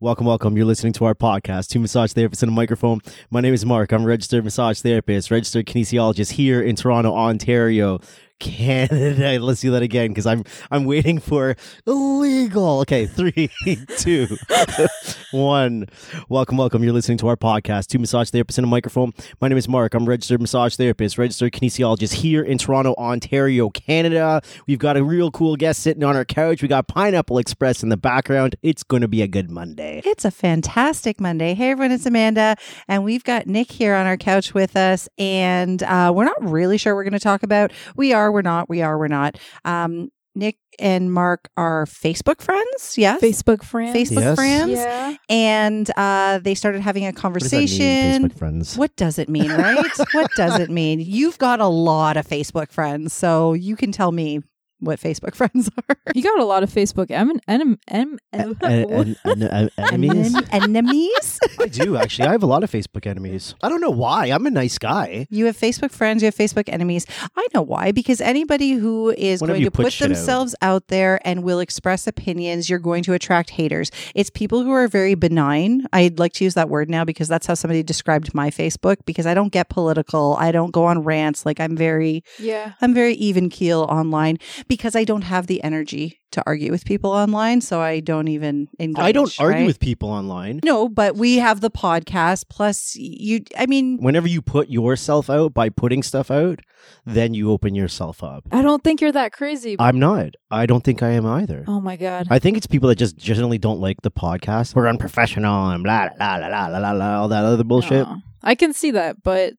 Welcome, welcome. You're listening to our podcast, Two Massage Therapists and a Microphone. My name is Mark. I'm a registered massage therapist, registered kinesiologist here in Toronto, Ontario, Canada. Let's do that again because I'm I'm waiting for illegal. Okay, three, two, one. Welcome, welcome. You're listening to our podcast, Two Massage Therapists and a Microphone. My name is Mark. I'm registered massage therapist, registered kinesiologist here in Toronto, Ontario, Canada. We've got a real cool guest sitting on our couch. We got Pineapple Express in the background. It's going to be a good Monday. It's a fantastic Monday. Hey, everyone, it's Amanda, and we've got Nick here on our couch with us. And uh, we're not really sure we're going to talk about. We are, we're not, we are, we're not. Um, Nick and Mark are Facebook friends. Yes. Facebook friends. Facebook Yes. friends. Yeah. And uh, they started having a What does mean, conversation. Facebook friends? What does it mean, right? what does it mean? You've got a lot of Facebook friends, so you can tell me what Facebook friends are. You got a lot of Facebook em- em- em- em- En- en- en- enemies? Enemies? I do actually. I have a lot of Facebook enemies. I don't know why. I'm a nice guy. You have Facebook friends, you have Facebook enemies. I know why. Because anybody who is Whenever going you to put put, shit out. themselves out. there and will express opinions, you're going to attract haters. It's people who are very benign. I'd like to use that word now because that's how somebody described my Facebook because I don't get political. I don't go on rants. Like I'm very yeah. I'm very even keel online because I don't have the energy to argue with people online, so I don't even engage. I don't argue right? with people online. No, but we have the podcast. Plus, you. I mean, Whenever you put yourself out by putting stuff out, then you open yourself up. I don't think you're that crazy. I'm not. I don't think I am either. oh my god. I think it's people that just generally don't like the podcast. We're unprofessional and blah blah blah blah blah blah, blah all that other bullshit. No. I can see that, but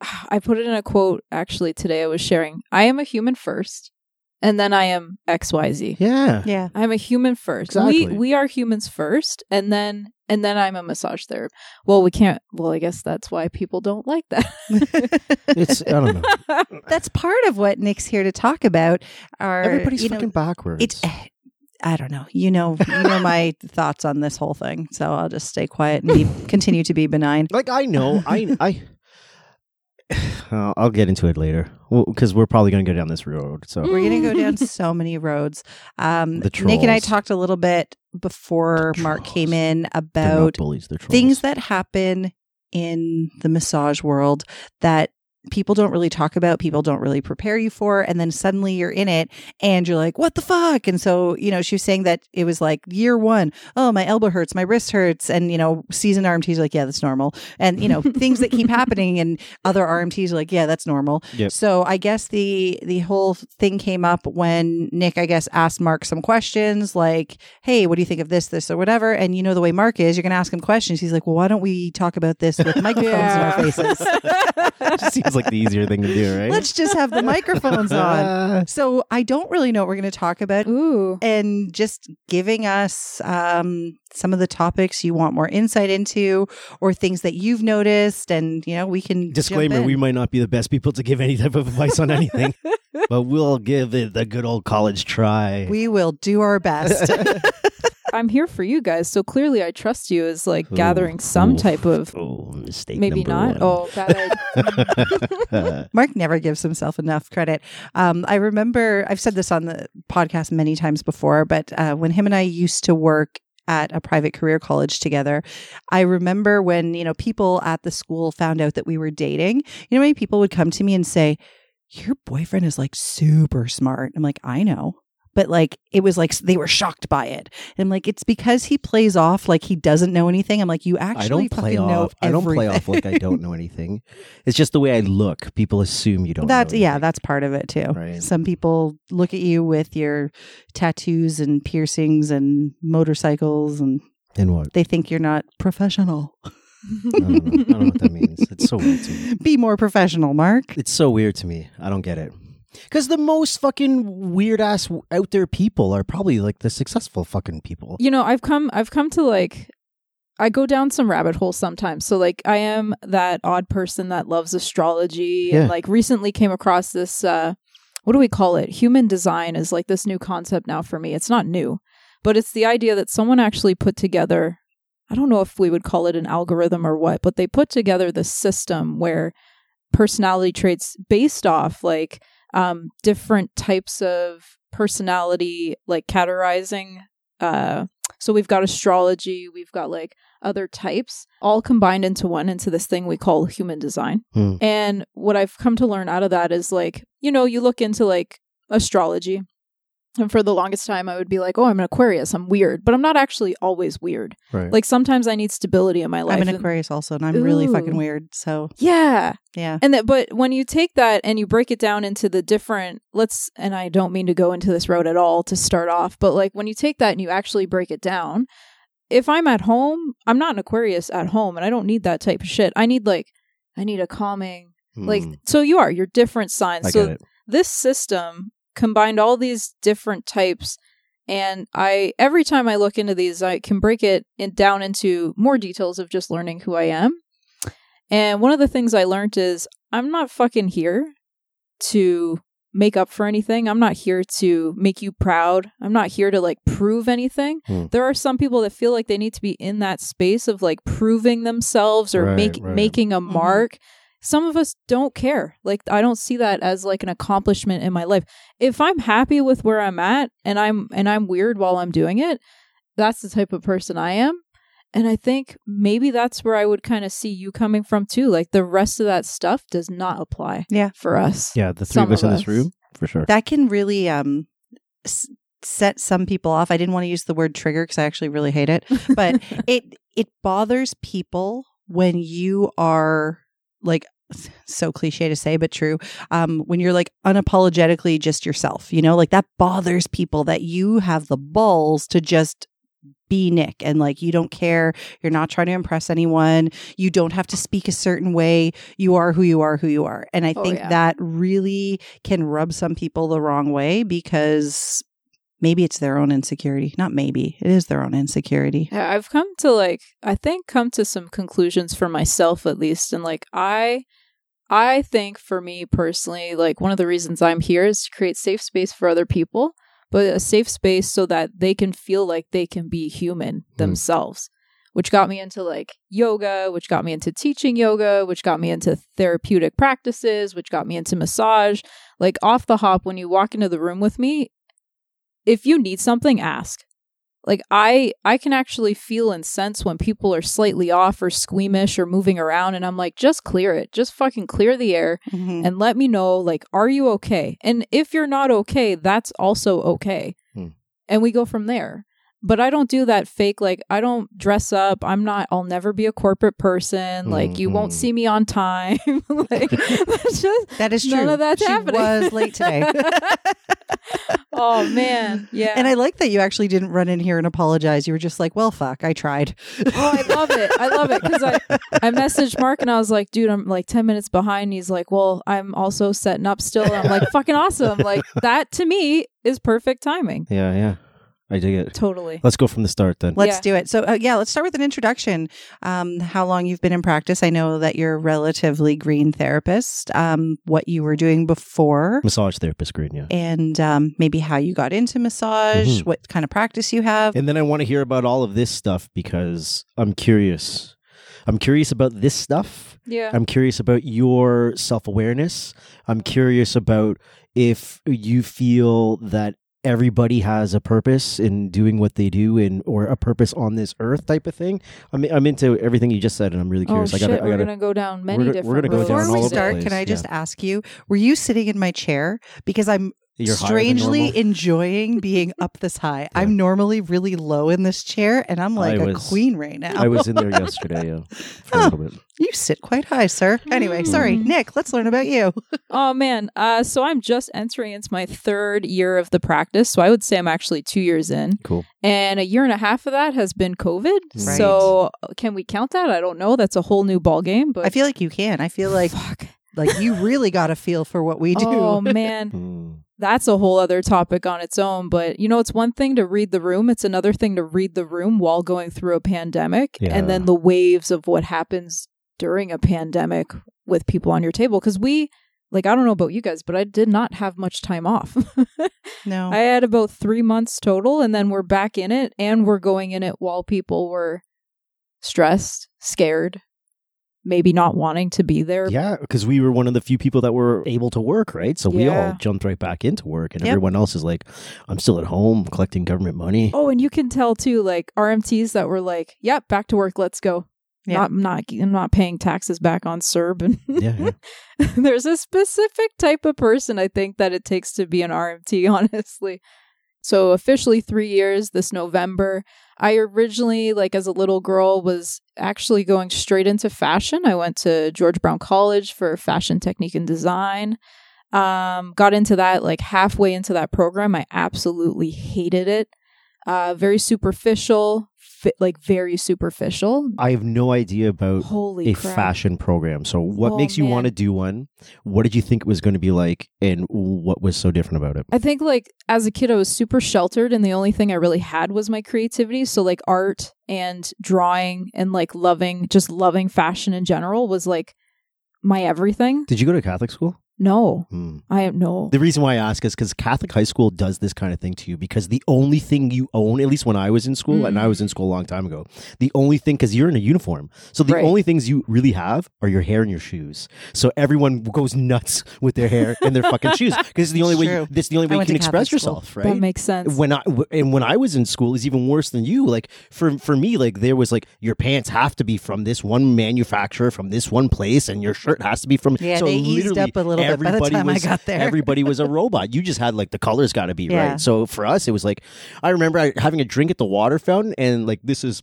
I put it in a quote actually today I was sharing. I am a human first, and then I am XYZ. Yeah. yeah. I am a human first. Exactly. We we are humans first, and then and then I'm a massage therapist. Well, we can't. Well, I guess that's why people don't like that. It's I don't know. That's part of what Nick's here to talk about. Are Everybody's you know, fucking backwards. it's. eh, I don't know. You know, you know my thoughts on this whole thing. So I'll just stay quiet and be, continue to be benign. like I know. I I. Uh, I'll get into it later because we're probably going to go down this road. So We're gonna go down so many roads. Um, The Nick and I talked a little bit before Mark came in about bullies. Things that happen in the massage world that people don't really talk about, people don't really prepare you for, and then suddenly you're in it and you're like, what the fuck? And so, you know, she was saying that it was like year one, oh, my elbow hurts, my wrist hurts, and you know, seasoned RMTs are like, yeah, that's normal. And you know, things that keep happening and other RMTs are like, yeah, that's normal. Yep. So I guess the the whole thing came up when Nick, I guess, asked Mark some questions like, "Hey, what do you think of this, this, or whatever?" And you know the way Mark is, you're going to ask him questions. He's like, "Well, why don't we talk about this with microphones in our faces? just seems like the easier thing to do, right? Let's just have the microphones on." So I don't really know what we're going to talk about. Ooh. And just giving us um, some of the topics you want more insight into, or things that you've noticed, and you know we can Disclaimer. We might not be the best people to give any type of advice on anything, but we'll give it the good old college try. we will do our best. I'm here for you guys. So clearly, I trust you as like Ooh, gathering some ooh, type of. oh, mistake. Maybe number not. Oh, bad idea. one. Mark never gives himself enough credit. Um, I remember I've said this on the podcast many times before, but uh, when him and I used to work at a private career college together, I remember when you know people at the school found out that we were dating. You know, many people would come to me and say, "Your boyfriend is like super smart." I'm like, "I know." But like it was like they were shocked by it. And I'm like, it's because he plays off like he doesn't know anything. I'm like, you actually I don't play fucking know off. I don't play off like I don't know anything. It's just the way I look. People assume you don't. That's yeah, that's part of it too. Right. Some people look at you with your tattoos and piercings and motorcycles and And what? they think you're not professional. I don't, know. I don't know what that means. It's so weird to me. Be more professional, Mark. It's so weird to me. I don't get it. Because the most fucking weird ass out there people are probably like the successful fucking people. you know, I've come. I've come to like. I go down some rabbit holes sometimes. So like I am that odd person that loves astrology Yeah. and like recently came across this uh what do we call it? Human design is like this new concept now for me. It's not new, but it's the idea that someone actually put together I don't know if we would call it an algorithm or what, but they put together this system where personality traits based off like um different types of personality like categorizing uh so we've got astrology, we've got like other types all combined into one into this thing we call human design. Hmm. And what I've come to learn out of that is like, you know, you look into like astrology. And for the longest time, I would be like, oh, I'm an Aquarius. I'm weird. But I'm not actually always weird. Right. Like sometimes I need stability in my life. I'm an and- Aquarius also, and I'm really fucking weird. So yeah. yeah. And that, but when you take that and you break it down into the different, let's, and I don't mean to go into this road at all to start off, but like when you take that and you actually break it down, if I'm at home, I'm not an Aquarius at home and I don't need that type of shit. I need like, I need a calming, like, Hmm. so you are, you're different signs. I so get it. this system combined all these different types and i every time i look into these i can break it in, down into more details of just learning who i am and one of the things i learned is i'm not fucking here to make up for anything i'm not here to make you proud i'm not here to like prove anything Hmm. there are some people that feel like they need to be in that space of like proving themselves or Right, make, right. making a Mhm. mark some of us don't care. Like I don't see that as like an accomplishment in my life. If I'm happy with where I'm at and I'm and I'm weird while I'm doing it, that's the type of person I am. And I think maybe that's where I would kind of see you coming from too. Like the rest of that stuff does not apply Yeah. for us. Yeah, the three of us in this room, for sure. That can really um s- set some people off. I didn't want to use the word trigger because I actually really hate it, but it it bothers people when you are like so cliche to say but true um when you're like unapologetically just yourself you know like that bothers people that you have the balls to just be Nick and like you don't care you're not trying to impress anyone you don't have to speak a certain way you are who you are who you are and i Oh, think yeah. that really can rub some people the wrong way because maybe it's their own insecurity not maybe it is their own insecurity Yeah, I've come to like I think come to some conclusions for myself at least and like I I think for me personally like one of the reasons I'm here is to create safe space for other people, but a safe space so that they can feel like they can be human hmm. themselves. Which got me into like yoga, which got me into teaching yoga, which got me into therapeutic practices, which got me into massage. Like off the hop when you walk into the room with me, if you need something, ask like i i can actually feel and sense when people are slightly off or squeamish or moving around and i'm like just clear it just fucking clear the air Mhm. and let me know like are you okay and if you're not okay that's also okay Hmm. and we go from there but i don't do that fake like i don't dress up i'm not i'll never be a corporate person like you won't Mhm. see me on time like that's just That is true. none of that's she happening was late today. oh man yeah And I like that you actually didn't run in here and apologize. You were just like, "Well, fuck, I tried." Oh, I love it. I love it because I, I messaged Mark and I was like, dude, I'm like 10 minutes behind. And he's like, well, I'm also setting up still. And I'm like, fucking awesome. Like, that to me is perfect timing. Yeah, yeah. I dig it. Totally. Let's go from the start then. Let's Yeah. do it. So, uh, yeah, let's start with an introduction. Um, how long you've been in practice? I know that you're a relatively green therapist. Um, what you were doing before, Massage therapist, green, yeah. and um, maybe how you got into massage, Mhm. what kind of practice you have. And then I want to hear about all of this stuff because I'm curious. I'm curious about this stuff. Yeah. I'm curious about your self awareness. I'm curious about if you feel that everybody has a purpose in doing what they do and or a purpose on this earth type of thing. I'm I'm into everything you just said and I'm really Oh, curious. shit. I gotta I we're going to go down many we're different we're gonna go down Before all we start, can I yeah. just ask you, were you sitting in my chair? Because I'm You're strangely enjoying being up this high. I'm normally really low in this chair, and I'm like I a was- queen right now. I was in there yesterday, yeah. For a Oh. little bit. you sit quite high, sir. Anyway, sorry, Mm. Nick. Let's learn about you. Oh man. Uh, so I'm just entering into my third year of the practice. So I would say I'm actually two years in. Cool. And a year and a half of that has been COVID. Right. So can we count that? I don't know. That's a whole new ball game. But I feel like you can. I feel like fuck. like you really got a feel for what we do. Oh man. That's a whole other topic on its own. But you know, it's one thing to read the room, it's another thing to read the room while going through a pandemic Yeah. and then the waves of what happens during a pandemic with people on your table. Because we, like, I don't know about you guys, but I did not have much time off. no. I had about three months total, and then we're back in it, and we're going in it while people were stressed, scared, maybe not wanting to be there. Yeah, because we were one of the few people that were able to work, right? So we all jumped right back into work, and Yep. everyone else is like, "I'm still at home collecting government money." Oh, and you can tell too, like RMTs that were like, "Yep, back to work, let's go." Yeah. Not, not, I'm not paying taxes back on CERB. And Yeah, yeah. there's a specific type of person I think that it takes to be an RMT, honestly. So officially three years this November. I originally, like as a little girl, was actually going straight into fashion. I went to George Brown College for fashion technique and design. Um, got into that like halfway into that program. I absolutely hated it. Uh, very superficial, fi- like very superficial. I have no idea about Holy a crap. fashion program. So, what Oh, makes you want to do one? What did you think it was going to be like, and what was so different about it? I think like as a kid I was super sheltered and the only thing I really had was my creativity. So like art and drawing and like loving just loving fashion in general was like my everything. Did you go to Catholic school? No. Hmm. I am no. The reason why I ask is because Catholic high school does this kind of thing to you because the only thing you own, at least when I was in school, and I was in school a long time ago, the only thing, because you're in a uniform. So the Right. only things you really have are your hair and your shoes. So everyone goes nuts with their hair and their fucking shoes because it's the only way, you, this the only way you can express school. yourself, That makes sense. when I and when I was in school is even worse than you. Like for for me, like there was like your pants have to be from this one manufacturer, from this one place, and your shirt has to be from. Yeah, so they eased up a little bit by the everybody was- got there. Everybody was a robot. You just had like the colors got to be Yeah. right. So for us, it was like I remember having a drink at the water fountain, and like this is.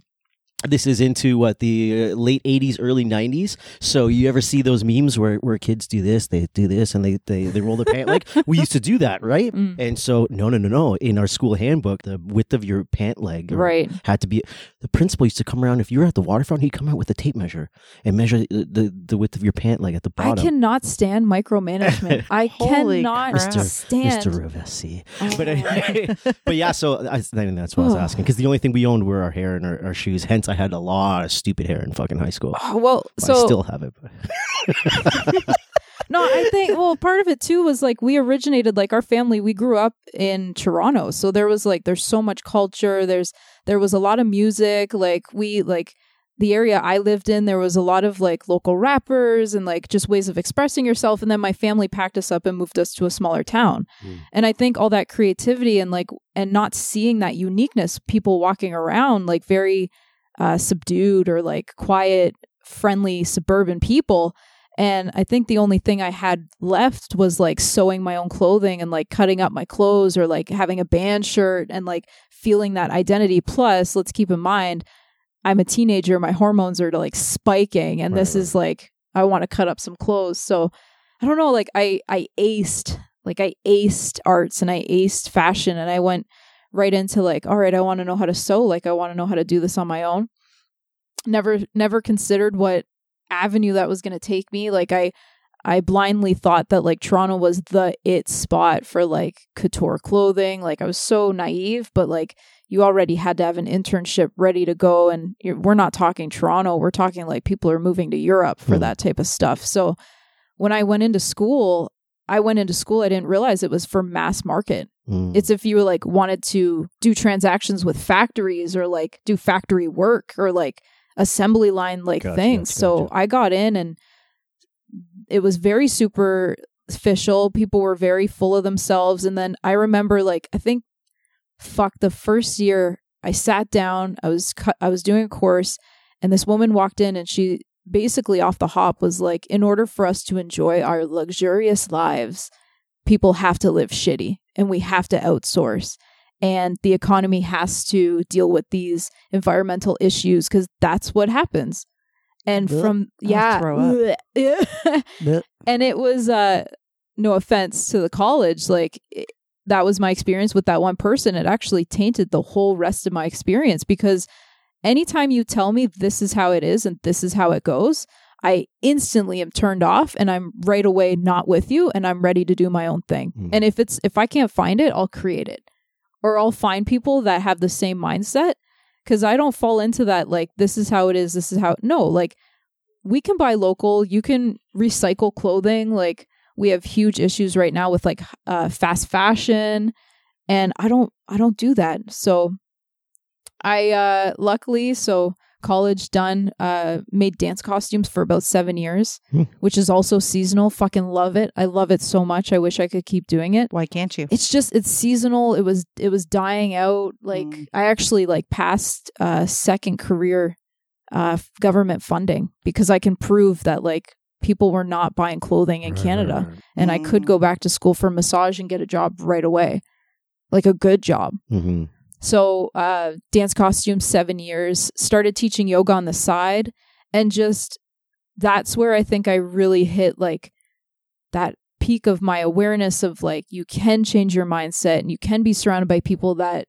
This is into what the uh, late '80s, early '90s. So you ever see those memes where, where kids do this, they do this, and they they, they roll their pant? Like we used to do that, right? Mm. And so no, no, no, no. In our school handbook, the width of your pant leg Right. had to be. The principal used to come around if you were at the water fountain. He'd come out with a tape measure and measure the the, the width of your pant leg at the bottom I cannot stand micromanagement. I cannot. Mr. stand. Mr. Ravesi. Oh. But anyway, but yeah, so I, I think that's what I was asking because the only thing we owned were our hair and our, our shoes. Hence, I had a lot of stupid hair in fucking high school. Oh, well, Well, I so still have it. No, I think well, part of it too was like we originated like our family, we grew up in Toronto. So there was like there's so much culture, there's there was a lot of music, like we like the area I lived in, there was a lot of like local rappers and like just ways of expressing yourself and then my family packed us up and moved us to a smaller town. Mm. And I think all that creativity and like and not seeing that uniqueness, people walking around like very uh subdued or like quiet, friendly suburban people and I think the only thing I had left was like sewing my own clothing and like cutting up my clothes or like having a band shirt and like feeling that identity. Plus, let's keep in mind, I'm a teenager. My hormones are like spiking. And Right, this is like, I want to cut up some clothes. So I don't know. Like, I, I aced, like, I aced arts and I aced fashion. And I went right into like, all right, I want to know how to sew. Like, I want to know how to do this on my own. Never, never considered what avenue that was going to take me like i i blindly thought that like toronto was the it spot for like couture clothing like i was so naive but like you already had to have an internship ready to go and you're, we're not talking toronto we're talking like people are moving to europe for Hmm. that type of stuff so when i went into school i went into school i didn't realize it was for mass market Mm. it's if you like wanted to do transactions with factories or like do factory work or like assembly line like Gotcha, things. gotcha, so gotcha. I got in and it was very superficial. People were very full of themselves. And then I remember like I think fuck the first year I sat down, I was cu- I was doing a course and this woman walked in and she basically off the hop was like in order for us to enjoy our luxurious lives people have to live shitty and we have to outsource and the economy has to deal with these environmental issues because that's what happens and Blech. from yeah throw up. blech. and it was uh no offense to the college like it, that was my experience with that one person it actually tainted the whole rest of my experience because anytime you tell me this is how it is and this is how it goes I instantly am turned off and I'm right away not with you and I'm ready to do my own thing. Mhm. And if it's if I can't find it, I'll create it. Or I'll find people that have the same mindset cuz I don't fall into that like this is how it is, this is how No, like we can buy local, you can recycle clothing like we have huge issues right now with like uh fast fashion and I don't I don't do that. So I uh luckily so college done. Uh, made dance costumes for about seven years, Hmm. which is also seasonal. Fucking love it. I love it so much. I wish I could keep doing it. Why can't you? It's just it's seasonal. It was it was dying out. Like Mm. I actually like passed uh, second career uh, government funding because I can prove that like people were not buying clothing in Canada and I could Mm. go back to school for massage and get a job right away, like a good job. hmm So, uh, dance costume, seven years, started teaching yoga on the side. And just that's where I think I really hit like that peak of my awareness of like, you can change your mindset and you can be surrounded by people that,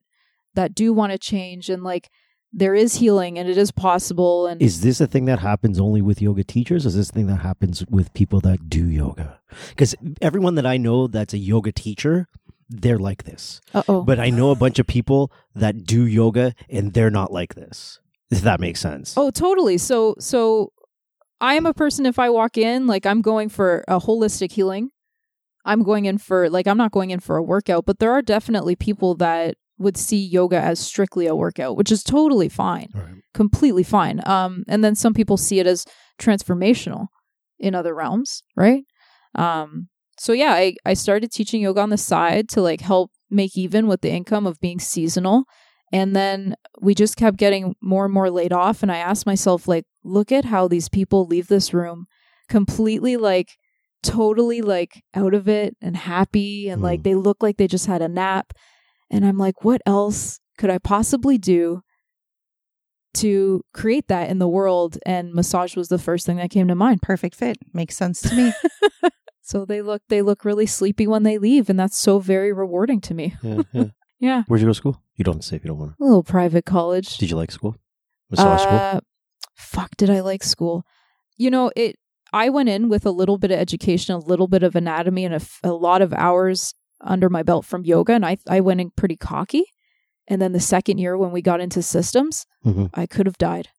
that do want to change. And like, there is healing and it is possible. And Is this a thing that happens only with yoga teachers? Is this a thing that happens with people that do yoga? Because everyone that I know that's a yoga teacher, they're like this. uh oh. But I know a bunch of people that do yoga and they're not like this. If that makes sense. Oh, totally. So so I am a person if I walk in, like I'm going for a holistic healing. I'm going in for like I'm not going in for a workout, but there are definitely people that would see yoga as strictly a workout, which is totally fine. Right. Completely fine. Um and then some people see it as transformational in other realms, right? Um so yeah, I I started teaching yoga on the side to like help make even with the income of being seasonal and then we just kept getting more and more laid off. And I asked myself, like, look at how these people leave this room completely, like, totally, like, out of it and happy. And, like, Mm. they look like they just had a nap. And I'm like, what else could I possibly do to create that in the world? And massage was the first thing that came to mind. Perfect fit. Makes sense to me. So they look, they look really sleepy when they leave. And that's so very rewarding to me. Yeah, yeah. Yeah. Where'd you go to school? You don't say if you don't want to. A little private college. Did you like school? Massage school? Uh, Fuck, did I like school? You know, it. I went in with a little bit of education, a little bit of anatomy, and a lot of hours under my belt from yoga, and I I went in pretty cocky. And then the second year, when we got into systems, Mhm. I could have died.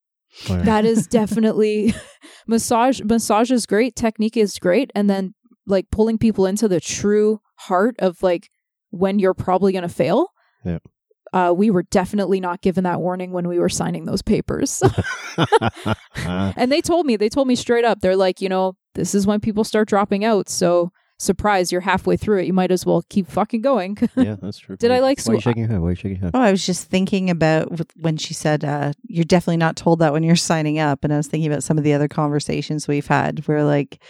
Right. That is definitely massage. Massage is great. Technique is great, and then like pulling people into the true heart of like when you're probably going to fail. Yeah. Uh, we were definitely not given that warning when we were signing those papers. and they told me, they told me straight up, they're like, you know, this is when people start dropping out. So, surprise, you're halfway through it. You might as well keep fucking going. yeah, that's true. Did I Why- like Why are you shaking your head? Why are you shaking your head? Oh, I was just thinking about when she said, uh, you're definitely not told that when you're signing up. And I was thinking about some of the other conversations we've had where, like,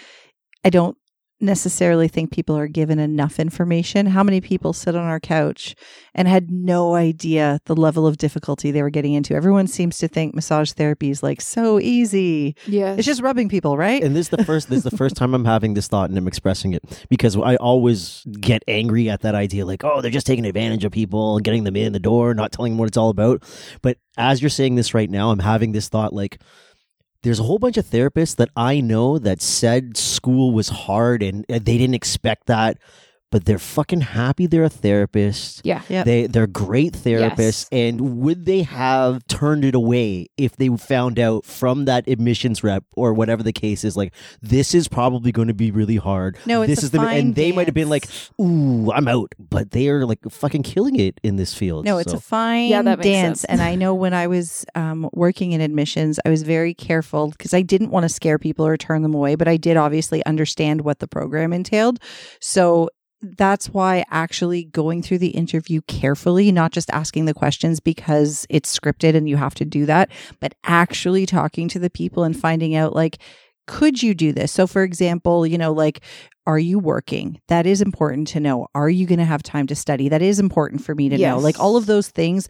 I don't necessarily think people are given enough information. How many people sit on our couch and had no idea the level of difficulty they were getting into? Everyone seems to think massage therapy is like so easy. yeah. It's just rubbing people, right? and this is the first this is the first time I'm having this thought and I'm expressing it because I always get angry at that idea like oh they're just taking advantage of people and getting them in the door not telling them what it's all about but as you're saying this right now I'm having this thought like there's a whole bunch of therapists that I know that said school was hard and uh, they didn't expect that but they're fucking happy they're a therapist yeah. Yep. they they're great therapists, Yes. and would they have turned it away if they found out from that admissions rep or whatever the case is? Like this is probably going to be really hard. No, it's this a is the fine and they might have been like, "Ooh, I'm out," but they are like fucking killing it in this field. No, it's so. a fine Yeah, that makes dance. sense. and I know when I was um, working in admissions, I was very careful because I didn't want to scare people or turn them away, but I did obviously understand what the program entailed. So that's why actually going through the interview carefully, not just asking the questions because it's scripted and you have to do that, but actually talking to the people and finding out like, could you do this? So, for example, you know, like, are you working? That is important to know. Are you going to have time to study? That is important for me to know. Like, all of those things.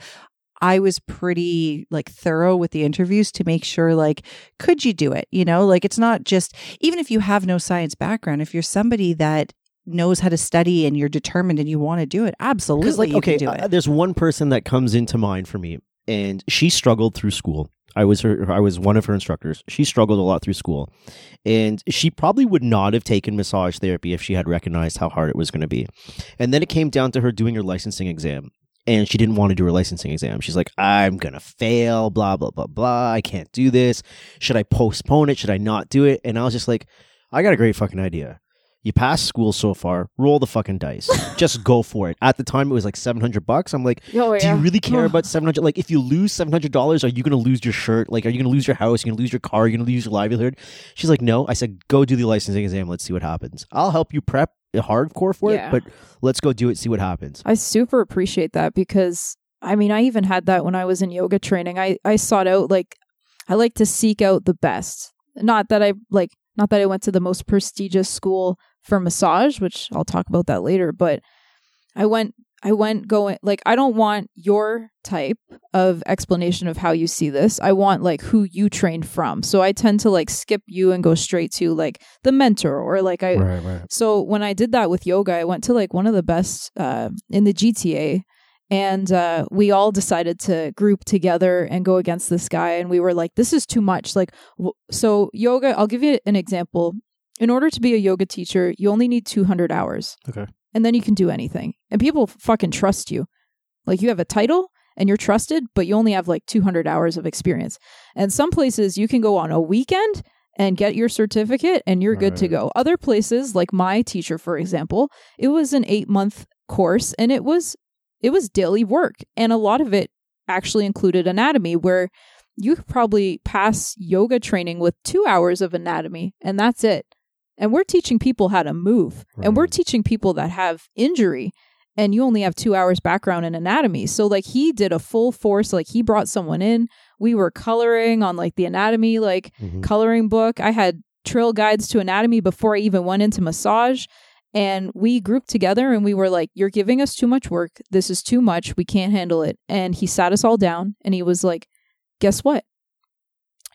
I was pretty like thorough with the interviews to make sure like could you do it you know like it's not just even if you have no science background if you're somebody that knows how to study and you're determined and you want to do it absolutely like, you okay, can do uh, there's one person that comes into mind for me, and she struggled through school. I was her. I was one of her instructors. She struggled a lot through school, and she probably would not have taken massage therapy if she had recognized how hard it was going to be. And then it came down to her doing her licensing exam, and she didn't want to do her licensing exam. She's like, "I'm gonna fail. Blah blah blah blah. I can't do this. Should I postpone it? Should I not do it?" And I was just like, "I got a great fucking idea." You passed school so far. Roll the fucking dice. Just go for it. At the time, it was like seven hundred bucks. I'm like, Oh, do you really care about seven hundred? Like, if you lose seven hundred dollars, are you going to lose your shirt? Like, are you going to lose your house? Are You're going to lose your car? Are You're going to lose your livelihood? She's like, no. I said, go do the licensing exam. Let's see what happens. I'll help you prep hardcore for Yeah. it, but let's go do it. See what happens. I super appreciate that because I mean, I even had that when I was in yoga training. I I sought out like I like to seek out the best. Not that I like not that I went to the most prestigious school for massage, which I'll talk about that later, but I went I went going like I don't want your type of explanation of how you see this. I want like who you trained from. So I tend to like skip you and go straight to like the mentor or like I right, right. so when I did that with yoga, I went to like one of the best uh, in the GTA, and uh, we all decided to group together and go against this guy. And we were like, "This is too much." Like, w- so yoga. I'll give you an example. In order to be a yoga teacher, you only need 200 hours. Okay. And then you can do anything, and people fucking trust you. Like you have a title and you're trusted, but you only have like 200 hours of experience. And some places you can go on a weekend and get your certificate and you're good to go. Other places, like my teacher, for example, it was an eight month course and it was it was daily work. And a lot of it actually included anatomy where you could probably pass yoga training with two hours of anatomy and that's it. And we're teaching people how to move. And we're teaching people that have injury and you only have two hours background in anatomy. So like he did a full force, like he brought someone in. We were coloring on like the anatomy, like Mhm. coloring book. I had trail guides to anatomy before I even went into massage. And we grouped together and we were like, You're giving us too much work. This is too much. We can't handle it. And he sat us all down and he was like, Guess what?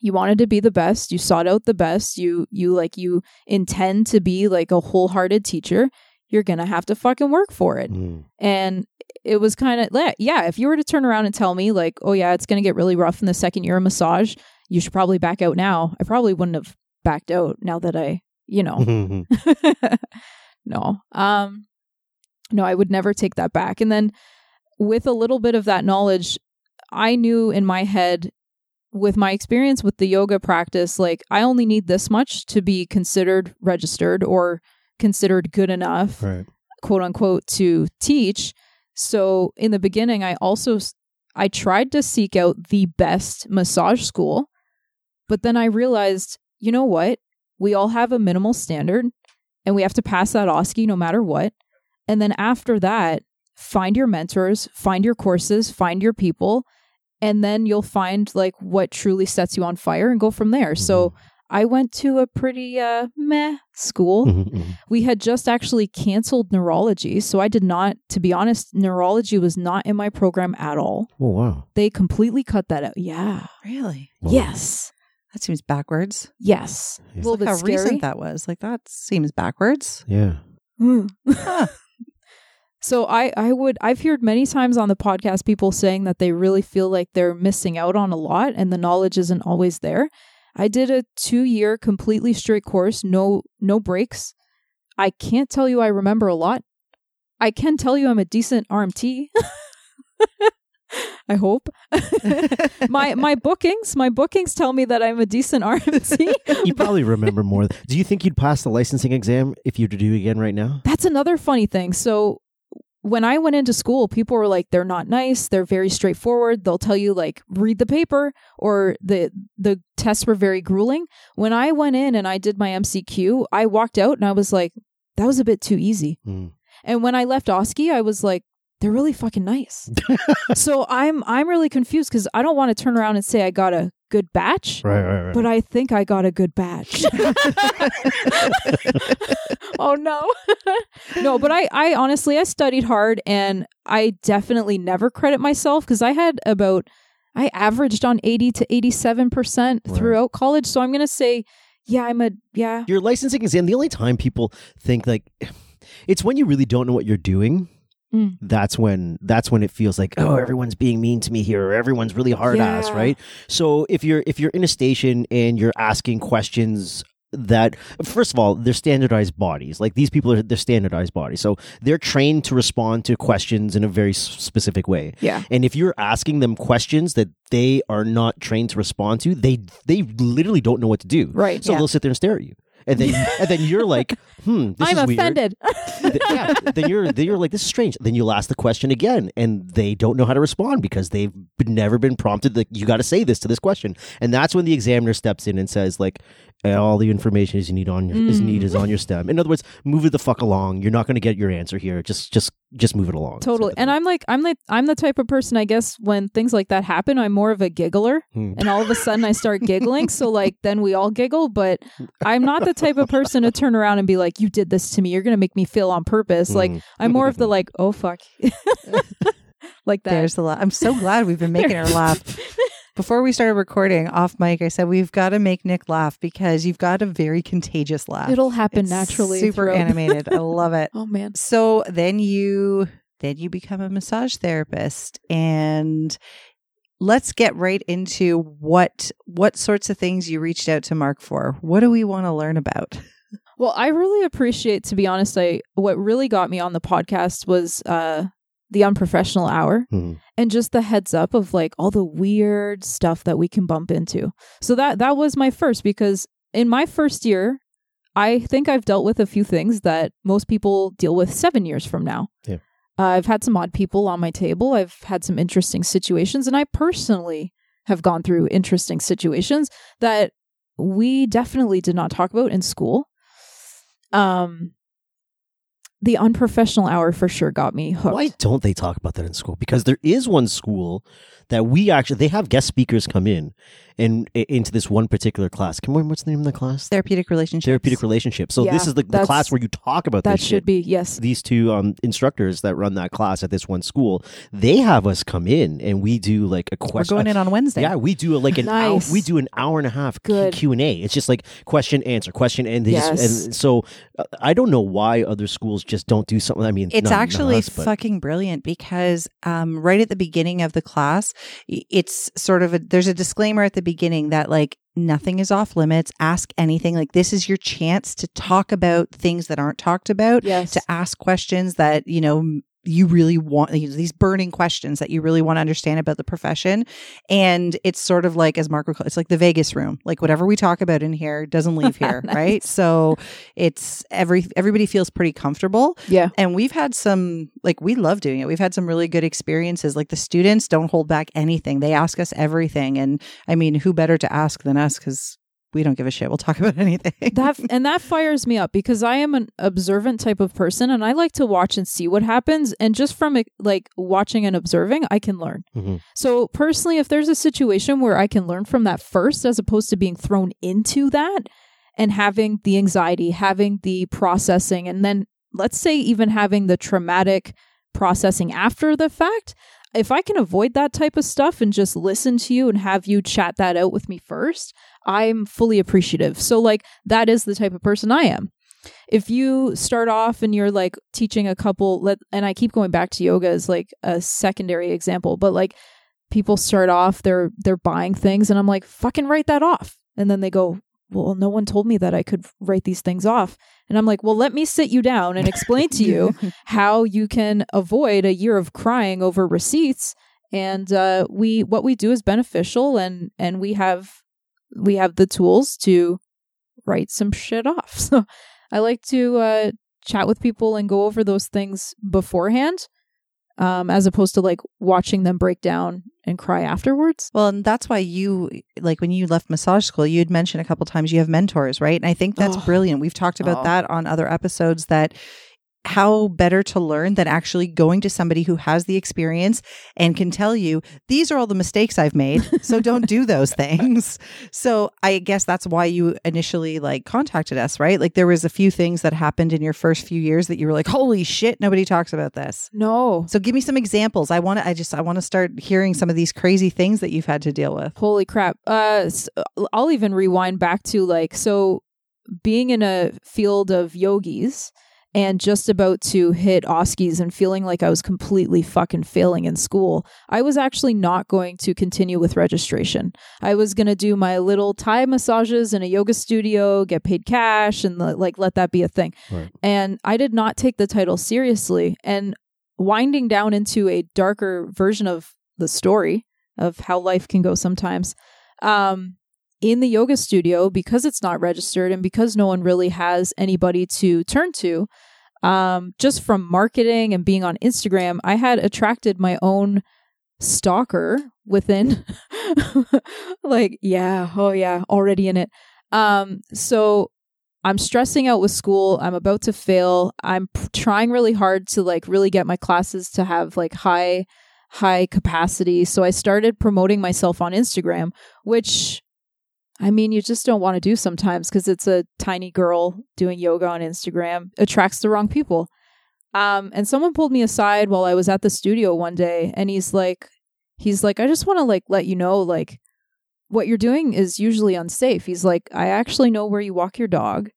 You wanted to be the best. You sought out the best. You you like you intend to be like a wholehearted teacher. You're gonna have to fucking work for it. Mm. And it was kind of yeah. If you were to turn around and tell me like, oh yeah, it's gonna get really rough in the second year of massage, you should probably back out now. I probably wouldn't have backed out now that I, you know, no. Um no, I would never take that back. And then with a little bit of that knowledge, I knew in my head with my experience with the yoga practice, like I only need this much to be considered registered or considered good enough right. quote unquote to teach. So in the beginning, I also I tried to seek out the best massage school, but then I realized, you know what? We all have a minimal standard, and we have to pass that OSCE no matter what. And then after that, find your mentors, find your courses, find your people, and then you'll find like what truly sets you on fire and go from there. So I went to a pretty uh meh school Mhm, mhm. we had just actually canceled neurology. So I did not, to be honest, neurology was not in my program at all. Oh wow. They completely cut that out. Yeah. Really? Wow. Yes. That seems backwards. Yes. Yeah. A little Look bit how scary. recent that was. Like that seems backwards. Yeah. Mm. So I, I would I've heard many times on the podcast people saying that they really feel like they're missing out on a lot and the knowledge isn't always there. I did a two year completely straight course, no no breaks. I can't tell you I remember a lot. I can tell you I'm a decent RMT. I hope. my my bookings, my bookings tell me that I'm a decent RMT. You probably remember more. Do you think you'd pass the licensing exam if you were to do it again right now? That's another funny thing. So when I went into school, people were like, they're not nice. They're very straightforward. They'll tell you like, read the paper or the, the tests were very grueling. When I went in and I did my MCQ, I walked out and I was like, that was a bit too easy. Mm. And when I left OSCE, I was like, they're really fucking nice. so I'm, I'm really confused because I don't want to turn around and say I got a good batch. Right, right, right. But I think I got a good batch. oh no. no, but I I honestly I studied hard and I definitely never credit myself cuz I had about I averaged on 80 to 87% Right. throughout college, so I'm going to say yeah, I'm a yeah. Your licensing exam, the only time people think like it's when you really don't know what you're doing. Mm. That's when that's when it feels like oh everyone's being mean to me here or everyone's really hard ass right so if you're if you're in a station and you're asking questions that first of all they're standardized bodies like these people are they're standardized bodies so they're trained to respond to questions in a very specific way Yeah. and if you're asking them questions that they are not trained to respond to they they literally don't know what to do Right. so Yeah. they'll sit there and stare at you and then and then you're like, hmm, this I'm is weird. offended. Th- yeah, then you're then you're like, this is strange. Then you'll ask the question again, and they don't know how to respond because they've never been prompted. Like, you got to say this to this question, and that's when the examiner steps in and says, like, "Eh, all the information is you need on your, is Mm. need is on your stem. In other words, move it the fuck along. You're not going to get your answer here. Just just just move it along. totally. And. I'm like, I'm like, I'm the type of person. I guess when things like that happen, I'm more of a giggler, Hmm. and all of a sudden I start giggling. So like, then we all giggle. But I'm not the type of person to turn around and be like, "You did this to me. You're gonna make me feel on purpose." Like, Mm. I'm more of the like, "Oh fuck," like that. There's a lot. I'm so glad we've been making her laugh. Before we started recording off mic, I said we've got to make Nick laugh because you've got a very contagious laugh. It'll happen It's naturally. Super animated. I love it. Oh man. So then you then you become a massage therapist and let's get right into what what sorts of things you reached out to Mark for. What do we want to learn about? Well, I really appreciate, to be honest, I what really got me on the podcast was uh the unprofessional hour Mhm. and just the heads up of like all the weird stuff that we can bump into. So that that was my first because in my first year, I think I've dealt with a few things that most people deal with seven years from now. Yeah. Uh, I've had some odd people on my table. I've had some interesting situations, and I personally have gone through interesting situations that we definitely did not talk about in school. Um, the unprofessional hour for sure got me hooked. Why don't they talk about that in school? Because there is one school that we actually they have guest speakers come in and into this one particular class. Can we what's the name of the class? Therapeutic relationships. Therapeutic relationship. So Yeah, this is the, the class where you talk about that this should shit. be yes. These two um, instructors that run that class at this one school, they have us come in and we do like a We're question. going in on Wednesday. Yeah, we do like an hour. We do an hour and a half Good. Q and A. It's just like question answer question and they Yes. just and so uh, I don't know why other schools just don't do something. I mean, It's not- not actually us, fucking brilliant because um, right at the beginning of the class, y- it's sort of a there's a disclaimer at the beginning that like nothing is off limits. Ask anything. Like this is your chance to talk about things that aren't talked about, Yes. to ask questions that you know you really want these burning questions that you really want to understand about the profession. And it's sort of like as mark would call it's like the vegas room. Like whatever we talk about in here doesn't leave here Nice. right? So it's every everybody feels pretty comfortable. Yeah. and we've had some like we love doing it. We've had some really good experiences. Like the students don't hold back anything. They ask us everything. And i mean who better to ask than us? Because we don't give a shit we'll talk about anything that and that fires me up because I am an observant type of person and I like to watch and see what happens and just from like watching and observing I can learn. Mhm. So personally if there's a situation where I can learn from that first as opposed to being thrown into that and having the anxiety, having the processing and then let's say even having the traumatic processing after the fact, if I can avoid that type of stuff and just listen to you and have you chat that out with me first, I'm fully appreciative. So, like, that is the type of person I am. If you start off and you're like teaching a couple, let, and I keep going back to yoga as like a secondary example, but like people start off, they're they're buying things, and I'm like, fucking write that off, and then they go, well, no one told me that I could write these things off, and I'm like, well, let me sit you down and explain to you how you can avoid a year of crying over receipts and uh, we what we do is beneficial and and we have we have the tools to write some shit off so i like to uh, chat with people and go over those things beforehand um, as opposed to like watching them break down and cry afterwards Well, and that's why you like when you left massage school, you had mentioned a couple times you have mentors, right? And I think that's Oh. brilliant. We've talked about Oh. that on other episodes that how better to learn than actually going to somebody who has the experience and can tell you these are all the mistakes I've made so don't do those things. So I guess that's why you initially like contacted us, right? Like there was a few things that happened in your first few years that you were like holy shit nobody talks about this. no So give me some examples. I want to I just I want to start hearing some of these crazy things that you've had to deal with. Holy crap. Uh s- I'll even rewind back to like so being in a field of yogis and just about to hit OSCEs and feeling like I was completely fucking failing in school, I was actually not going to continue with registration. I was going to do my little Thai massages in a yoga studio, get paid cash, and like let that be a thing. Right. And I did not take the title seriously. And winding down into a darker version of the story of how life can go sometimes. Um, in the yoga studio, because it's not registered and because no one really has anybody to turn to, um, just from marketing and being on Instagram, I had attracted my own stalker within like yeah oh yeah already in it. Um so i'm stressing out with school. I'm about to fail. I'm p- trying really hard to like really get my classes to have like high high capacity. So i started promoting myself on instagram which i mean you just don't want to do sometimes because it's a tiny girl doing yoga on instagram attracts the wrong people um, and someone pulled me aside while I was at the studio one day, and he's like, he's like, I just want to like let you know, like, what you're doing is usually unsafe. He's like, I actually know where you walk your dog.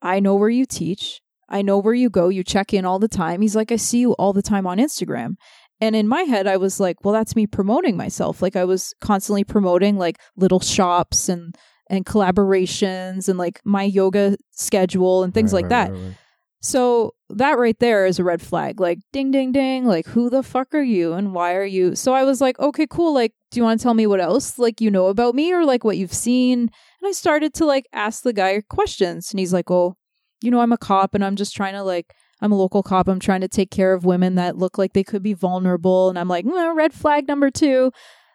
I know where you teach. I know where you go. You check in all the time. He's like, I see you all the time on Instagram. And in my head, I was like, well, that's me promoting myself. Like I was constantly promoting like little shops and and collaborations and like my yoga schedule and things Right, like right, that. right. So that right there is a red flag. Like, ding, ding, ding. Like, who the fuck are you and why are you? So I was like, okay, cool. Like, do you want to tell me what else, like, you know about me or like what you've seen? And I started to like ask the guy questions. And he's like, oh, you know, I'm a cop and I'm just trying to like, I'm a local cop. I'm trying to take care of women that look like they could be vulnerable. And I'm like, "Mm, red flag number two.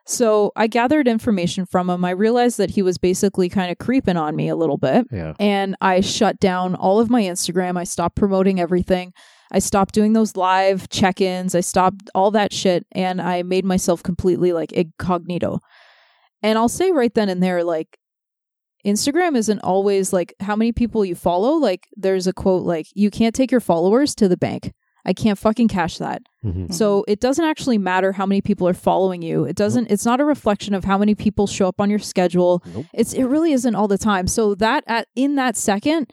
So I gathered information from him. I realized that he was basically kind of creeping on me a little bit Yeah. and I shut down all of my Instagram. I stopped promoting everything. I stopped doing those live check ins. I stopped all that shit and I made myself completely like incognito. And I'll say right then and there, like, Instagram isn't always like how many people you follow. Like, there's a quote like, you can't take your followers to the bank. I can't fucking cash that. Mhm. So it doesn't actually matter how many people are following you. It doesn't it's not a reflection of how many people show up on your schedule. Nope. It's it really isn't all the time. So that at in that second,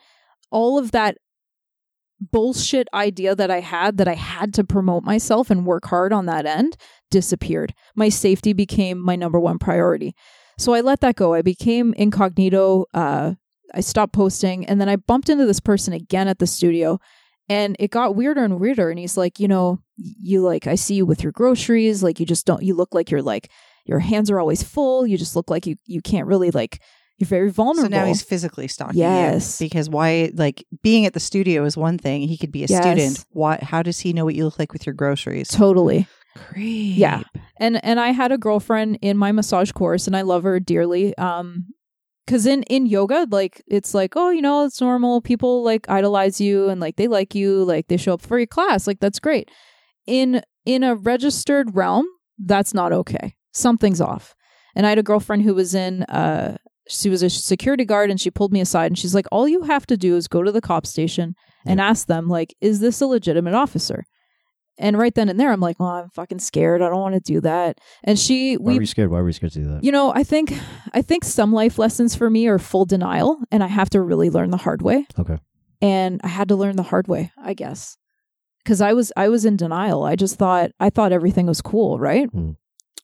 all of that bullshit idea that I had that I had to promote myself and work hard on that end disappeared. My safety became my number one priority. So I let that go. I became incognito. Uh I stopped posting and then I bumped into this person again at the studio and it got weirder and weirder and he's like you know you like i see you with your groceries like you just don't you look like you're like your hands are always full you just look like you you can't really like you're very vulnerable So now he's physically stalking Yes. you. Because why like being at the studio is one thing. He could be a Yes. student. Why how does he know what you look like with your groceries? totally Creep. Yeah. and and i had a girlfriend in my massage course and i love her dearly um because in in yoga like it's like oh you know it's normal. People like idolize you and like they like you like they show up for your class. Like that's great. In in a registered realm that's not okay. Something's off. And i had a girlfriend who was in uh she was a security guard and she pulled me aside and she's like all you have to do is go to the cop station and ask them like is this a legitimate officer and right then and there i'm like well i'm fucking scared i don't want to do that and she Why we were you scared? Why were you scared to do that? you know, I think I think some life lessons for me are full denial and I have to really learn the hard way. Okay. And I had to learn the hard way, I guess. Cuz I was I was in denial. I just thought I thought everything was cool, right? Hmm.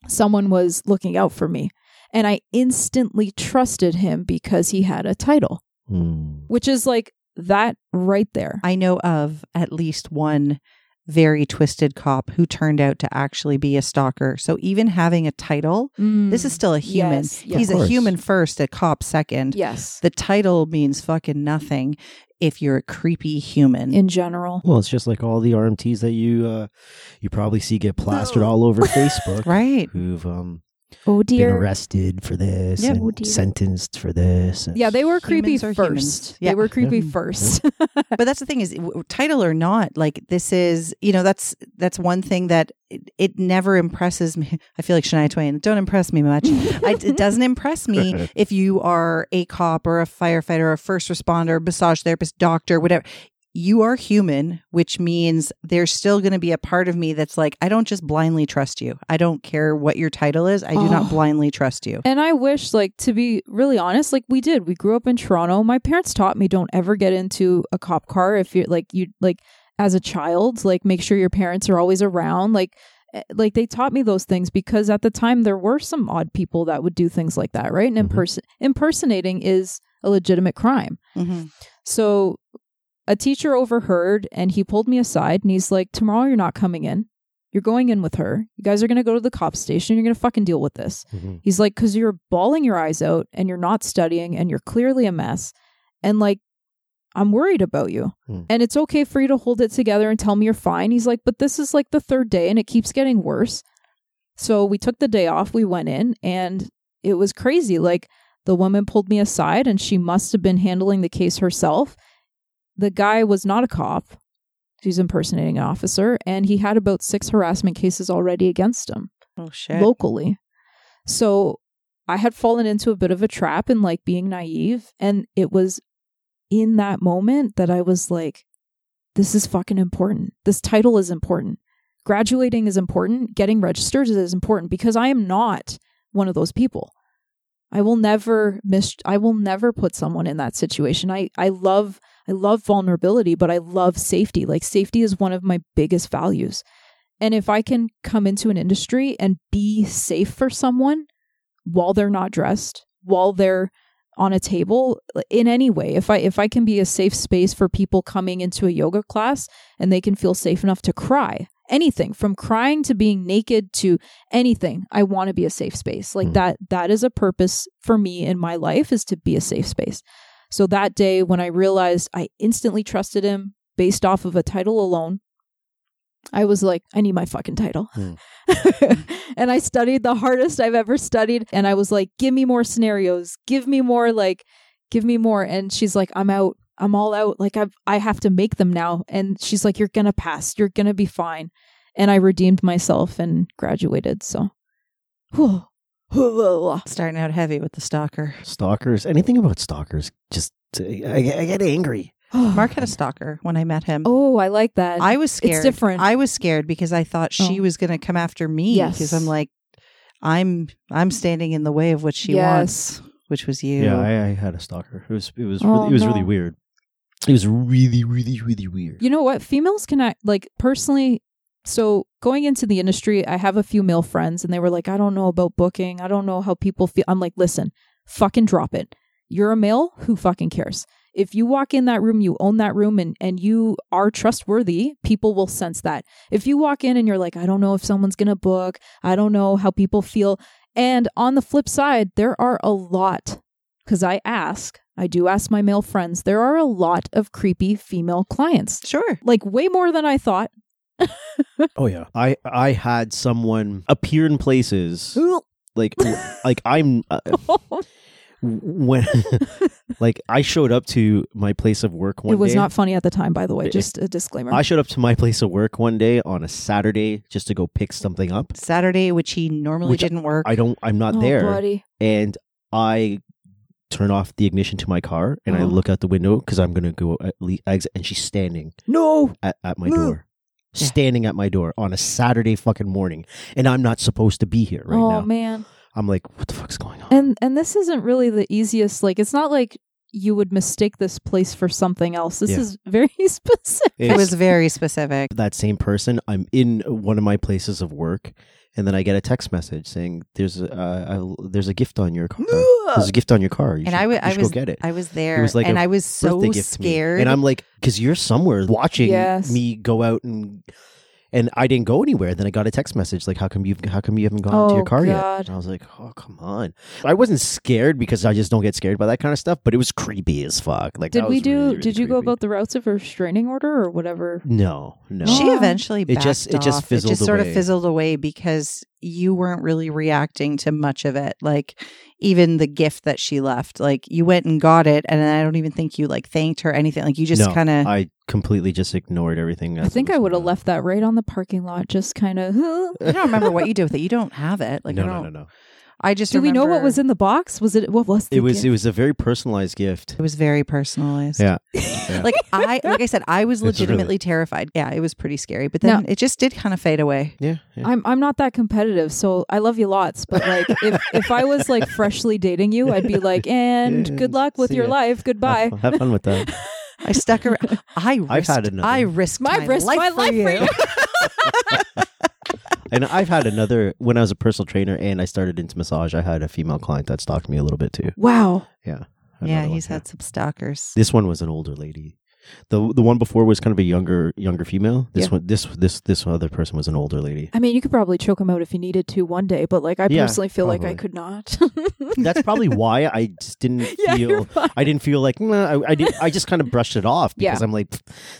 Someone was looking out for me. And I instantly trusted him because he had a title, Hmm. which is like that right there. I know of at least one very twisted cop who turned out to actually be a stalker. So even having a title, this is still a human. Yes, yes. He's a human first, a cop second. yes. The title means fucking nothing if you're a creepy human. In general. Well, it's just like all the RMTs that you uh, you probably see get plastered all over Facebook, right. who've um, Oh been dear. arrested for this Yeah. and Oh, dear. sentenced for this. Yeah, they were creepy first. Yeah. They were creepy Yeah. first. but that's the thing is title or not like this is you know that's that's one thing that it, it never impresses me i feel like shania twain don't impress me much I, it doesn't impress me if you are a cop or a firefighter or a first responder massage therapist doctor whatever you are human which means there's still going to be a part of me that's like i don't just blindly trust you i don't care what your title is i do Oh. not blindly trust you And I wish, like, to be really honest, like we did. We grew up in Toronto. My parents taught me don't ever get into a cop car if you're like you like as a child. Like, make sure your parents are always around. Like, eh, like they taught me those things because at the time there were some odd people that would do things like that, right? And Mhm. imperson- impersonating is a legitimate crime. Mhm. So a teacher overheard and he pulled me aside and he's like, Tomorrow you're not coming in. You're going in with her. You guys are going to go to the cop station. You're going to fucking deal with this. Mhm. He's like, because you're bawling your eyes out and you're not studying and you're clearly a mess. And like, I'm worried about you. Hmm. And it's okay for you to hold it together and tell me you're fine. He's like, but this is like the third day and it keeps getting worse. So we took the day off. We went in and it was crazy. Like, the woman pulled me aside and she must have been handling the case herself. The guy was not a cop. He's impersonating an officer and he had about six harassment cases already against him Oh shit. locally. So I had fallen into a bit of a trap in like being naive. And it was in that moment that I was like, this is fucking important. This title is important. Graduating is important. Getting registered is important because I am not one of those people. I will never miss I will never put someone in that situation. I I love I love vulnerability, but I love safety. Like safety is one of my biggest values. And if I can come into an industry and be safe for someone while they're not dressed, while they're on a table in any way, if I if I can be a safe space for people coming into a yoga class and they can feel safe enough to cry, anything from crying to being naked to anything, I want to be a safe space. Like Hmm. that that is a purpose for me in my life is to be a safe space. So that day when I realized I instantly trusted him based off of a title alone, I was like, I need my fucking title. Hmm. and I studied the hardest I've ever studied. And I was like, give me more scenarios. Give me more, like, give me more. And she's like, I'm out. I'm all out. Like, I've, I have to make them now. And she's like, you're going to pass. You're going to be fine. And I redeemed myself and graduated. So, whew. Starting out heavy with the stalker. Stalkers. Anything about stalkers? Just I, I get angry. Mark had a stalker when I met him. Oh, I like that. I was scared. It's different. I was scared because I thought she Oh. was going to come after me. Yes. Because I'm like, I'm I'm standing in the way of what she Yes. wants, which was you. Yeah, I, I had a stalker. It was it was Oh, really, it was oh, really no. weird. It was really really really weird. You know what? Females can act like personally. So going into the industry, I have a few male friends, and they were like, "I don't know about booking. I don't know how people feel." I'm like, "Listen, fucking drop it. You're a male. Who fucking cares? If you walk in that room, you own that room, and and you are trustworthy. People will sense that. If you walk in and you're like, "I don't know if someone's gonna book. I don't know how people feel." And on the flip side, there are a lot because I ask. I do ask my male friends. There are a lot of creepy female clients Sure. like way more than I thought. Oh yeah, I I had someone appear in places like like I'm uh, when like I showed up to my place of work one it was day. not funny at the time, by the way. Just a disclaimer. I showed up to my place of work one day on a Saturday just to go pick something up. Saturday, which he normally Which didn't work. I don't. I'm not oh, there, buddy. and I turn off the ignition to my car and I Oh. look out the window because I'm gonna go at le- exit, and she's standing No. at, at my No. door. Yeah. Standing at my door on a Saturday fucking morning, and I'm not supposed to be here right oh now. man. I'm like, what the fuck's going on? And and this isn't really the easiest. Like it's not like you would mistake this place for something else. This Yeah. is very specific. it was very specific. that same person. I'm in one of my places of work, and then I get a text message saying, "There's a uh, a, there's a gift on your car. There's a gift on your car. You And should, I wa- you I was- go get it." I was there, was like and I was so birthday gift to me. scared. And I'm like, because you're somewhere watching Yes. me go out and and I didn't go anywhere. Then I got a text message like, how come you how come you haven't gone to Oh, your car yet? And I was like, oh come on. I wasn't scared because I just don't get scared by that kind of stuff, but it was creepy as fuck. Like Did we do? really, really did you go creepy. about the routes of a restraining order or whatever? No, no. she Oh. eventually It just- backed it just fizzled it just sort away. of fizzled away because you weren't really reacting to much of it like even the gift that she left like you went and got it and i don't even think you like thanked her or anything like you just No, kind of I completely just ignored everything. I think I would have left that right on the parking lot, just kind of. i don't remember what you did with it you don't have it like no, i no, don't no, no. I just Do we know what was in the box? Was it what was the It was gift? it was a very personalized gift. it was very personalized Yeah. Yeah. like i like i said i was It's really- legitimately terrified yeah it was pretty scary but then Now- it just did kind of fade away yeah, yeah. I'm I'm not that competitive, so I love you lots. But like, if if I was like freshly dating you, I'd be like, and Yeah, good luck with your ya. life. Goodbye. Have, have fun with that. i stuck around i risked, I've had enough. i risked My my, risk, life, my for life you. for you. And I've had another when I was a personal trainer and I started into massage. I had a female client that stalked me a little bit too. wow. Yeah, yeah he's had some stalkers This one was an older lady. The the one before was kind of a younger younger female. This Yeah. one this this this other person was an older lady. I mean, you could probably choke him out if you needed to one day, but like I Yeah, personally feel like I could not. That's probably why I just didn't yeah, feel. I didn't feel like nah, I, I did I just kind of brushed it off because I'm like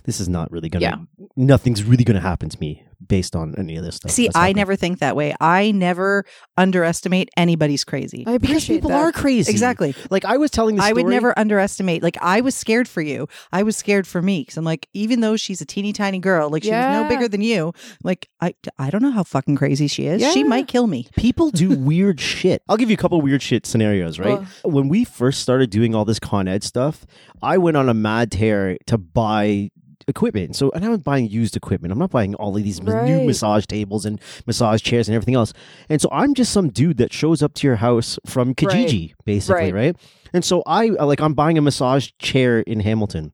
this is not really gonna Yeah. nothing's really gonna happen to me based on any of this stuff. See, that's I never think that way. I never underestimate anybody's crazy. I because appreciate people that. are crazy. Exactly. Like I was telling the I would never underestimate. Like I was scared for you. I was scared for me because I'm like, even though she's a teeny tiny girl, like she's Yeah. no bigger than you. Like I, I don't know how fucking crazy she is. She might kill me. People do weird shit. I'll give you a couple weird shit scenarios, right? Ugh. When we first started doing all this Con Ed stuff, I went on a mad tear to buy equipment. So, and I was buying used equipment. I'm not buying all of these m- new massage tables and massage chairs and everything else. And so I'm just some dude that shows up to your house from Kijiji, basically, Right. right? And so I uh, like I'm buying a massage chair in Hamilton.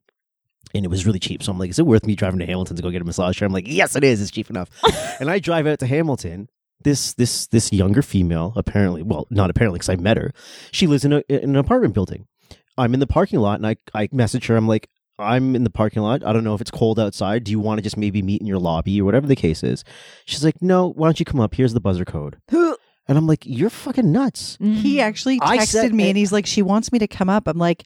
And it was really cheap. So I'm like, is it worth me driving to Hamilton to go get a massage chair? I'm like, yes, it is. It's cheap enough. and I drive out to Hamilton. This this this younger female, apparently, well, not apparently, because I met her. She lives in, a, in an apartment building. I'm in the parking lot, and I I message her. I'm like, I'm in the parking lot. I don't know if it's cold outside. Do you want to just maybe meet in your lobby or whatever the case is? She's like, No. Why don't you come up? Here's the buzzer code. And I'm like, You're fucking nuts. He Mhm. actually I texted said- me and he's like, she wants me to come up. I'm like,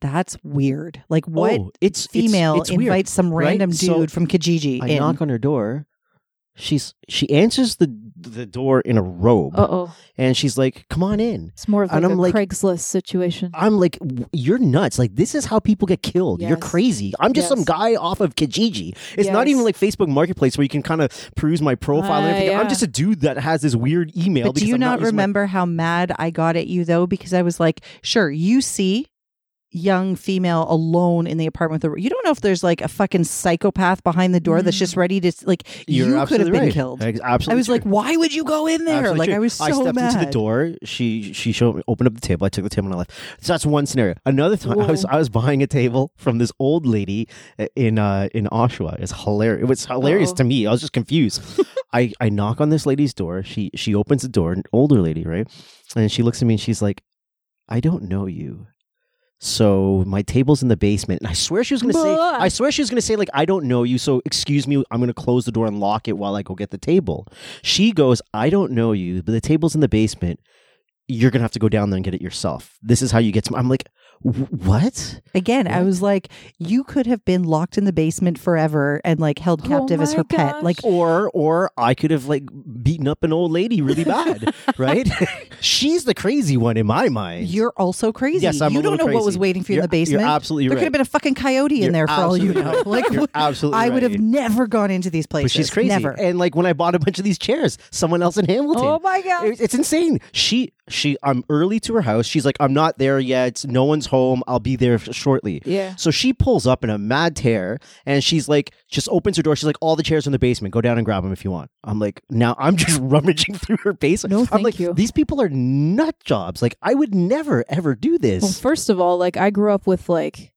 that's weird. Like what Oh, it's it's- female it's, weird. invites some right? random dude So from Kijiji I in? knock on her door. She's she answers the the door in a robe, Uh oh. and she's like, "Come on in." It's more of like And a I'm like- Craigslist situation. I'm like, you're nuts. Like, this is how people get killed. You're crazy. I'm just some guy off of Kijiji. It's not even like Facebook Marketplace where you can kind of peruse my profile and Ah, everything. I'm just a dude that has this weird email. But do you I'm not using my- remember how mad I got at you though? Because I was like, sure, you see young female alone in the apartment with the you don't know if there's like a fucking psychopath behind the door that's Mm. just ready to like You're you could have been right. killed. Absolutely. I was true. like, why would you go in there? Absolutely like true. I was so I stepped mad. into the door. She she showed me, opened up the table. I took the table and I left. So that's one scenario. Another time, I was I was buying a table from this old lady in uh in Oshawa. It's hilarious. It was hilarious Uh-oh. to me. I was just confused. I I knock on this lady's door. She she opens the door. An older lady, right? And she looks at me and she's like, "I don't know you." So my table's in the basement, and I swear she was gonna say, Blah. I swear she was gonna say like, I don't know you, so excuse me, I'm gonna close the door and lock it while I go get the table. She goes, I don't know you, but the table's in the basement. You're gonna have to go down there and get it yourself. This is how you get to. I'm like, "Wh- what? Again, I was like, you could have been locked in the basement forever and like held Oh captive as my her pet. Like Or or I could have like beaten up an old lady really bad, right? She's the crazy one in my mind. you're also crazy. Yes, I'm a you don't know little what was waiting for you in You're- the basement. You're absolutely there right. could have been a fucking coyote in You're there for all you know. right. Like You're absolutely I would have right. never gone into these places. But she's crazy. Never. And like when I bought a bunch of these chairs, someone else in Hamilton. oh my god. It- It's insane. She she I'm early to her house. She's like, I'm not there yet. No one's home. I'll be there shortly. yeah. So she pulls up in a mad tear and she's like, just opens her door. She's like, all the chairs are in the basement. Go down and grab them if you want. I'm like, now I'm just rummaging through her basement. No, I'm thank like, you. these people are nut jobs. Like, I would never ever do this. Well, first of all, like I grew up with like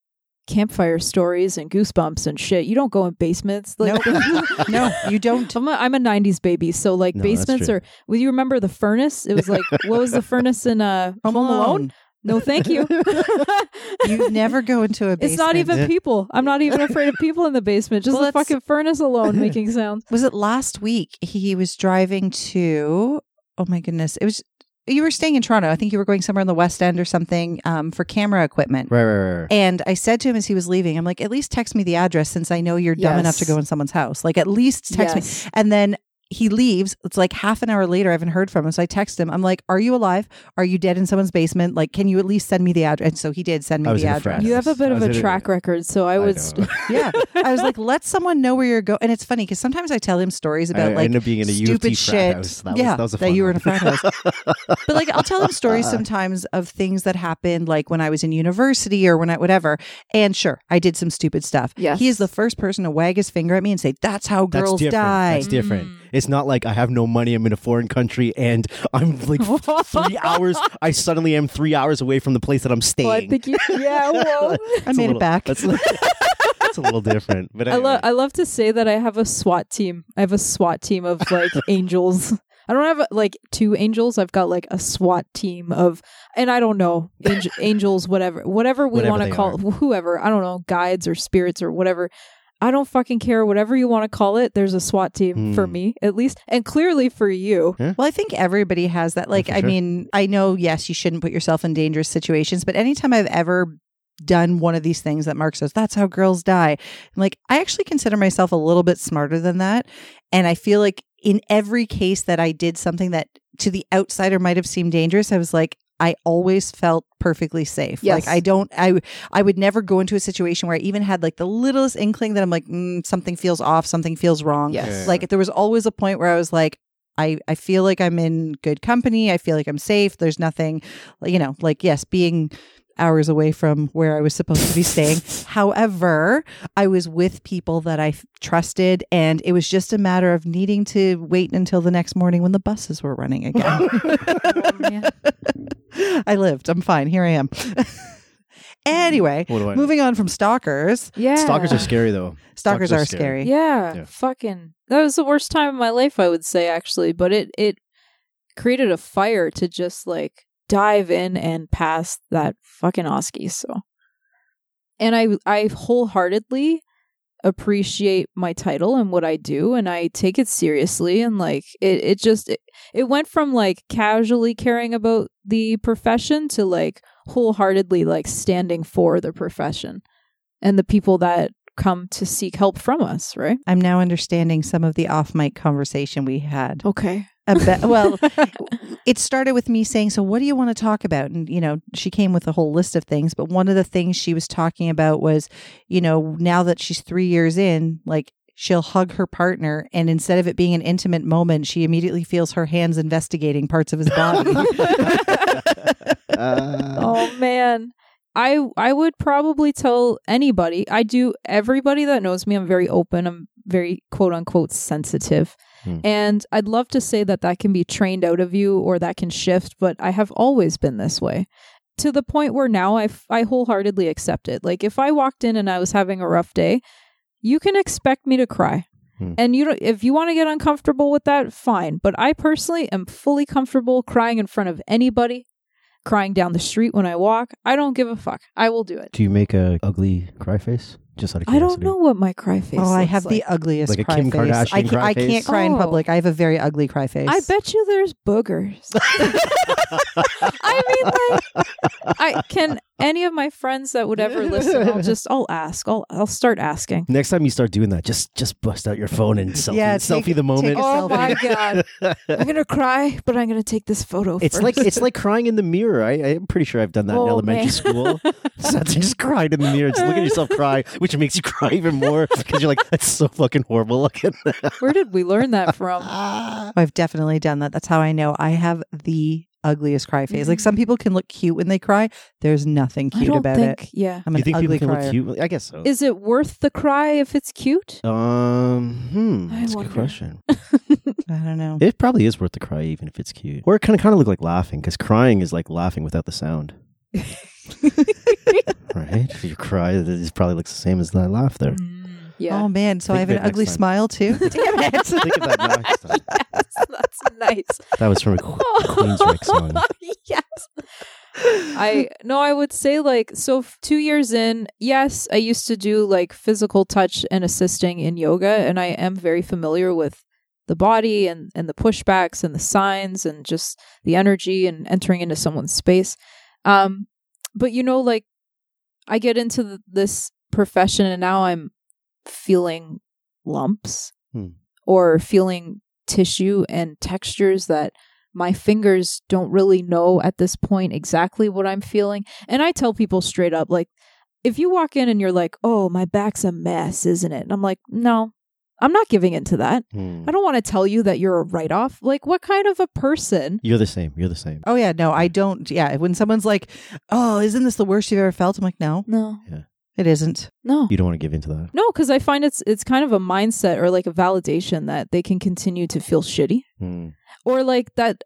campfire stories and goosebumps and shit. You don't go in basements. Like, no, you don't. I'm a, I'm a 90s baby, so like No, basements true. are. Well, you remember the furnace? It was like what was the furnace in uh, Home Alone. No, thank you. You never go into a basement. it's not even people. I'm not even afraid of people in the basement. Just Well, the fucking furnace alone making sounds. Was it last week? He was driving to. Oh my goodness! It was. You were staying in Toronto. I think you were going somewhere in the West End or something um, for camera equipment. right, right, right, right. And I said to him as he was leaving, I'm like, at least text me the address since I know you're dumb enough to go in someone's house. Like, at least text me. And then he leaves. It's like half an hour later. I haven't heard from him. So I text him. I'm like, Are you alive? Are you dead in someone's basement? Like, can you at least send me the address? And so he did send me I was the in a address. frat You have a bit I of was a in a- track record, so I I would. know. yeah. I was like, let someone know where you're going. And it's funny because sometimes I tell him stories about I, like I ended up being in a U of stupid T shit. frat house. That was, yeah, that was a fun you were in a frat house. but like, I'll tell him stories uh. sometimes of things that happened, like when I was in university or when I whatever. And sure, I did some stupid stuff. Yes. he is the first person to wag his finger at me and say, "That's how That's girls different. die." That's different. Mm. It's not like I have no money. I'm in a foreign country and I'm like three hours. I suddenly am three hours away from the place that I'm oh, staying. Well, I think you. Yeah. Whoa. I made little- it back. That's, that's a little different. But I anyway. love I love to say that I have a SWAT team. I have a SWAT team of like angels I don't have like two angels. I've got like a SWAT team of, and I don't know, angel, angels, whatever, whatever we want to call are. whoever. I don't know, guides or spirits or whatever. I don't fucking care. Whatever you want to call it, there's a SWAT team for Hmm. me, at least, and clearly for you. Well, I think everybody has that. Like, for I sure. mean, I know, yes, you shouldn't put yourself in dangerous situations, but anytime I've ever done one of these things that Mark says, that's how girls die, I'm like, I actually consider myself a little bit smarter than that. And I feel like in every case that I did something that to the outsider might have seemed dangerous, I was like, I always felt perfectly safe. Yes. Like I don't, I, I would never go into a situation where I even had like the littlest inkling that I'm like, mm, something feels off, something feels wrong. Yes. Like there was always a point where I was like, I, I feel like I'm in good company. I feel like I'm safe. There's nothing, you know, like, yes, being hours away from where I was supposed to be staying. However, I was with people that I f- trusted, and it was just a matter of needing to wait until the next morning when the buses were running again. man. I lived. I'm fine. Here I am. anyway, What know? moving on from stalkers. Yeah. Stalkers are scary though. Stalkers, Stalkers are are scary. scary. Yeah, Yeah. fucking. That was the worst time of my life, I would say, actually. But it it created a fire to just like dive in and pass that fucking OSCE. So, and I I wholeheartedly appreciate my title and what I do, and I take it seriously. And like it it just it, it went from like casually caring about the profession to like wholeheartedly like standing for the profession and the people that come to seek help from us, right? I'm now understanding some of the off mic conversation we had. Okay. About, well, it started with me saying, So, what do you want to talk about? And, you know, she came with a whole list of things. But one of the things she was talking about was, you know, now that she's three years in, like, she'll hug her partner. And instead of it being an intimate moment, she immediately feels her hands investigating parts of his body. Uh, oh man. I I would probably tell anybody. I do everybody that knows me. I'm very open. I'm very quote unquote sensitive. Hmm. And I'd love to say that that can be trained out of you or that can shift, but I have always been this way. To the point where now I I wholeheartedly accept it. Like if I walked in and I was having a rough day, you can expect me to cry. Hmm. And you don't, if you want to get uncomfortable with that, fine. But I personally am fully comfortable crying in front of anybody, crying down the street when I walk. I don't give a fuck. I will do it. do you make a ugly cry face? Just out of I don't know what my cry face. Is. Oh, I looks have the like. ugliest Like a cry Kim face. Kardashian I, ca- cry I can't face? cry in Oh. public. I have a very ugly cry face. I bet you there's boogers. I mean, like, I can any of my friends that would ever listen. I'll just, I'll ask. I'll, I'll start asking. Next time you start doing that, just just bust out your phone and selfie, Yeah, selfie the moment. take a Oh my god, I'm gonna cry, but I'm gonna take this photo. It's first. like it's like crying in the mirror. I, I'm pretty sure I've done that in Oh, elementary man. school. so just cried in the mirror, just look at yourself cry, which makes you cry even more because you're like, that's so fucking horrible looking. Where did we learn that from? I've definitely done that. That's how I know I have the ugliest cry face. Like some people can look cute when they cry. There's nothing I cute don't about think. it. Yeah. I'm you an think ugly people can crier. look cute? I guess so. Is it worth the cry if it's cute? um, hmm, I that's a good question. I don't know. It probably is worth the cry, even if it's cute. Or it kind of kind of look like laughing, because crying is like laughing without the sound, right? If you cry, it probably looks the same as that laugh there. Mm, yeah. Oh man, so Think I have of an it next ugly time. smile too. Damn it. Think of that next time. Yes, that's nice. That was from a Qu- Queensryche song. yes. I no, I would say like so. f- Two years in, yes, I used to do like physical touch and assisting in yoga, and I am very familiar with the body and and the pushbacks and the signs and just the energy and entering into someone's space. Um, but you know, like I get into th- this profession, and now I'm feeling lumps Hmm. or feeling tissue and textures that my fingers don't really know at this point exactly what I'm feeling. And I tell people straight up, like, if you walk in and you're like, oh, my back's a mess, isn't it? And I'm like, no, I'm not giving into that. Hmm. I don't want to tell you that you're a write off. Like, what kind of a person? You're the same. You're the same. Oh yeah, no, I don't. Yeah, when someone's like, "Oh, isn't this the worst you've ever felt?" I'm like, "No, No, Yeah. it isn't." no. You don't want to give into that. No, because I find it's it's kind of a mindset or like a validation that they can continue to feel shitty. Hmm. or like that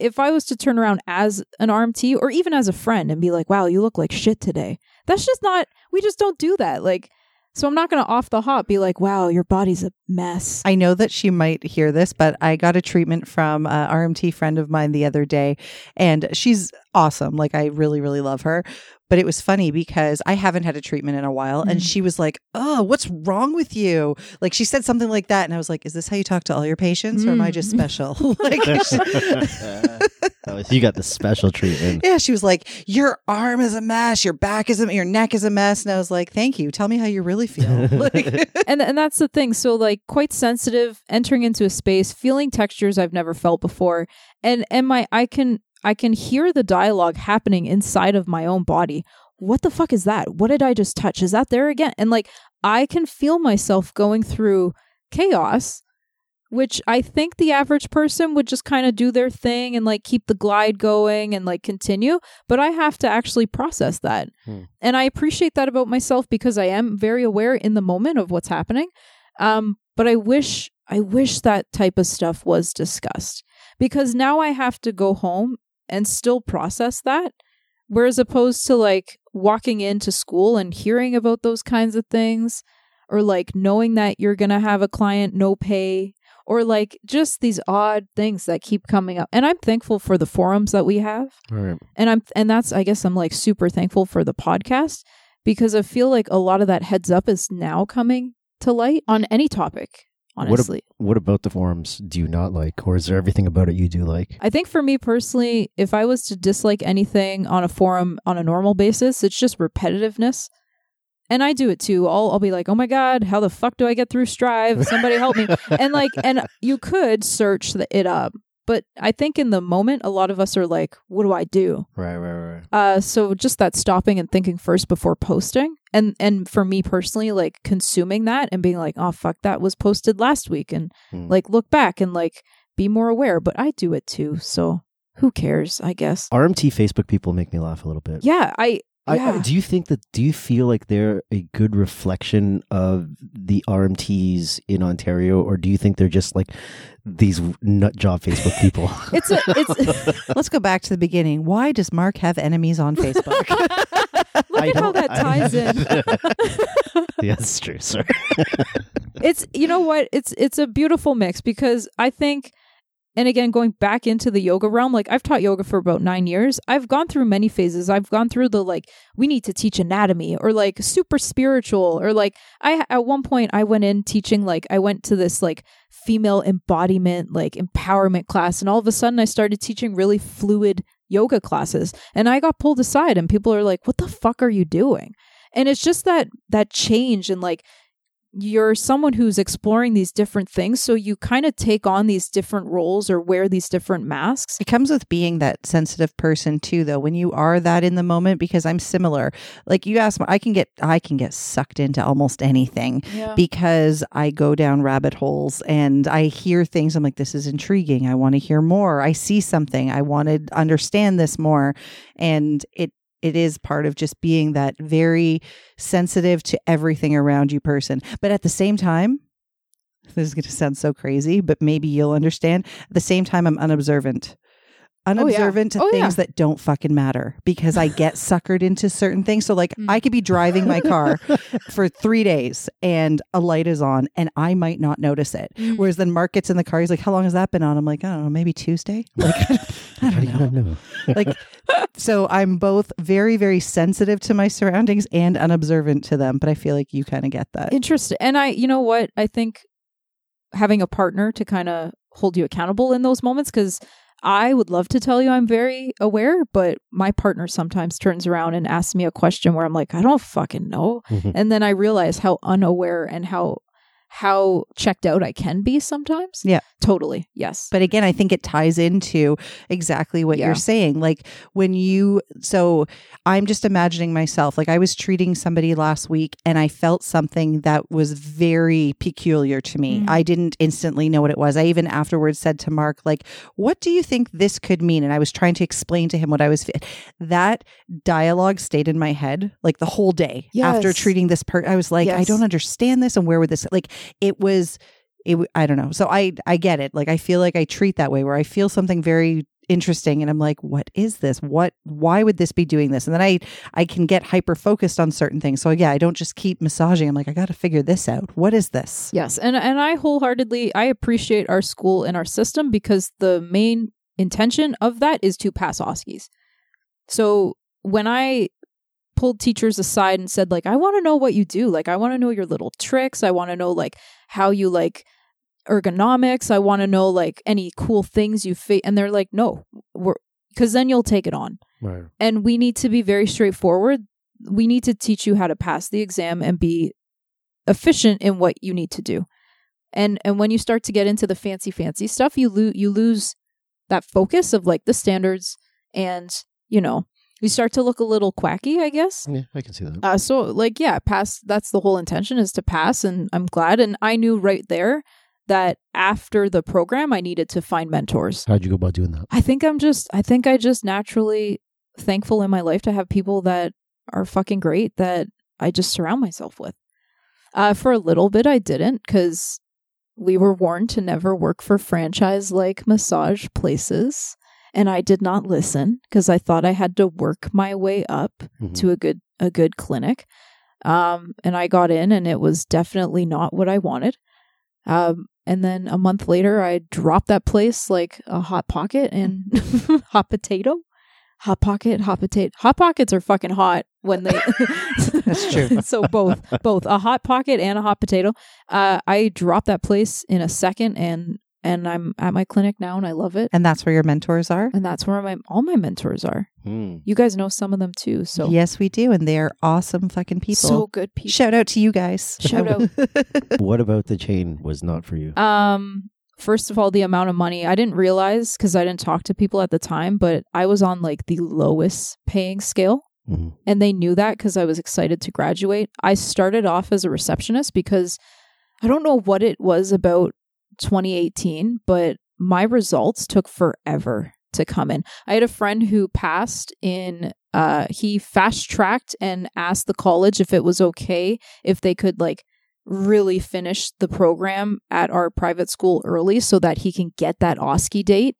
if I was to turn around as an RMT or even as a friend and be like, wow, you look like shit today. That's just not, we just don't do that. Like, So I'm not going to off the hop be like, wow, your body's a mess. I know that she might hear this, but I got a treatment from a RMT friend of mine the other day, and she's awesome. Like I really, really love her. But it was funny because I haven't had a treatment in a while, and Mhm. she was like, "Oh, what's wrong with you?" Like she said something like that, and I was like, "Is this how you talk to all your patients, or am I just Mm. special?" like, That you got the special treatment. yeah, she was like, "Your arm is a mess, your back is a, your neck is a mess," and I was like, "Thank you. Tell me how you really feel." like, and and that's the thing. So like quite sensitive, entering into a space, feeling textures I've never felt before, and and my I can I can hear the dialogue happening inside of my own body. What the fuck is that? What did I just touch? Is that there again? And like I can feel myself going through chaos, which I think the average person would just kind of do their thing and like keep the glide going and like continue. But I have to actually process that. Hmm. And I appreciate that about myself because I am very aware in the moment of what's happening. Um, but I wish I wish that type of stuff was discussed because now I have to go home and still process that. Whereas opposed to like walking into school and hearing about those kinds of things, or like knowing that you're gonna have a client no pay, or like just these odd things that keep coming up. And I'm thankful for the forums that we have right. and i'm and that's i guess i'm like super thankful for the podcast because i feel like a lot of that heads up is now coming to light on any topic What ab- honestly. What about the forums do you not like, or is there everything about it you do like? i think for me personally if i was to dislike anything on a forum on a normal basis it's just repetitiveness. And i do it too. I'll, I'll be like oh my god how the fuck do i get through strive? Somebody help me. And like and you could search the, it up but i think in the moment a lot of us are like what do i do Right, right, right. Uh, so just that stopping and thinking first before posting, and and for me personally, like consuming that and being like, oh fuck, that was posted last week, and Hmm. like look back and like be more aware. But I do it too, so who cares? I guess. RMT Facebook people make me laugh a little bit. Yeah, I. I, I- do you think that? Do you feel like they're a good reflection of the RMTs in Ontario, or do you think they're just like these nut job Facebook people? It's a. It's. let's go back to the beginning. Why does Mark have enemies on Facebook? look I at how that ties in. yeah, that's true, sir. it's you know what it's it's a beautiful mix because i think and again going back into the yoga realm like i've taught yoga for about nine years. I've gone through many phases. I've gone through the like we need to teach anatomy or like super spiritual or like i at one point i went in teaching like i went to this like female embodiment like empowerment class and all of a sudden i started teaching really fluid yoga classes. And i got pulled aside and people are like what the fuck are you doing? And it's just that that change and like you're someone who's exploring these different things so you kind of take on these different roles or wear these different masks It comes with being that sensitive person too, though. When you are that in the moment, because I'm similar. Like you asked, I can get I can get sucked into almost anything yeah because I go down rabbit holes and I hear things. I'm like, this is intriguing. I want to hear more. I see something. I want to understand this more, and it it is part of just being that very sensitive to everything around you person. But at the same time. This is going to sound so crazy, but maybe you'll understand. At the same time, I'm unobservant. Unobservant to Oh, yeah. things that don't fucking matter because I get suckered into certain things. So, like, Mm. I could be driving my car for three days and a light is on and I might not notice it. Mm. Whereas then Mark gets in the car, he's like, How long has that been on? I'm like, I don't know, maybe Tuesday? Like, I How don't do you know. not know? Like, so I'm both very, very sensitive to my surroundings and unobservant to them. But I feel like you kind of get that. interesting and i you know what i think having a partner to kind of hold you accountable in those moments because i would love to tell you i'm very aware but my partner sometimes turns around and asks me a question where i'm like i don't fucking know Mhm. and then i realize how unaware and how how checked out i can be sometimes Yeah. Totally yes But again, I think it ties into exactly what Yeah. you're saying. Like when you, so I'm just imagining myself, like I was treating somebody last week and I felt something that was very peculiar to me. Mhm. I didn't instantly know what it was. I even afterwards said to Mark, like, what do you think this could mean? And I was trying to explain to him what I was, that dialogue stayed in my head like the whole day after treating this person. I was like, I don't understand this. And where would this, like, it was, it I don't know. So I I get it. Like I feel like I treat that way where I feel something very interesting and i'm like what is this? What why would this be doing this? And then i i can get hyper focused on certain things. So yeah i don't just keep massaging. I'm like i gotta figure this out. What is this? Yes, and and I wholeheartedly I appreciate our school and our system because the main intention of that is to pass OSCEs So when I pulled teachers aside and said like I want to know what you do, like I want to know your little tricks, I want to know like how you like ergonomics, I want to know like any cool things you fa- and they're like no, we're cuz then you'll take it on Right. and we need to be very straightforward. We need to teach you how to pass the exam and be efficient in what you need to do. And and when you start to get into the fancy fancy stuff, you lose you lose that focus of like the standards and, you know, you start to look a little quacky, I guess. Yeah, I can see that. Uh, so like yeah, pass that's the whole intention is to pass and I'm glad and I knew right there that after the program I needed to find mentors. How'd you go about doing that? I think I'm just I think I just naturally thankful in my life to have people that are fucking great that I just surround myself with. Uh for a little bit I didn't cuz we were warned to never work for franchise like massage places and I did not listen cuz I thought I had to work my way up Mhm. to a good a good clinic. Um and I got in and it was definitely not what I wanted. Um and then a month later I dropped that place like a hot pocket and hot potato. Hot pocket, hot potato. Hot pockets are fucking hot when they That's true. so both both a hot pocket and a hot potato. Uh I dropped that place in a second and and I'm at my clinic now and I love it. and that's where your mentors are And that's where my all my mentors are. Hmm. You guys know some of them too. So yes we do and they're awesome fucking people so good people. shout out to you guys Shout out. What about the chain was not for you? Um, first of all, the amount of money I didn't realize because I didn't talk to people at the time, but I was on like the lowest paying scale. Mhm. And they knew that because I was excited to graduate. I started off as a receptionist because I don't know what it was about 2018, but my results took forever to come in. I had a friend who passed in uh he fast tracked and asked the college if it was okay if they could like really finish the program at our private school early so that he can get that OSCE date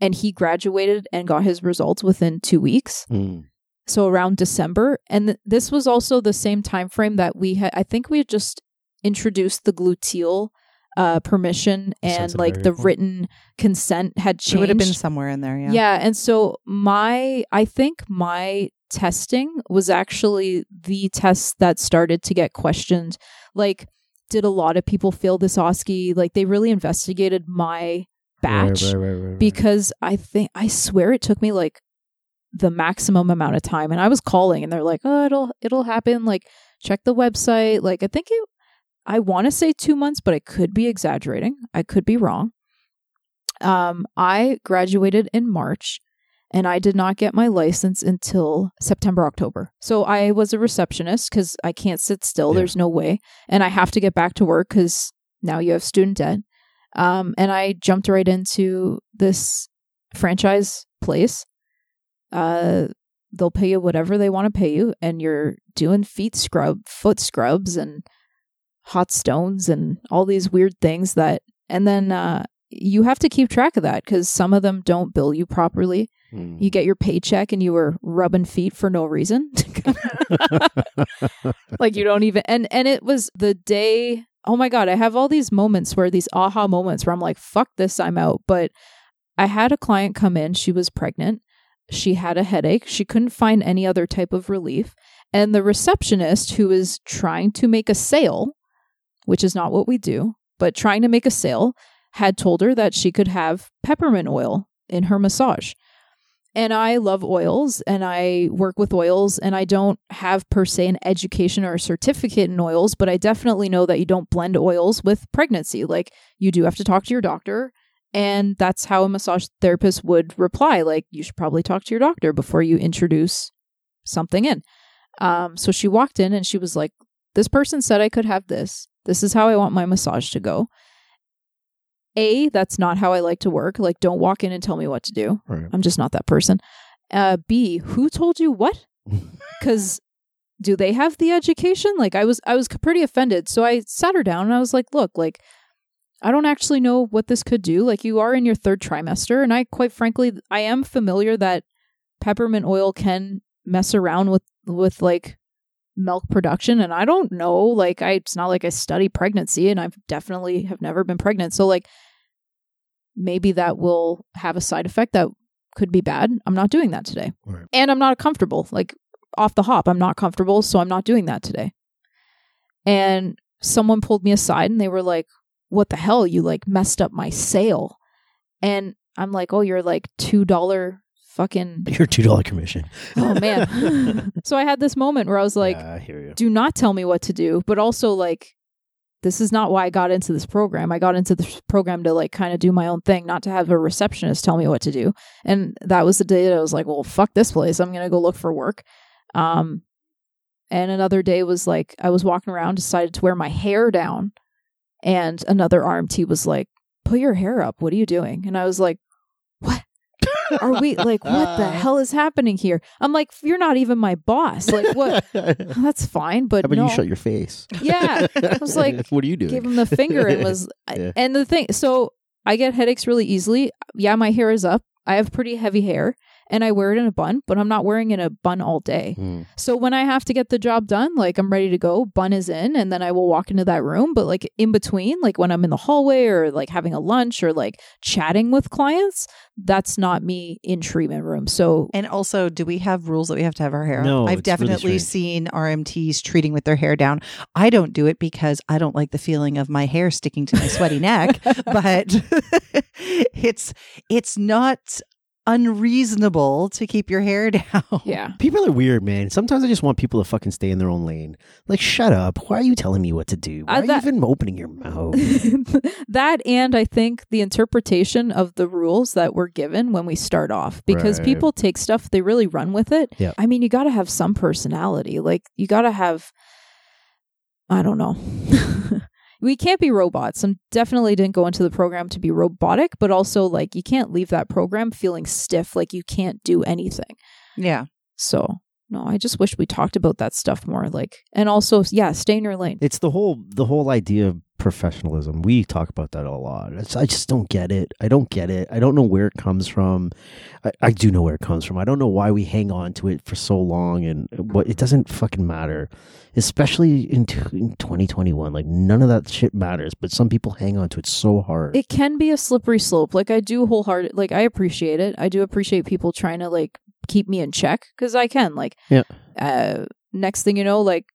and he graduated and got his results within 2 weeks Hmm. so around December and th- this was also the same time frame that we had I think we had just introduced the gluteal uh permission and like the form. written consent had it would have been somewhere in there yeah yeah. and so my I think my testing was actually the test that started to get questioned. Like, did a lot of people fail this OSCE? Like, they really investigated my batch Right, right, right, right, right. because I think I swear it took me like the maximum amount of time, and I was calling, and they're like, "Oh, it'll it'll happen." Like, check the website. Like, I think it. I want to say two months, but I could be exaggerating. I could be wrong. Um, I graduated in March and I did not get my license until September, October. So I was a receptionist because I can't sit still. Yeah. There's no way. And I have to get back to work because now you have student debt. Um, and I jumped right into this franchise place. Uh, they'll pay you whatever they want to pay you, and you're doing feet scrub, foot scrubs, and hot stones, and all these weird things that. And then uh, you have to keep track of that because some of them don't bill you properly. Hmm. You get your paycheck and you were rubbing feet for no reason. like you don't even and and it was the day oh my god i have all these moments where these aha moments where i'm like fuck this i'm out but i had a client come in she was pregnant she had a headache she couldn't find any other type of relief and the receptionist who was trying to make a sale which is not what we do but trying to make a sale had told her that she could have peppermint oil in her massage and I love oils and I work with oils and I don't have per se an education or a certificate in oils, but I definitely know that you don't blend oils with pregnancy. Like you do have to talk to your doctor. And that's how a massage therapist would reply. Like you should probably talk to your doctor before you introduce something in. Um, so she walked in and she was like, This person said I could have this. This is how I want my massage to go. A, that's not how I like to work. Like, don't walk in and tell me what to do. Right. I'm just not that person. Uh, B, who told you what? Because do they have the education? Like, I was, I was pretty offended. So I sat her down and I was like, look, like, I don't actually know what this could do. Like you are in your third trimester and I quite frankly I am familiar that peppermint oil can mess around with with like milk production and I don't know like I it's not like I study pregnancy and I've definitely have never been pregnant. So like maybe that will have a side effect that could be bad. I'm not doing that today. Right. And I'm not comfortable. Like off the hop, I'm not comfortable, so I'm not doing that today. And someone pulled me aside and they were like, "What the hell? You like messed up my sale." And I'm like, "Oh, you're like $2 fucking Your two dollar commission. Oh man." so I had this moment where I was like, Yeah, I hear you. do not tell me what to do, but also like this is not why I got into this program. I got into this program to like kind of do my own thing, not to have a receptionist tell me what to do. And that was the day that I was like, well, fuck this place. I'm going to go look for work. Um and another day was like I was walking around, decided to wear my hair down, and another RMT was like, "Put your hair up. What are you doing?" And I was like, "What?" Are we like what the uh. hell is happening here? I'm like, you're not even my boss. Like what? Oh, that's fine, but How about no. you shut your face? Yeah. I was like, what are you doing? gave him the finger and was Yeah. and the thing so I get headaches really easily. Yeah, my hair is up. I have pretty heavy hair and I wear it in a bun, but I'm not wearing it in a bun all day. Hmm. So when I have to get the job done, like I'm ready to go, bun is in, and then I will walk into that room. But like in between, like when I'm in the hallway or like having a lunch or like chatting with clients, that's not me in treatment room. So And also, do we have rules that we have to have our hair? No, up? I've it's really definitely seen RMTs treating with their hair down. I don't do it because I don't like the feeling of my hair sticking to my sweaty neck, but it's it's not unreasonable to keep your hair down. yeah. People are weird, man. Sometimes I just want people to fucking stay in their own lane. Like, shut up. Why are you telling me what to do? Why Uh, are you even opening your mouth? that and I think the interpretation of the rules that we're given when we start off because Right. people take stuff they really run with it. Yeah. I mean, you got to have some personality. Like you got to have I don't know. we can't be robots. And definitely didn't go into the program to be robotic, but also like you can't leave that program feeling stiff like you can't do anything. Yeah. So, no, I just wish we talked about that stuff more like and also yeah, stay in your lane. It's the whole the whole idea of professionalism. We talk about that a lot. It's, I just don't get it. I don't get it. I don't know where it comes from. I, I do know where it comes from. I don't know why we hang on to it for so long, and what it doesn't fucking matter, especially in, t- in 2021. Like none of that shit matters, but some people hang on to it so hard. it can be a slippery slope. Like I do wholehearted like I appreciate it. I do appreciate people trying to like keep me in check because I can. Like Yeah. uh next thing you know, like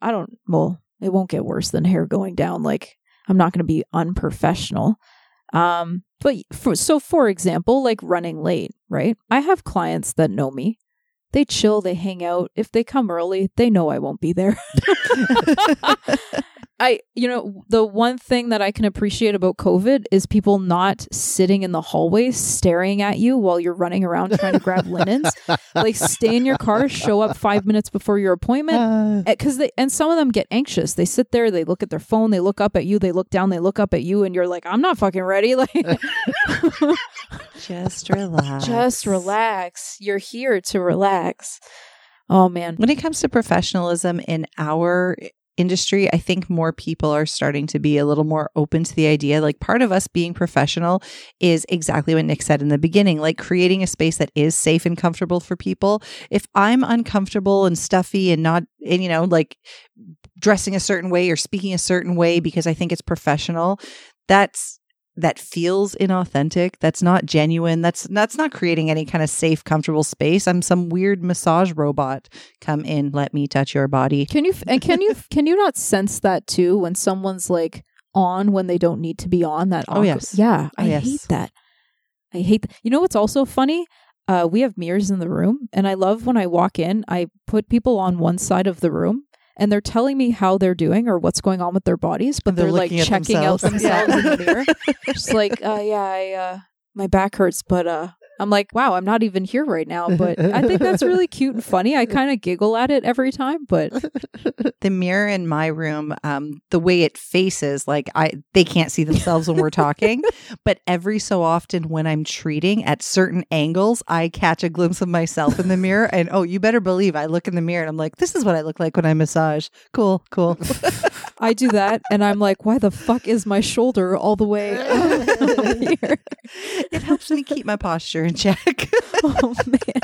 I don't well, it won't get worse than hair going down. Like I'm not gonna be unprofessional. Um but for so for example, like running late, right? I have clients that know me. They chill, they hang out. If they come early, they know I won't be there. I, you know, the one thing that I can appreciate about COVID is people not sitting in the hallway staring at you while you're running around trying to grab linens. Like, stay in your car, show up five minutes before your appointment. Uh. Eh, because they, and some of them get anxious. They sit there, they look at their phone, they look up at you, they look down, they look up at you, and you're like, I'm not fucking ready. Like, Just relax. just relax. You're here to relax. Oh, man. When it comes to professionalism in our industry, I think more people are starting to be a little more open to the idea. Like part of us being professional is exactly what Nick said in the beginning, like creating a space that is safe and comfortable for people. If I'm uncomfortable and stuffy and not, and you know, like dressing a certain way or speaking a certain way because I think it's professional, that's that feels inauthentic that's not genuine that's that's not creating any kind of safe comfortable space i'm some weird massage robot come in let me touch your body Can you and can you can you not sense that too when someone's like on when they don't need to be on that Oh, yes. yeah Oh, i yes. hate that i hate th- you know what's also funny uh we have mirrors in the room and i love when i walk in i put people on one side of the room and they're telling me how they're doing or what's going on with their bodies but they're they're, like checking out themselves. themselves Yeah. in the mirror just like uh yeah i uh my back hurts but uh I'm like, wow, I'm not even here right now, but I think that's really cute and funny. I kind of giggle at it every time, but the mirror in my room um the way it faces like i they can't see themselves when we're talking but every so often when i'm treating at certain angles i catch a glimpse of myself in the mirror and oh you better believe i look in the mirror and i'm like this is what i look like when i massage cool cool I do that, and I'm like, why the fuck is my shoulder all the way up here? It helps me keep my posture in check. Oh man.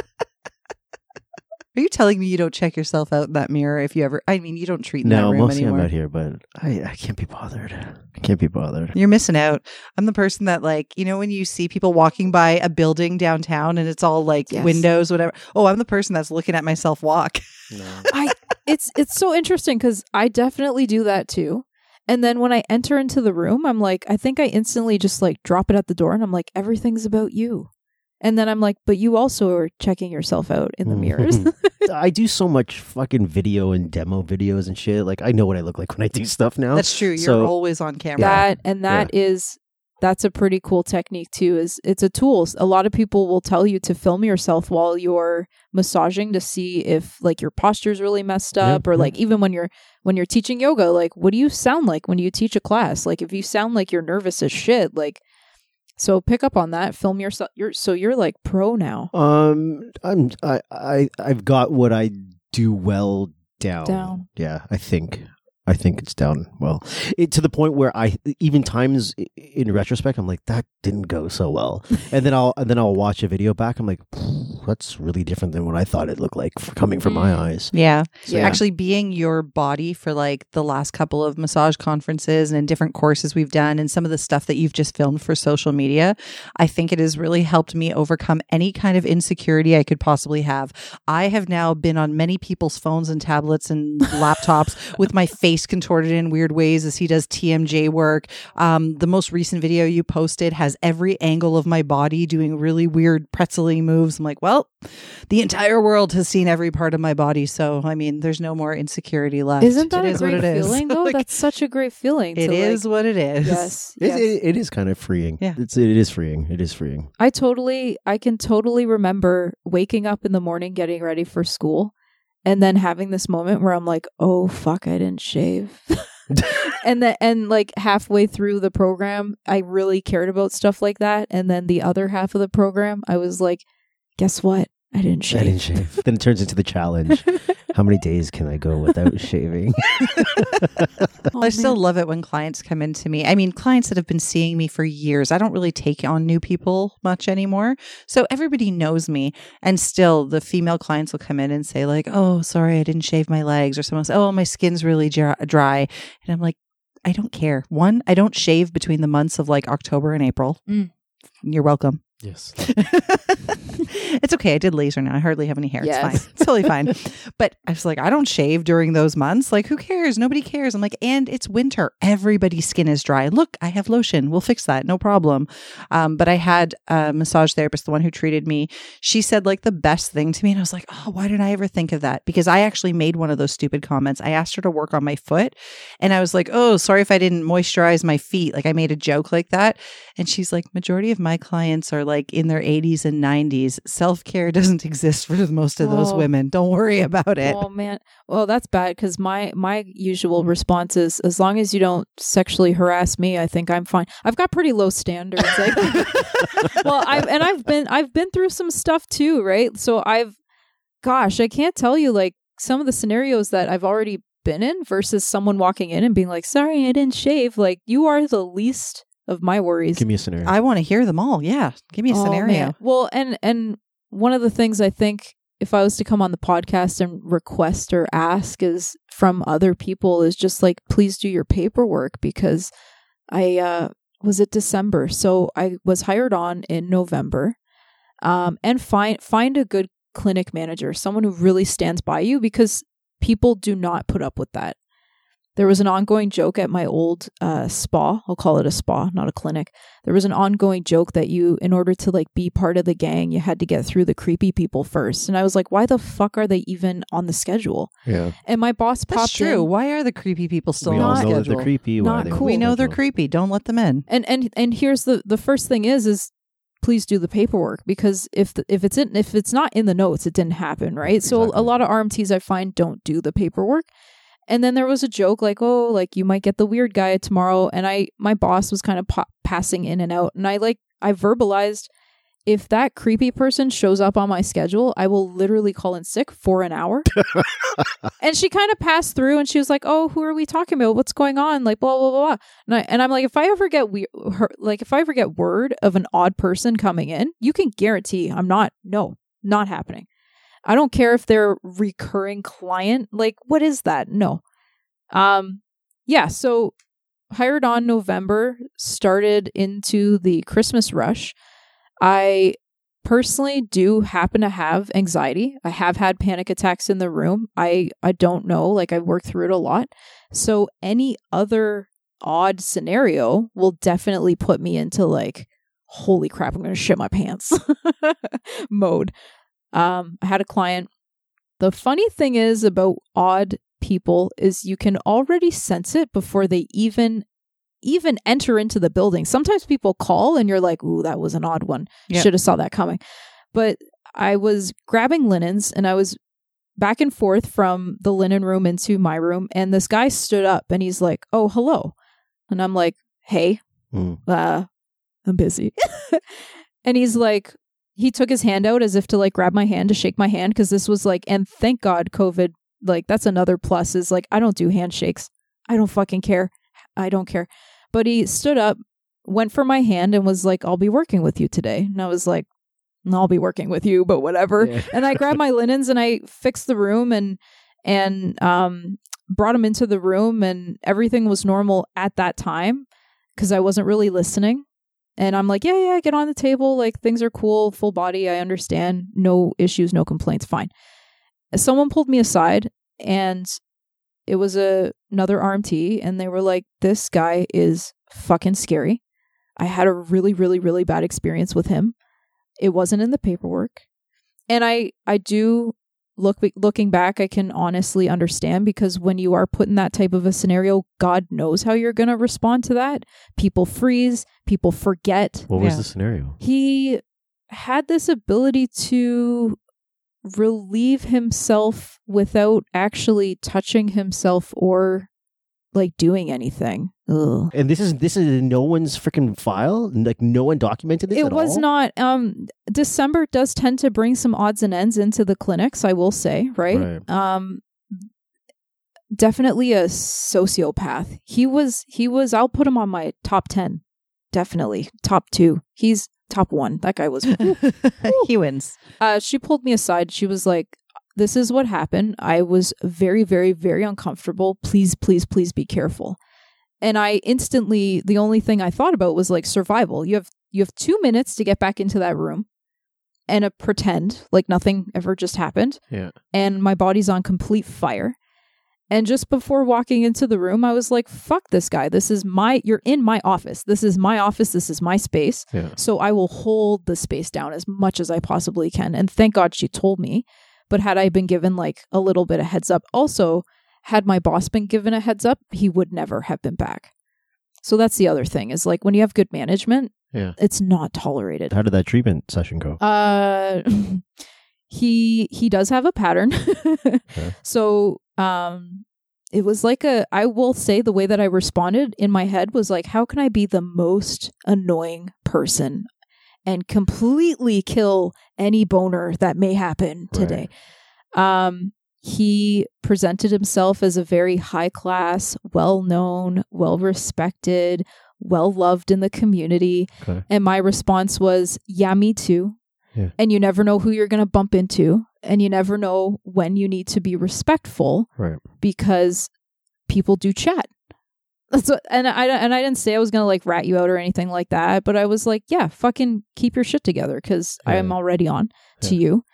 Are you telling me you don't check yourself out in that mirror if you ever? I mean, you don't treat in that No, room mostly anymore. I'm out here, but I, I can't be bothered. I can't be bothered. You're missing out. I'm the person that like, you know, when you see people walking by a building downtown and it's all like Yes. windows, whatever. Oh, I'm the person that's looking at myself walk. I it's it's so interesting because I definitely do that too. And then when I enter into the room, I'm like, I think I instantly just like drop it at the door, and I'm like, everything's about you. And then I'm like, but you also are checking yourself out in the mm-hmm. mirrors. I do so much fucking video and demo videos and shit. Like I know what I look like when I do stuff now. That's true. You're So- always on camera. that and that is that's a pretty cool technique too is it's a tool a lot of people will tell you to film yourself while you're massaging to see if like your posture's really messed up or yeah. like even when you're when you're teaching yoga like what do you sound like when you teach a class like if you sound like you're nervous as shit like so pick up on that film yourself you're so you're like pro now Um, I'm I I I've got what I do well down. Down. Yeah, I think I think it's down well. It, to the point where I even times in retrospect I'm like that didn't go so well, and then I'll and then I'll watch a video back. I'm like, that's really different than what I thought it looked like coming from my Mm. eyes. Yeah. Yeah. Actually, being your body for like the last couple of massage conferences and in different courses we've done, and some of the stuff that you've just filmed for social media, I think it has really helped me overcome any kind of insecurity I could possibly have. I have now been on many people's phones and tablets and laptops with my face contorted in weird ways as he does TMJ work. Um, the most recent video you posted has every angle of my body doing really weird pretzely moves. I'm like, well, the entire world has seen every part of my body. So, I mean, there's no more insecurity left. isn't that It a is what great it is. feeling though Like, that's such a great feeling it to, is like, what it is. yes, It, yes. it, it is kind of freeing. Yeah. it's it is freeing. It is freeing. I totally, I can totally remember waking up in the morning, getting ready for school, and then having this moment where I'm like, "Oh fuck, I didn't shave." and then, and like halfway through the program, I really cared about stuff like that, and then the other half of the program, I was like, "Guess what? I didn't shave." I didn't shave. then it turns into the challenge. How many days can I go without shaving? Oh, I still love it when clients come into me. I mean, clients that have been seeing me for years. I don't really take on new people much anymore. So everybody knows me. And still, the female clients will come in and say, like, oh, sorry, I didn't shave my legs. Or someone says, oh, my skin's really dry. dry. And I'm like, I don't care. One, I don't shave between the months of like October and April. Mm. You're welcome. Yes. it's okay. I did laser now. I hardly have any hair. Yes. It's fine. It's totally fine. But I was like, I don't shave during those months. Like, who cares? Nobody cares. I'm like, and it's winter. Everybody's skin is dry. Look, I have lotion. We'll fix that. No problem. Um, but I had a massage therapist, the one who treated me. She said like the best thing to me. And I was like, oh, why didn't I ever think of that? Because I actually made one of those stupid comments. I asked her to work on my foot. And I was like, oh, sorry if I didn't moisturize my feet. Like I made a joke like that. And she's like, majority of my clients are like in their 80s and 90s. Self care doesn't exist for most of those Oh. women. Don't worry about it. Oh man, well that's bad because my my usual response is as long as you don't sexually harass me, I think I'm fine. I've got pretty low standards. Like, well, I've and I've been I've been through some stuff too, right? So I've, gosh, I can't tell you like some of the scenarios that I've already been in versus someone walking in and being like, "Sorry, I didn't shave." Like you are the least of my worries. Give me a scenario. I want to hear them all. Yeah. Give me a Oh, scenario. man. Well, and and one of the things I think if I was to come on the podcast and request or ask is from other people is just like please do your paperwork because I uh was it December. So I was hired on in November. Um and find find a good clinic manager, someone who really stands by you because people do not put up with that. There was an ongoing joke at my old uh, spa. I'll call it a spa, not a clinic there was an ongoing joke that you in order to like be part of the gang you had to get through the creepy people first and i was like why the fuck are they even on the schedule yeah. and my boss popped That's true. in Why are the creepy people still we on all the know that schedule? they're creepy. why Not they cool. We know they're creepy. Don't let them in. and and and here's the the first thing is is please do the paperwork because if the, if it's in if it's not in the notes it didn't happen right so a lot of rmts i find don't do the paperwork and then there was a joke like oh like you might get the weird guy tomorrow and i my boss was kind of pa- passing in and out and i like i verbalized if that creepy person shows up on my schedule, I will literally call in sick for an hour. and she kind of passed through and she was like, "Oh, who are we talking about? What's going on?" Like blah blah blah. blah. And I and I'm like, if I ever get we her, like if I ever get word of an odd person coming in, you can guarantee I'm not no, not happening. I don't care if they're recurring client. Like what is that? No. Um yeah, so hired on November, started into the Christmas rush. I personally do happen to have anxiety. I have had panic attacks in the room. I I don't know, like I've worked through it a lot. So any other odd scenario will definitely put me into like holy crap, I'm going to shit my pants mode. Um I had a client the funny thing is about odd people is you can already sense it before they even even enter into the building. Sometimes people call and you're like, "Ooh, that was an odd one. Yeah. Should have saw that coming." But I was grabbing linens and I was back and forth from the linen room into my room and this guy stood up and he's like, "Oh, hello." And I'm like, "Hey, Mm. uh I'm busy." and he's like he took his hand out as if to like grab my hand to shake my hand because this was like and thank god covid like that's another plus is like i don't do handshakes. I don't fucking care. I don't care. But he stood up went for my hand and was like i'll be working with you today. And i was like i'll be working with you but whatever. Yeah. and i grabbed my linens and i fixed the room and and um brought him into the room and everything was normal at that time because i wasn't really listening and i'm like yeah yeah get on the table like things are cool full body i understand no issues no complaints fine someone pulled me aside and it was a another RMT and they were like this guy is fucking scary. I had a really really really bad experience with him. It wasn't in the paperwork. And I I do look looking back I can honestly understand because when you are put in that type of a scenario, God knows how you're going to respond to that. People freeze, people forget What was Yeah. the scenario? he had this ability to relieve himself without actually touching himself or like doing anything. Ugh. And this is this is no one's freaking file. Like no one documented this. It was all? not um December does tend to bring some odds and ends into the clinics, I will say, right? Right. Um definitely a sociopath. He was he was I'll put him on my top 10. Definitely. Top 2. He's top 1. That guy was he wins. uh, she pulled me aside. She was like, This is what happened. I was very, very, very uncomfortable. Please, please, please be careful. And I instantly, the only thing I thought about was like survival. You have you have two minutes to get back into that room and uh, pretend like nothing ever just happened. Yeah. And my body's on complete fire. And just before walking into the room, I was like, fuck this guy. This is my, you're in my office. This is my office. This is my space. Yeah. So I will hold the space down as much as I possibly can. And thank God she told me. But had I been given like a little bit of heads up, also, had my boss been given a heads up, he would never have been back. So that's the other thing is like when you have good management, Yeah. it's not tolerated. How did that treatment session go? Uh he he does have a pattern. So um it was like a I will say the way that I responded in my head was like how can I be the most annoying person and completely kill any boner that may happen today. Um he presented himself as a very high class, well known, well respected, well loved in the community. Okay. And my response was, Yeah, me too. Yeah. And you never know who you're going to bump into. And you never know when you need to be respectful Right. because people do chat. That's what, and I and I didn't say I was gonna like rat you out or anything like that, but I was like, yeah, fucking keep your shit together because I am already on to Yeah. you.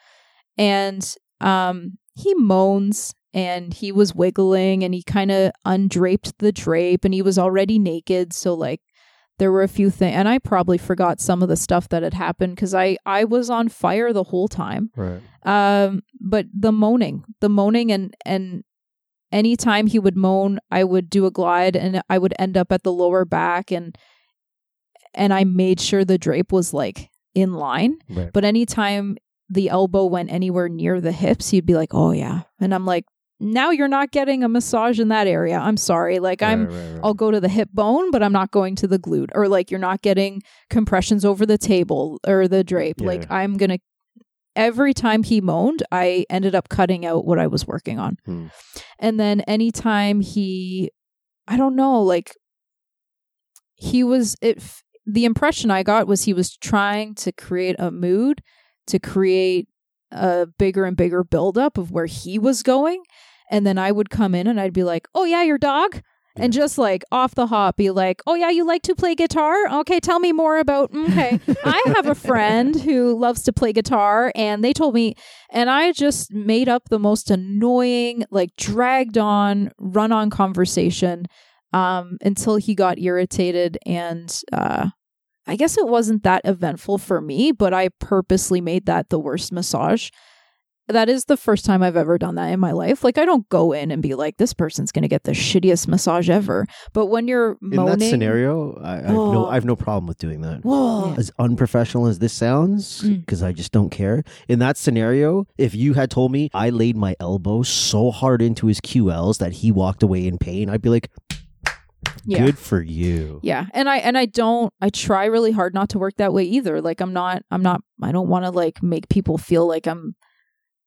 And um, he moans and he was wiggling and he kind of undraped the drape and he was already naked, so like there were a few things, and I probably forgot some of the stuff that had happened because I I was on fire the whole time Right. um but the moaning the moaning and and anytime he would moan i would do a glide and i would end up at the lower back and and i made sure the drape was like in line Right. but anytime the elbow went anywhere near the hips he'd be like oh yeah and i'm like now you're not getting a massage in that area. I'm sorry. Like I'm Right, right, right. I'll go to the hip bone, but I'm not going to the glute. Or like you're not getting compressions over the table or the drape. Yeah. Like I'm gonna every time he moaned, I ended up cutting out what I was working on. Hmm. And then anytime he I don't know, like he was it f- the impression I got was he was trying to create a mood to create a bigger and bigger buildup of where he was going. And then I would come in and I'd be like, Oh yeah, your dog? And just like off the hop, be like, "Oh yeah, you like to play guitar? Okay, tell me more about." Okay, I have a friend who loves to play guitar, and they told me, and I just made up the most annoying, like dragged on, run on conversation, um, until he got irritated, and uh, I guess it wasn't that eventful for me, but I purposely made that the worst massage. That is the first time I've ever done that in my life. Like I don't go in and be like, "This person's going to get the shittiest massage ever." But when you're In that scenario, I, I, have no. I have no problem with doing that. whoa, As unprofessional as this sounds, Mm. because I just don't care. In that scenario, if you had told me I laid my elbow so hard into his QLs that he walked away in pain, I'd be like, yeah. good for you. Yeah. And I and I don't I try really hard not to work that way either. Like I'm not I'm not I don't want to like make people feel like I'm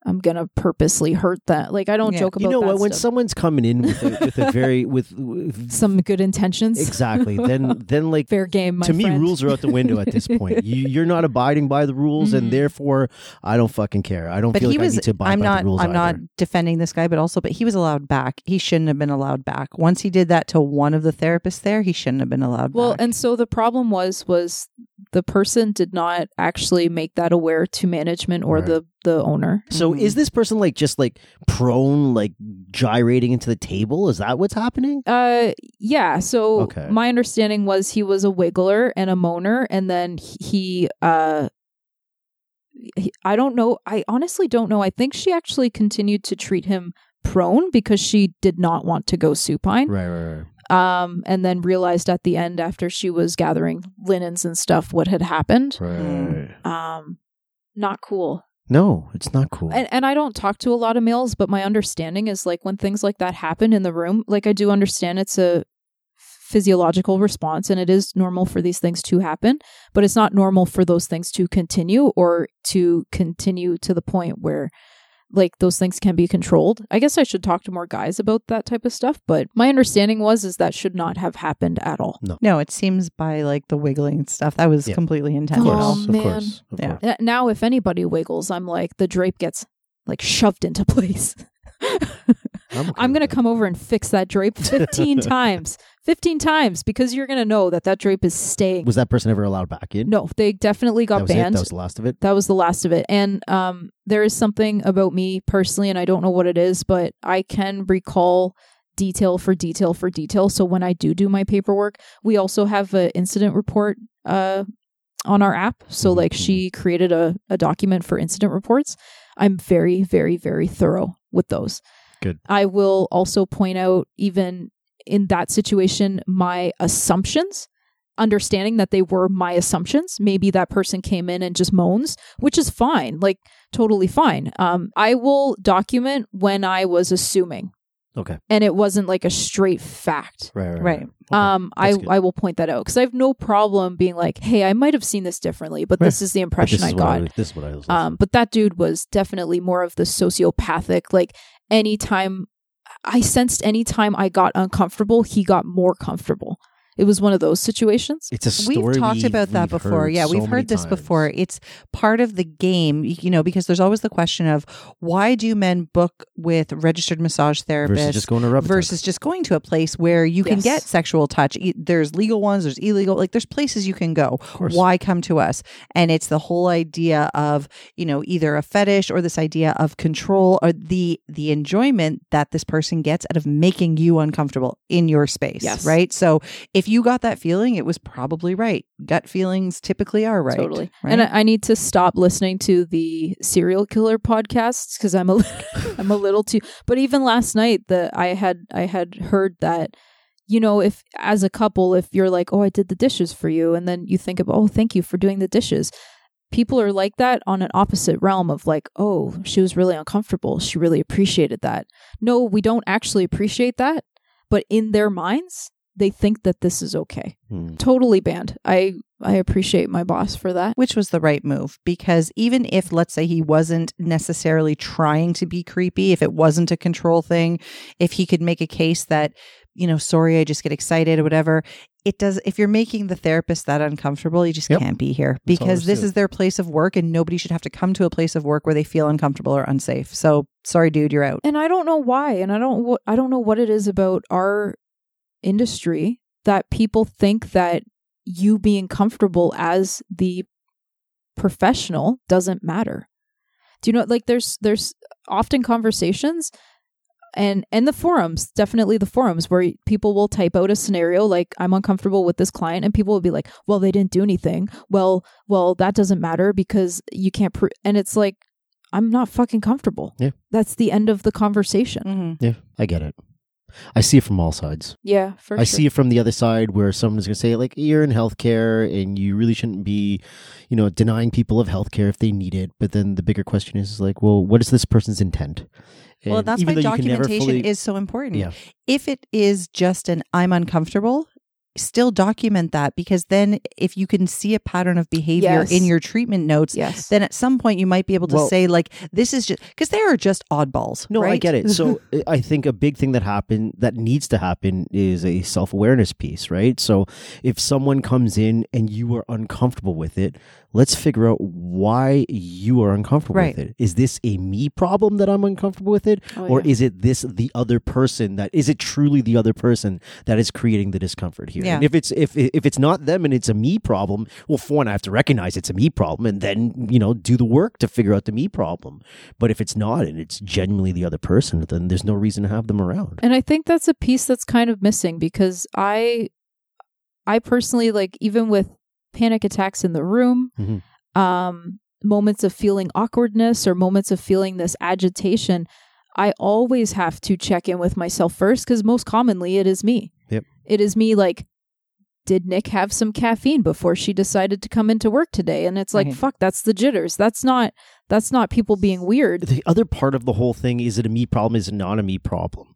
I'm going to purposely hurt that. Like I don't Yeah. joke about You know that what? When stuff. someone's coming in with a, with a very with, with some good intentions. exactly, then then like Fair game, my to me, rules are out the window at this point. You, you're not abiding by the rules, Mhm. and therefore, I don't fucking care. I don't But feel he like was. I need to abide I'm by not. the rules. I'm not defending this guy, but also, but he was allowed back. He shouldn't have been allowed back. Once he did that to one of the therapists there, he shouldn't have been allowed Well, back. and so the problem was was the person did not actually make that aware to management or Right. the the owner. So, Mhm. is this person like just like prone, like gyrating into the table? Is that what's happening? Uh yeah, so Okay. my understanding was he was a wiggler and a moaner and then he uh he- I don't know. I honestly don't know. I think she actually continued to treat him prone because she did not want to go supine. Right, right, right. Um and then realized at the end after she was gathering linens and stuff what had happened. Right. Um not cool. No, it's not cool. And and I don't talk to a lot of males, but my understanding is like when things like that happen in the room, like I do understand it's a physiological response and it is normal for these things to happen, but it's not normal for those things to continue or to continue to the point where like those things can be controlled. I guess I should talk to more guys about that type of stuff, but my understanding was is that should not have happened at all. no, no it seems by like the wiggling stuff that was Yeah. completely of intentional. course, Oh, of man. course, of Yeah. course. Now if anybody wiggles, I'm like the drape gets like shoved into place. I'm, okay I'm going to come over and fix that drape 15 times. 15 times because you're going to know that that drape is staying. Was that person ever allowed back in? no, they definitely got that was it. banned. That was the last of it. that was the last of it. And um, there is something about me personally, and I don't know what it is, but I can recall detail for detail for detail. So when I do do my paperwork, we also have an incident report uh, on our app. So Mhm, like she created a, a document for incident reports. I'm very, very, very thorough with those. Good. I will also point out even in that situation my assumptions understanding that they were my assumptions. Maybe that person came in and just moans, which is fine, like totally fine. Um, I will document when I was assuming, Okay. and it wasn't like a straight fact. Right. Right. Right. Okay. Um, I good. I will point that out because I have no problem being like, hey, I might have seen this differently, but Right. this is the impression I got. was- this is what I was. Um, but that dude was definitely more of the sociopathic. Like anytime I sensed anytime I got uncomfortable, he got more comfortable. It was one of those situations. it's a story We've talked about that before. Yeah, so we've heard this times. before. It's part of the game, you know, because there's always the question of why do men book with registered massage therapists versus just going to rub versus just going to a place where you can Yes. get sexual touch. There's legal ones, there's illegal, like there's places you can go. Why come to us? And it's the whole idea of, you know, either a fetish or this idea of control or the the enjoyment that this person gets out of making you uncomfortable in your space, Yes. right? So if you got that feeling, it was probably right. Gut feelings typically are right. Totally. right? And I, I need to stop listening to the serial killer podcasts because I'm a I'm a little too. But even last night, the I had I had heard that you know if as a couple if you're like oh I did the dishes for you and then you think of oh thank you for doing the dishes. people are like that on an opposite realm of like, oh, she was really uncomfortable. She really appreciated that. No, we don't actually appreciate that, but in their minds, they think that this is okay. Hmm. Totally banned. I I appreciate my boss for that. which was the right move because even if let's say he wasn't necessarily trying to be creepy if it wasn't a control thing if he could make a case that you know sorry i just get excited or whatever it does if you're making the therapist that uncomfortable you just Yep. can't be here because this is their place of work and nobody should have to come to a place of work where they feel uncomfortable or unsafe so sorry dude you're out And I don't know why, and I don't I don't know what it is about our industry that people think that you being comfortable as the professional doesn't matter. Do you know like there's there's often conversations and and the forums, definitely the forums where people will type out a scenario like I'm uncomfortable with this client and people will be like, "Well, they didn't do anything." Well, well, that doesn't matter because you can't pro-. and it's like I'm not fucking comfortable. Yeah. That's the end of the conversation. Mhm. Yeah, I get it. I see it from all sides. Yeah, for I sure. see it from the other side where someone's going to say, like, you're in healthcare and you really shouldn't be, you know, denying people of healthcare if they need it. But then the bigger question is, like, well, what is this person's intent? well that's why though you can never documentation fully- is so important Yeah. if it is just an i'm uncomfortable still document that because then if you can see a pattern of behavior Yes. in your treatment notes Yes. then at some point you might be able to Well- say like this is just because there are just oddballs No, I get it. So I think a big thing that happened that needs to happen is a self awareness piece, right? So if someone comes in and you are uncomfortable with it, let's figure out why you are uncomfortable Right. with it. Is this a me problem that I'm uncomfortable with it, Oh, or yeah. is it this the other person that is it truly the other person that is creating the discomfort here? Yeah. And if it's if if it's not them and it's a me problem, well, for one, I have to recognize it's a me problem and then you know do the work to figure out the me problem. But if it's not and it's genuinely the other person, then there's no reason to have them around. And I think that's a piece that's kind of missing because I I personally like even with panic attacks in the room, Mhm. um moments of feeling awkwardness or moments of feeling this agitation, I always have to check in with myself first cuz most commonly it is me. Yep. It is me like did Nick have some caffeine before she decided to come into work today? And it's like, Right. fuck, that's the jitters. That's not that's not people being weird. The other part of the whole thing is it a me problem? Is it not a me problem?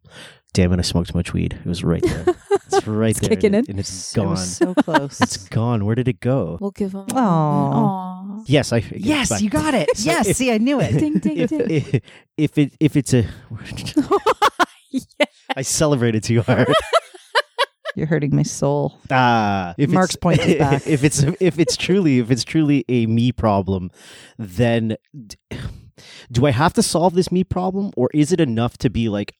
Damn it! I smoked too much weed. It was right there. It's right It's there, kicking and, in. it- and it's It gone. was so close It's gone. Where did it go? We'll give them Aw. Yes, I. yes you got it So yes if- see i knew it Ding ding if, ding. if, if it if it's a yeah. I celebrated too hard. You're hurting my soul Ah, if Mark's point is back. If it's if it's truly if it's truly a me problem, then do I have to solve this me problem, or is it enough to be like,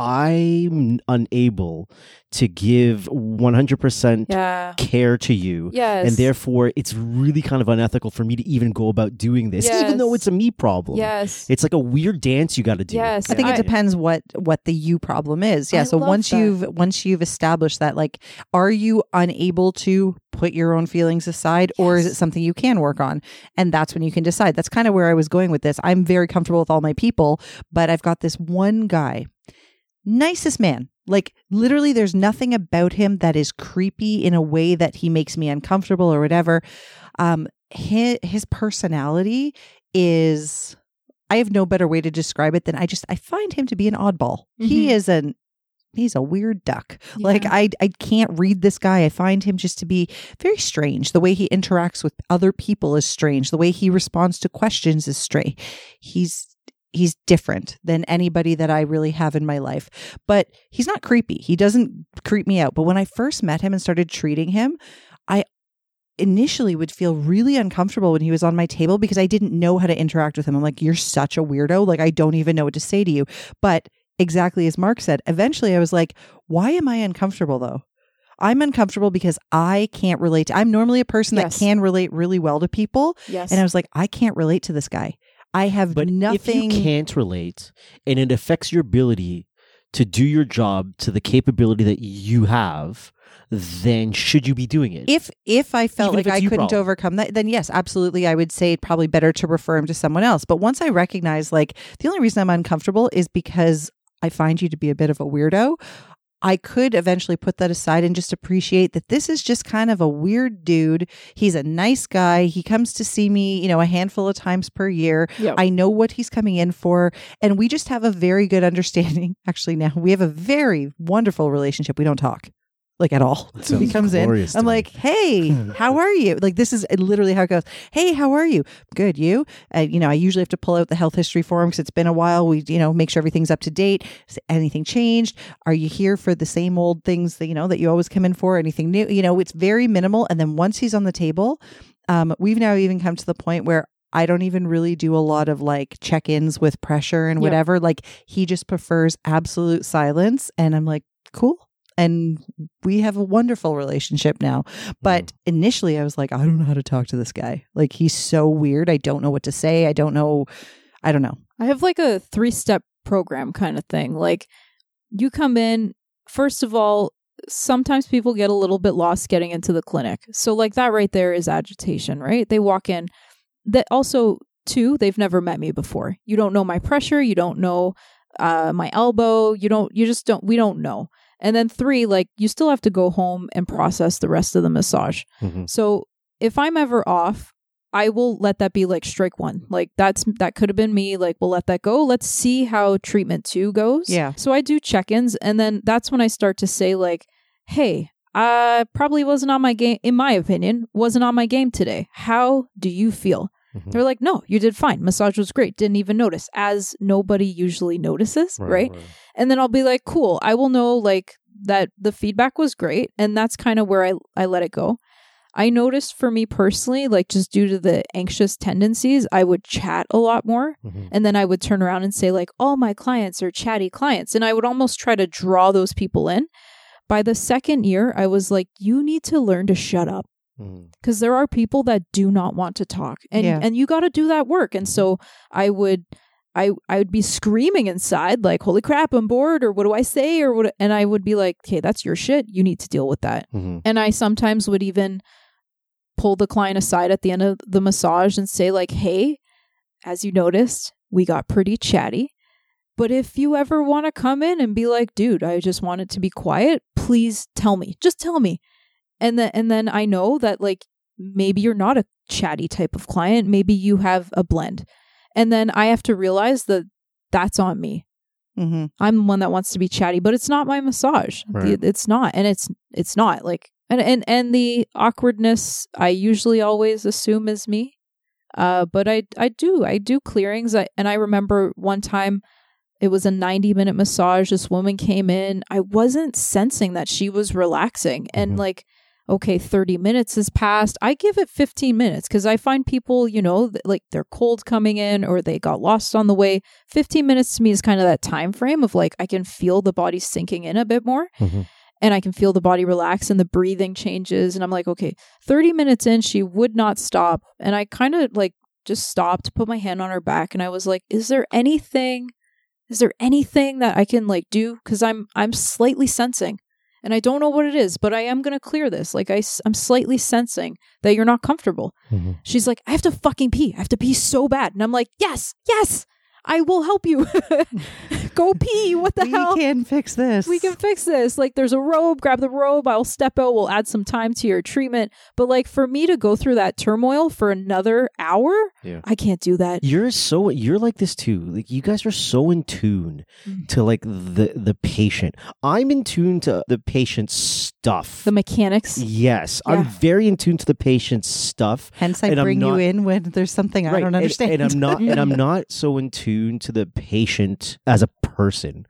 I'm unable to give 100% Yeah. care to you. Yes. And therefore, it's really kind of unethical for me to even go about doing this, even though it's a me problem. Yes. It's like a weird dance you got to do. Yes, I think I- it depends what what the you problem is. Yeah. I so once that. you've once you've established that, like, are you unable to put your own feelings aside, or is it something you can work on? And that's when you can decide. That's kind of where I was going with this. I'm very comfortable with all my people, but I've got this one guy, nicest man. Like literally, there's nothing about him that is creepy in a way that he makes me uncomfortable or whatever. Um, his, his personality is I have no better way to describe it than I just I find him to be an oddball. He Mhm. is an he's a weird duck. Like I I can't read this guy. I find him just to be very strange. The way he interacts with other people is strange. The way he responds to questions is strange. He's he's different than anybody that I really have in my life. But he's not creepy. He doesn't creep me out. But when I first met him and started treating him, I initially would feel really uncomfortable when he was on my table because I didn't know how to interact with him. I'm like, you're such a weirdo. Like, I don't even know what to say to you. But exactly as Mark said, eventually I was like, why am I uncomfortable though? I'm uncomfortable because I can't relate. To, I'm normally a person Yes. that can relate really well to people. yes. And I was like, I can't relate to this guy. I have But nothing. if you can't relate and it affects your ability to do your job to the capability that you have, then should you be doing it? if if I felt Even like I couldn't problem. overcome that, then yes, absolutely, I would say probably better to refer him to someone else. But once I recognize, like, the only reason I'm uncomfortable is because I find you to be a bit of a weirdo. I could eventually put that aside and just appreciate that this is just kind of a weird dude. He's a nice guy. He comes to see me, you know, a handful of times per year. Yep. I know what he's coming in for. And we just have a very good understanding. Actually, now we have a very wonderful relationship. We don't talk like at all. He comes in. I'm me. like, hey, how are you? Like, this is literally how it goes. Hey, how are you? Good. You? Uh, you know, I usually have to pull out the health history form because it's been a while. We, you know, make sure everything's up to date. Has anything changed? Are you here for the same old things that, you know, that you always come in for? Anything new? You know, it's very minimal. And then once he's on the table, um, we've now even come to the point where I don't even really do a lot of like check ins with pressure and Yeah. whatever. Like he just prefers absolute silence. And I'm like, cool. And we have a wonderful relationship now. But initially I was like, I don't know how to talk to this guy. Like he's so weird. I don't know what to say. I don't know. I don't know. I have like a three step program kind of thing. Like you come in, first of all, sometimes people get a little bit lost getting into the clinic. So like that right there is agitation, right? They walk in. That also two, they've never met me before. You don't know my pressure, you don't know uh my elbow, you don't you just don't we don't know. And then three, like you still have to go home and process the rest of the massage. Mhm. So if I'm ever off, I will let that be like strike one. Like that's that could have been me. Like we'll let that go. Let's see how treatment two goes. Yeah. So I do check-ins, and then that's when I start to say like, "Hey, I probably wasn't on my game. In my opinion, wasn't on my game today. How do you feel?" Mhm. They're like, "No, you did fine. Massage was great. Didn't even notice." As nobody usually notices, right? and then I'll be like, cool, I will know like that the feedback was great, and that's kind of where I I let it go. I noticed for me personally, like just due to the anxious tendencies, I would chat a lot more, Mhm. and then I would turn around and say like, all my clients are chatty clients, and I would almost try to draw those people in. By the second year, I was like, you need to learn to shut up Because there are people that do not want to talk and Yeah. and you got to do that work and so i would i i would be screaming inside like holy crap i'm bored or what do i say or what and i would be like okay that's your shit you need to deal with that Mhm. and i sometimes would even pull the client aside at the end of the massage and say like hey as you noticed we got pretty chatty but if you ever want to come in and be like dude i just want it to be quiet please tell me just tell me and then and then I know that like maybe you're not a chatty type of client, maybe you have a blend. And then I have to realize that that's on me. Mm-hmm. I'm the one that wants to be chatty, but it's not my massage. Right. It's not, and it's it's not like and and and the awkwardness I usually always assume is me. Uh, but I I do I do clearings. I, and I remember one time it was a 90 minute massage. This woman came in. I wasn't sensing that she was relaxing, and Mhm. like okay, 30 minutes has passed. I give it 15 minutes because I find people, you know, like they're cold coming in or they got lost on the way. 15 minutes to me is kind of that time frame of like I can feel the body sinking in a bit more Mhm. and I can feel the body relax and the breathing changes. And I'm like, okay, 30 minutes in, she would not stop. And I kind of like just stopped, put my hand on her back, and I was like, is there anything? Is there anything that I can like do? Because I'm I'm slightly sensing, and I don't know what it is, but I am gonna clear this. Like I, I'm slightly sensing that you're not comfortable. Mhm. She's like, I have to fucking pee. I have to pee so bad, and I'm like, yes, yes, I will help you. Go pee. What the we hell? We can fix this. we can fix this. Like, there's a robe, grab the robe. I'll step out. We'll add some time to your treatment. But, like, for me to go through that turmoil for another hour, Yeah. I can't do that. You're so you're like this too. Like you guys are so in tune Mm. to like the the patient. I'm in tune to the patient's stuff. The mechanics. yes, Yeah. I'm very in tune to the patient's stuff. Hence, I And I'm bring you in when there's something I don't and- understand. And, I'm not and I'm not so in tune to the patient as a person.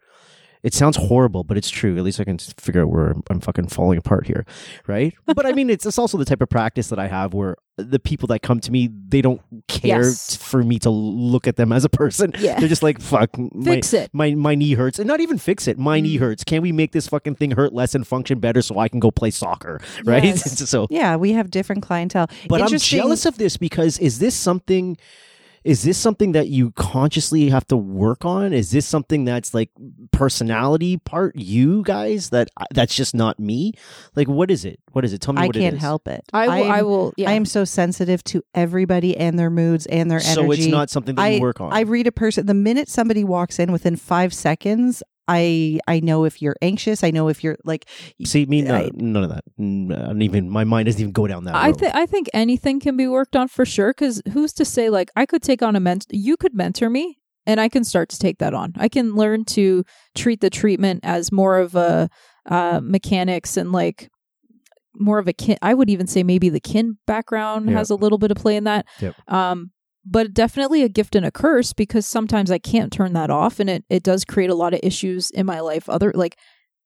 It sounds horrible, but it's true. At least I can figure out where I'm, fucking falling apart here, right? but I mean, it's, it's also the type of practice that I have where the people that come to me, they don't care Yes. for me to look at them as a person. Yeah. They're just like, fuck, my, Fix it. my my knee hurts, and not even fix it. My knee Mm. hurts. Can we make this fucking thing hurt less and function better so I can go play soccer, right? Yes. so yeah, we have different clientele. but I'm jealous of this because is this something is this something that you consciously have to work on? Is this something that's like personality part you guys that uh, that's just not me? Like what is it? What is it? Tell me I what it can't is. help it. I will. I, am- will. Yeah. I am so sensitive to everybody and their moods and their energy. So it's not something that I you work on. I read a person the minute somebody walks in within five seconds. I I know if you're anxious. I know if you're like See, me, no, I- none of that. I don't even my mind doesn't even go down that I think I think anything can be worked on for sure. Because who's to say like I could take on a ment? You could mentor me, and I can start to take that on. I can learn to treat the treatment as more of a uh, mechanics and like more of a kin. I would even say maybe the kin background Yeah. has a little bit of play in that. Yep. Um, but definitely a gift and a curse because sometimes I can't turn that off, and it it does create a lot of issues in my life. Other like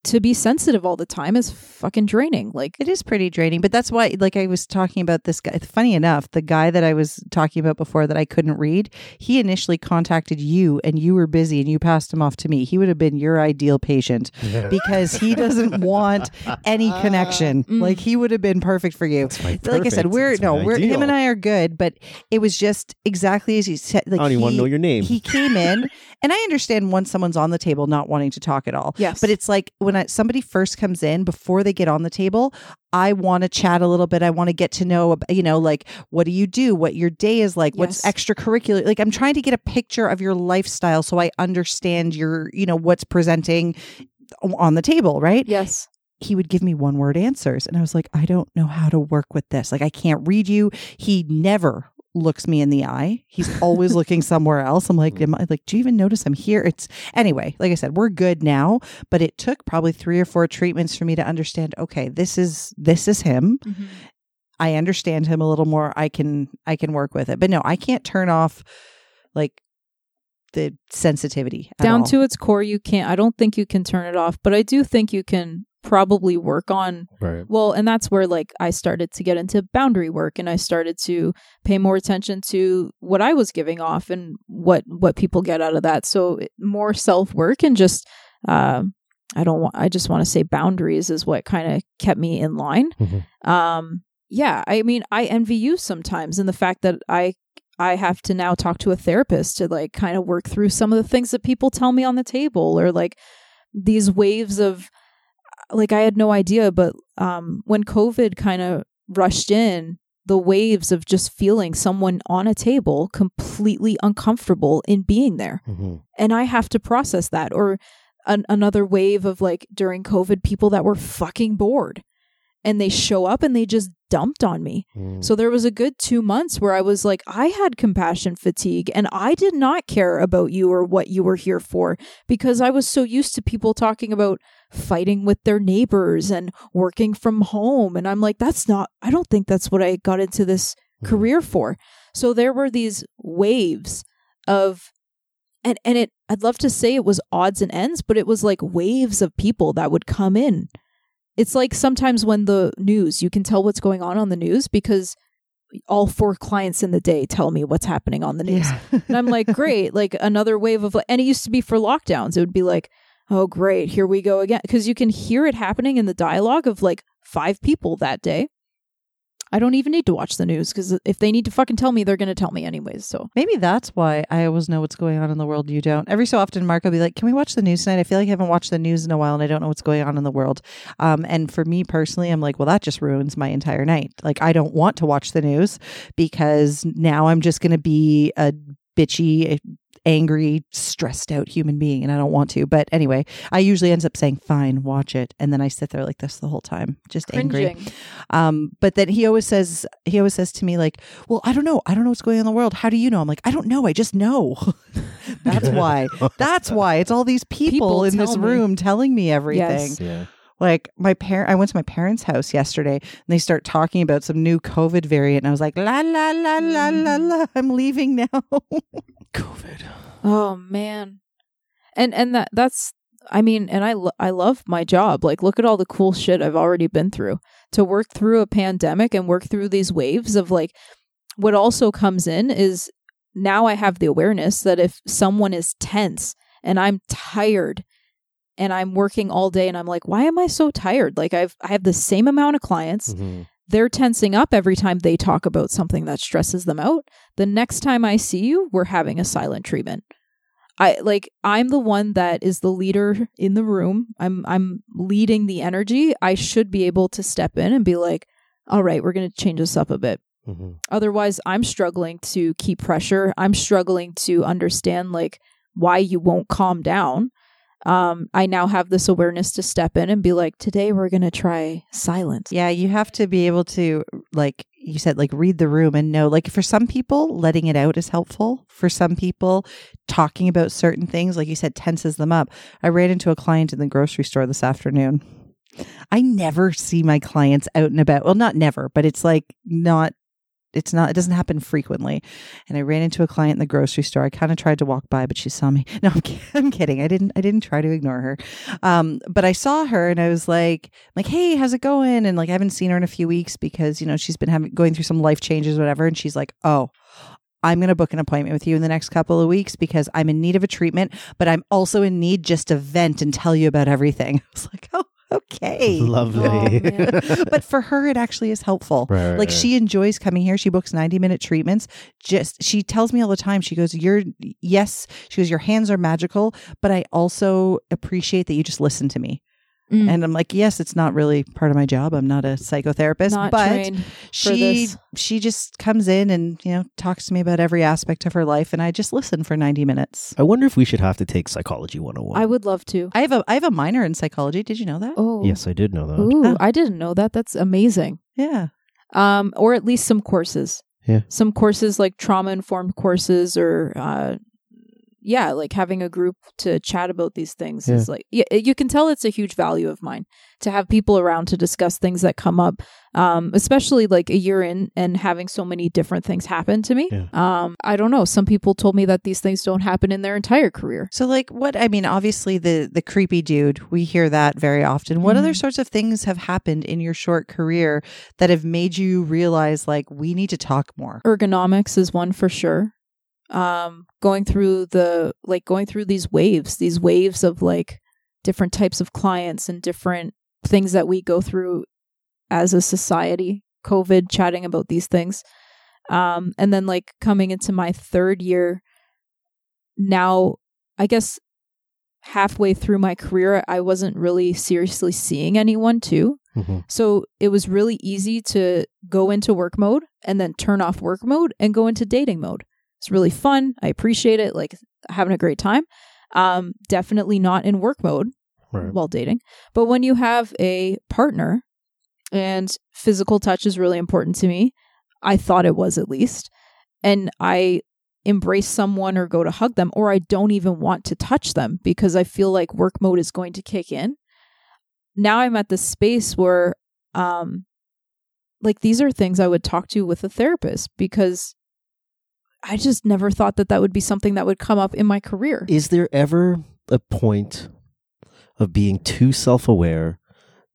to be sensitive all the time is fucking draining. Like It is pretty draining, but that's why, like I was talking about this guy. Funny enough, the guy that I was talking about before that I couldn't read, he initially contacted you and you were busy and you passed him off to me. He would have been your ideal patient because he doesn't want any connection. Mm. Like he would have been perfect for you. It's my Like I said, we're It's no, we're him and I are good, but it was just exactly as you said. Like I don't even want to know your name. He came in, and I understand once someone's on the table not wanting to talk at all. yes, But it's like when I, somebody first comes in before they get on the table, I want to chat a little bit. I want to get to know, you know, like what do you do? What your day is like? What's extracurricular? Like I'm trying to get a picture of your lifestyle so I understand your, you know, what's presenting on the table, right? yes. He would give me one word answers. And I was like, I don't know how to work with this. Like, I can't read you. He never looks me in the eye. He's always looking somewhere else. I'm like, am I like, do you even notice I'm here? It's anyway, like I said, we're good now, but it took probably three or four treatments for me to understand, okay, this is this is him. Mm-hmm. I understand him a little more. I can I can work with it. But no, I can't turn off like the sensitivity down all. to its core you can't i don't think you can turn it off but i do think you can probably work on right. well and that's where like i started to get into boundary work and i started to pay more attention to what i was giving off and what what people get out of that so more self work and just uh, i don't want i just want to say boundaries is what kind of kept me in line Mhm. um yeah i mean i envy you sometimes in the fact that i i have to now talk to a therapist to like kind of work through some of the things that people tell me on the table or like these waves of like i had no idea but um when covid kind of rushed in the waves of just feeling someone on a table completely uncomfortable in being there Mhm. and I have to process that. Or an, another wave of like during COVID, people that were fucking bored and they show up and they just dumped on me. Mhm. So there was a good two months where I was like, I had compassion fatigue and I did not care about you or what you were here for because I was so used to people talking about fighting with their neighbors and working from home. And I'm like, that's not, I don't think that's what I got into this Mhm. career for. So there were these waves of and and it I'd love to say it was odds and ends, but it was like waves of people that would come in. It's like sometimes when the news, you can tell what's going on on the news because all four clients in the day tell me what's happening on the news. Yeah. And I'm like, great, like another wave of, and it used to be for lockdowns. It would be like, oh, great, here we go again. Because you can hear it happening in the dialogue of like five people that day. I don't even need to watch the news because if they need to fucking tell me, they're going to tell me anyways. So Maybe that's why I always know what's going on in the world. You don't. Every so often, Mark will be like, "Can we watch the news tonight?" I feel like I haven't watched the news in a while, and I don't know what's going on in the world. Um, and for me personally, I'm like, well, that just ruins my entire night. Like, I don't want to watch the news because now I'm just going to be a bitchy, angry, stressed out human being, and I don't want to. But anyway, I usually ends up saying, "Fine, watch it," and then I sit there like this the whole time, just angry. Um, but then he always says, he always says to me, like, well, I don't know. I don't know what's going on in the world. How do you know? I'm like, I don't know. I just know. That's why. That's why. It's all these people, People in this me. room telling me everything. Yes. Yeah. Like my parent, I went to my parents' house yesterday and they start talking about some new COVID variant. And I was like, la, la, la, la, la, la. I'm leaving now. COVID. Oh man. And and that that's I mean, and I lo- I love my job. Like look at all the cool shit I've already been through. To work through a pandemic and work through these waves of like what also comes in is now I have the awareness that if someone is tense and I'm tired and I'm working all day and I'm like, why am I so tired? Like I've I have the same amount of clients Mhm. They're tensing up every time they talk about something that stresses them out. The next time I see you, we're having a silent treatment. I like I'm the one that is the leader in the room. I'm I'm leading the energy. I should be able to step in and be like, "All right, we're going to change this up a bit." Mhm. Otherwise, I'm struggling to keep pressure. I'm struggling to understand like why you won't calm down. Um, I now have this awareness to step in and be like, today we're going to try silence. Yeah, you have to be able to like you said like read the room and know like for some people letting it out is helpful. For some people talking about certain things like you said tenses them up. I ran into a client in the grocery store this afternoon. I never see my clients out and about. Well, not never, but it's like not it's not it doesn't happen frequently. And i ran into a client in the grocery store. I kind of tried to walk by but she saw me. No i'm, I'm kidding. I didn't i didn't try to ignore her. Um, but i saw her and i was like like hey how's it going? And like i haven't seen her in a few weeks because you know she's been having going through some life changes whatever. And she's like oh I'm going to book an appointment with you in the next couple of weeks because I'm in need of a treatment, but I'm also in need just to vent and tell you about everything. I was like, oh, okay. Lovely. Oh, but for her, it actually is helpful. Right, right, like right. she enjoys coming here. She books 90 minute treatments. Just she tells me all the time, she goes, You're yes, she goes, Your hands are magical, but I also appreciate that you just listen to me. Mm. And I'm like, Yes, it's not really part of my job. I'm not a psychotherapist. Not but she she just comes in and, you know, talks to me about every aspect of her life and I just listen for 90 minutes. I wonder if we should have to take psychology 101. I would love to. I have a I have a minor in psychology. Did you know that? Oh, yes, I did know that. Ooh, Oh. I didn't know that. That's amazing. Yeah. Um, or at least some courses. Yeah. Some courses like trauma informed courses or uh yeah, like having a group to chat about these things is like yeah, you can tell it's a huge value of mine to have people around to discuss things that come up. Um, especially like a year in and having so many different things happen to me. Yeah. Um, I don't know. Some people told me that these things don't happen in their entire career. So like what I mean obviously the the creepy dude we hear that very often. What other Mhm. sorts of things have happened in your short career that have made you realize like we need to talk more? ergonomics is one for sure um going through the like going through these waves these waves of like different types of clients and different things that we go through as a society covid chatting about these things um and then like coming into my third year now i guess halfway through my career i wasn't really seriously seeing anyone too Mhm. so it was really easy to go into work mode and then turn off work mode and go into dating mode. It's really fun. I appreciate it, like having a great time. Um, definitely not in work mode Right. while dating. But when you have a partner and physical touch is really important to me, I thought it was at least, and I embrace someone or go to hug them, or I don't even want to touch them because I feel like work mode is going to kick in. Now I'm at this space where, um, like these are things I would talk to with a therapist because I just never thought that that would be something that would come up in my career. Is there ever a point of being too self aware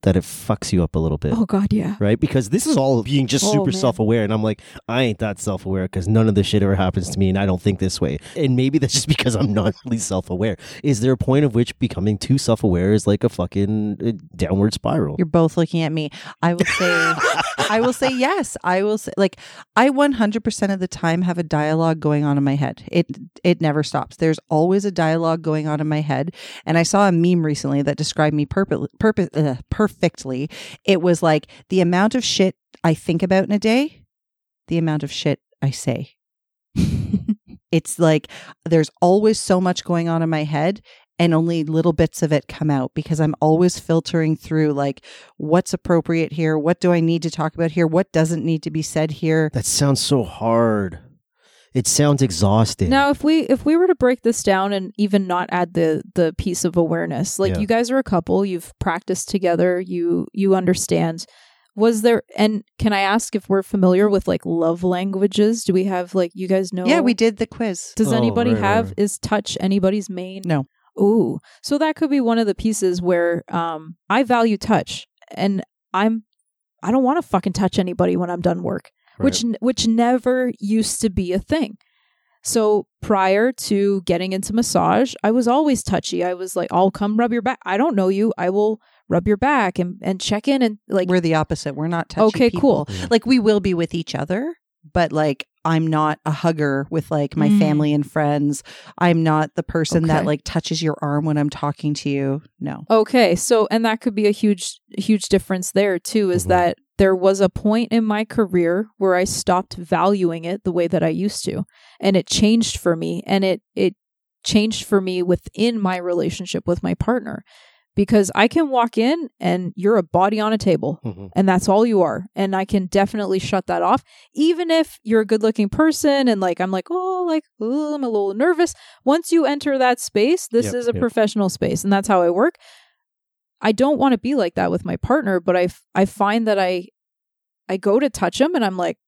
that it fucks you up a little bit? Oh God, yeah. Right? Because this is all being just Oh, super man. self aware. And I'm like, I ain't that self aware because none of this shit ever happens to me and I don't think this way. And maybe that's just because I'm not really self aware. Is there a point of which becoming too self aware is like a fucking uh, downward spiral? You're both looking at me. I will say I will say yes. I will say like I 100% of the time have a dialogue going on in my head. It it never stops. There's always a dialogue going on in my head. And I saw a meme recently that described me purpo- purpo- uh, perfectly. It was like the amount of shit I think about in a day, the amount of shit I say. it's like there's always so much going on in my head and only little bits of it come out because I'm always filtering through like what's appropriate here, what do I need to talk about here, what doesn't need to be said here. That sounds so hard. It sounds exhausting. Now, if we if we were to break this down and even not add the the piece of awareness, like Yeah. you guys are a couple, you've practiced together, you you understand. Was there and can I ask if we're familiar with like love languages? Do we have like you guys know? Yeah, we did the quiz. Does Oh, anybody right, right, have right. is touch anybody's main? No. Ooh, so that could be one of the pieces where um I value touch, and I'm I don't want to fucking touch anybody when I'm done work, Right. which which never used to be a thing. So prior to getting into massage, I was always touchy. I was like, "I'll come rub your back. I don't know you. I will rub your back and and check in and like We're the opposite. We're not touchy Okay, people. cool. Yeah. Like we will be with each other, but like I'm not a hugger with like my Mm. family and friends. I'm not the person that like touches your arm when I'm talking to you. No. Okay, so and that could be a huge huge difference there too is Mhm. that there was a point in my career where I stopped valuing it the way that I used to and it changed for me and it it changed for me within my relationship with my partner because I can walk in and you're a body on a table Mhm. and that's all you are. And I can definitely shut that off. Even if you're a good looking person and like, I'm like, oh, like, oh, I'm a little nervous. Once you enter that space, this Yep, is a yep. professional space and that's how I work. I don't want to be like that with my partner, but I, I find that I, I go to touch him and I'm like,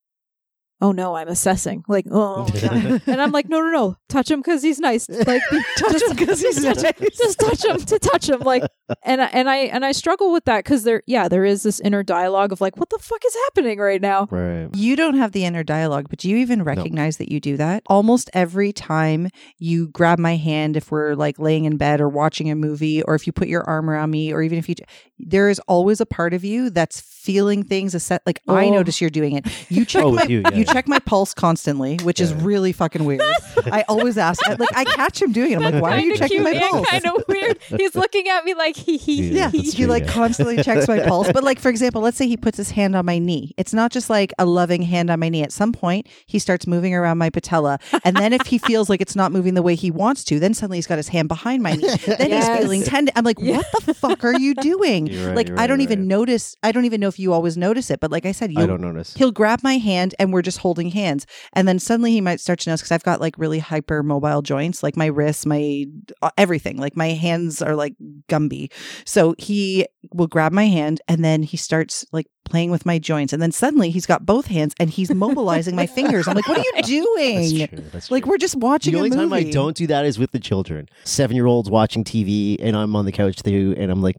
oh no, I'm assessing. Like, oh, and I'm like, no, no, no, touch him because he's nice. Like, Touch him 'cause he's just touch him. nice. Just touch him to touch him. Like, and I, and I and I struggle with that because there, yeah, there is this inner dialogue of like, what the fuck is happening right now? Right. You don't have the inner dialogue, but do you even recognize that you do that? Almost every time you grab my hand, if we're like laying in bed or watching a movie, or if you put your arm around me, or even if you, there is always a part of you that's feeling things. A set like I Oh. notice you're doing it. You check Oh, my you, yeah. you check my pulse constantly, which is really fucking weird. I always ask, like I catch him doing it. I'm like, why are you checking my pulse? Kind of weird. He's looking at me like he he. Yeah, Yeah, he. he true, like yeah. constantly checks my pulse. But like for example, let's say he puts his hand on my knee. It's not just like a loving hand on my knee. At some point, he starts moving around my patella, and then if he feels like it's not moving the way he wants to, then suddenly he's got his hand behind my knee. Then Yes. he's feeling tender. I'm like, what the fuck are you doing? Right, like I don't you're even right. notice. I don't even know if you always notice it. But like I said, I you don't notice. He'll grab my hand and we're just holding hands. And then suddenly he might start to notice because I've got like really hyper mobile joints, like my wrists, my uh, everything. Like my hands are like Gumby. So he will grab my hand and then he starts like playing with my joints. And then suddenly he's got both hands and he's mobilizing my fingers. I'm like, what are you That's doing? true. That's Like true. we're just watching the only time I don't do that is with the children. Seven year olds watching TV, and I'm on the couch too, and I'm like,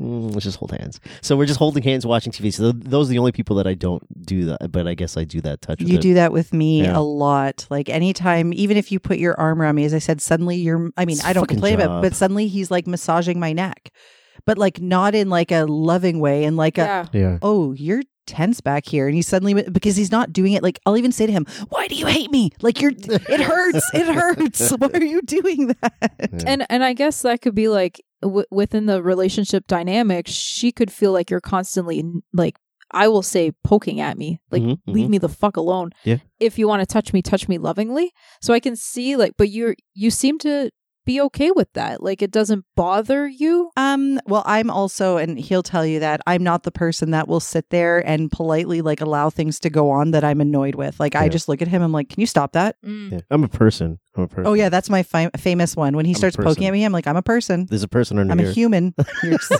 mm, let's just hold hands. So we're just holding hands watching TV. So th- those are the only people that I don't do that. But I guess I do that touch. with You it. do that with me Yeah. a lot. Like anytime, even if you put your arm around me, as I said, suddenly you're, I mean, It's I don't fucking complain about job. it, but suddenly he's like massaging my neck, but like not in like a loving way and like a, Yeah. Yeah. oh, you're tense back here. And he suddenly, because he's not doing it. Like I'll even say to him, why do you hate me? Like you're, it hurts. It hurts. Why are you doing that? Yeah. And and I guess that could be like w- within the relationship dynamic, she could feel like you're constantly like I will say poking at me, like Mhm, leave mhm. me the fuck alone. Yeah. If you want to touch me, touch me lovingly. So I can see like, but you're you seem to be okay with that. Like it doesn't bother you. Um, well, I'm also, and he'll tell you that I'm not the person that will sit there and politely like allow things to go on that I'm annoyed with. Like I just look at him, I'm like, can you stop that? Yeah. I'm a person. I'm a person. Oh yeah, that's my fi- famous one. When he I'm starts poking at me, I'm like, I'm a person. There's a person under I'm here. a human. You're just,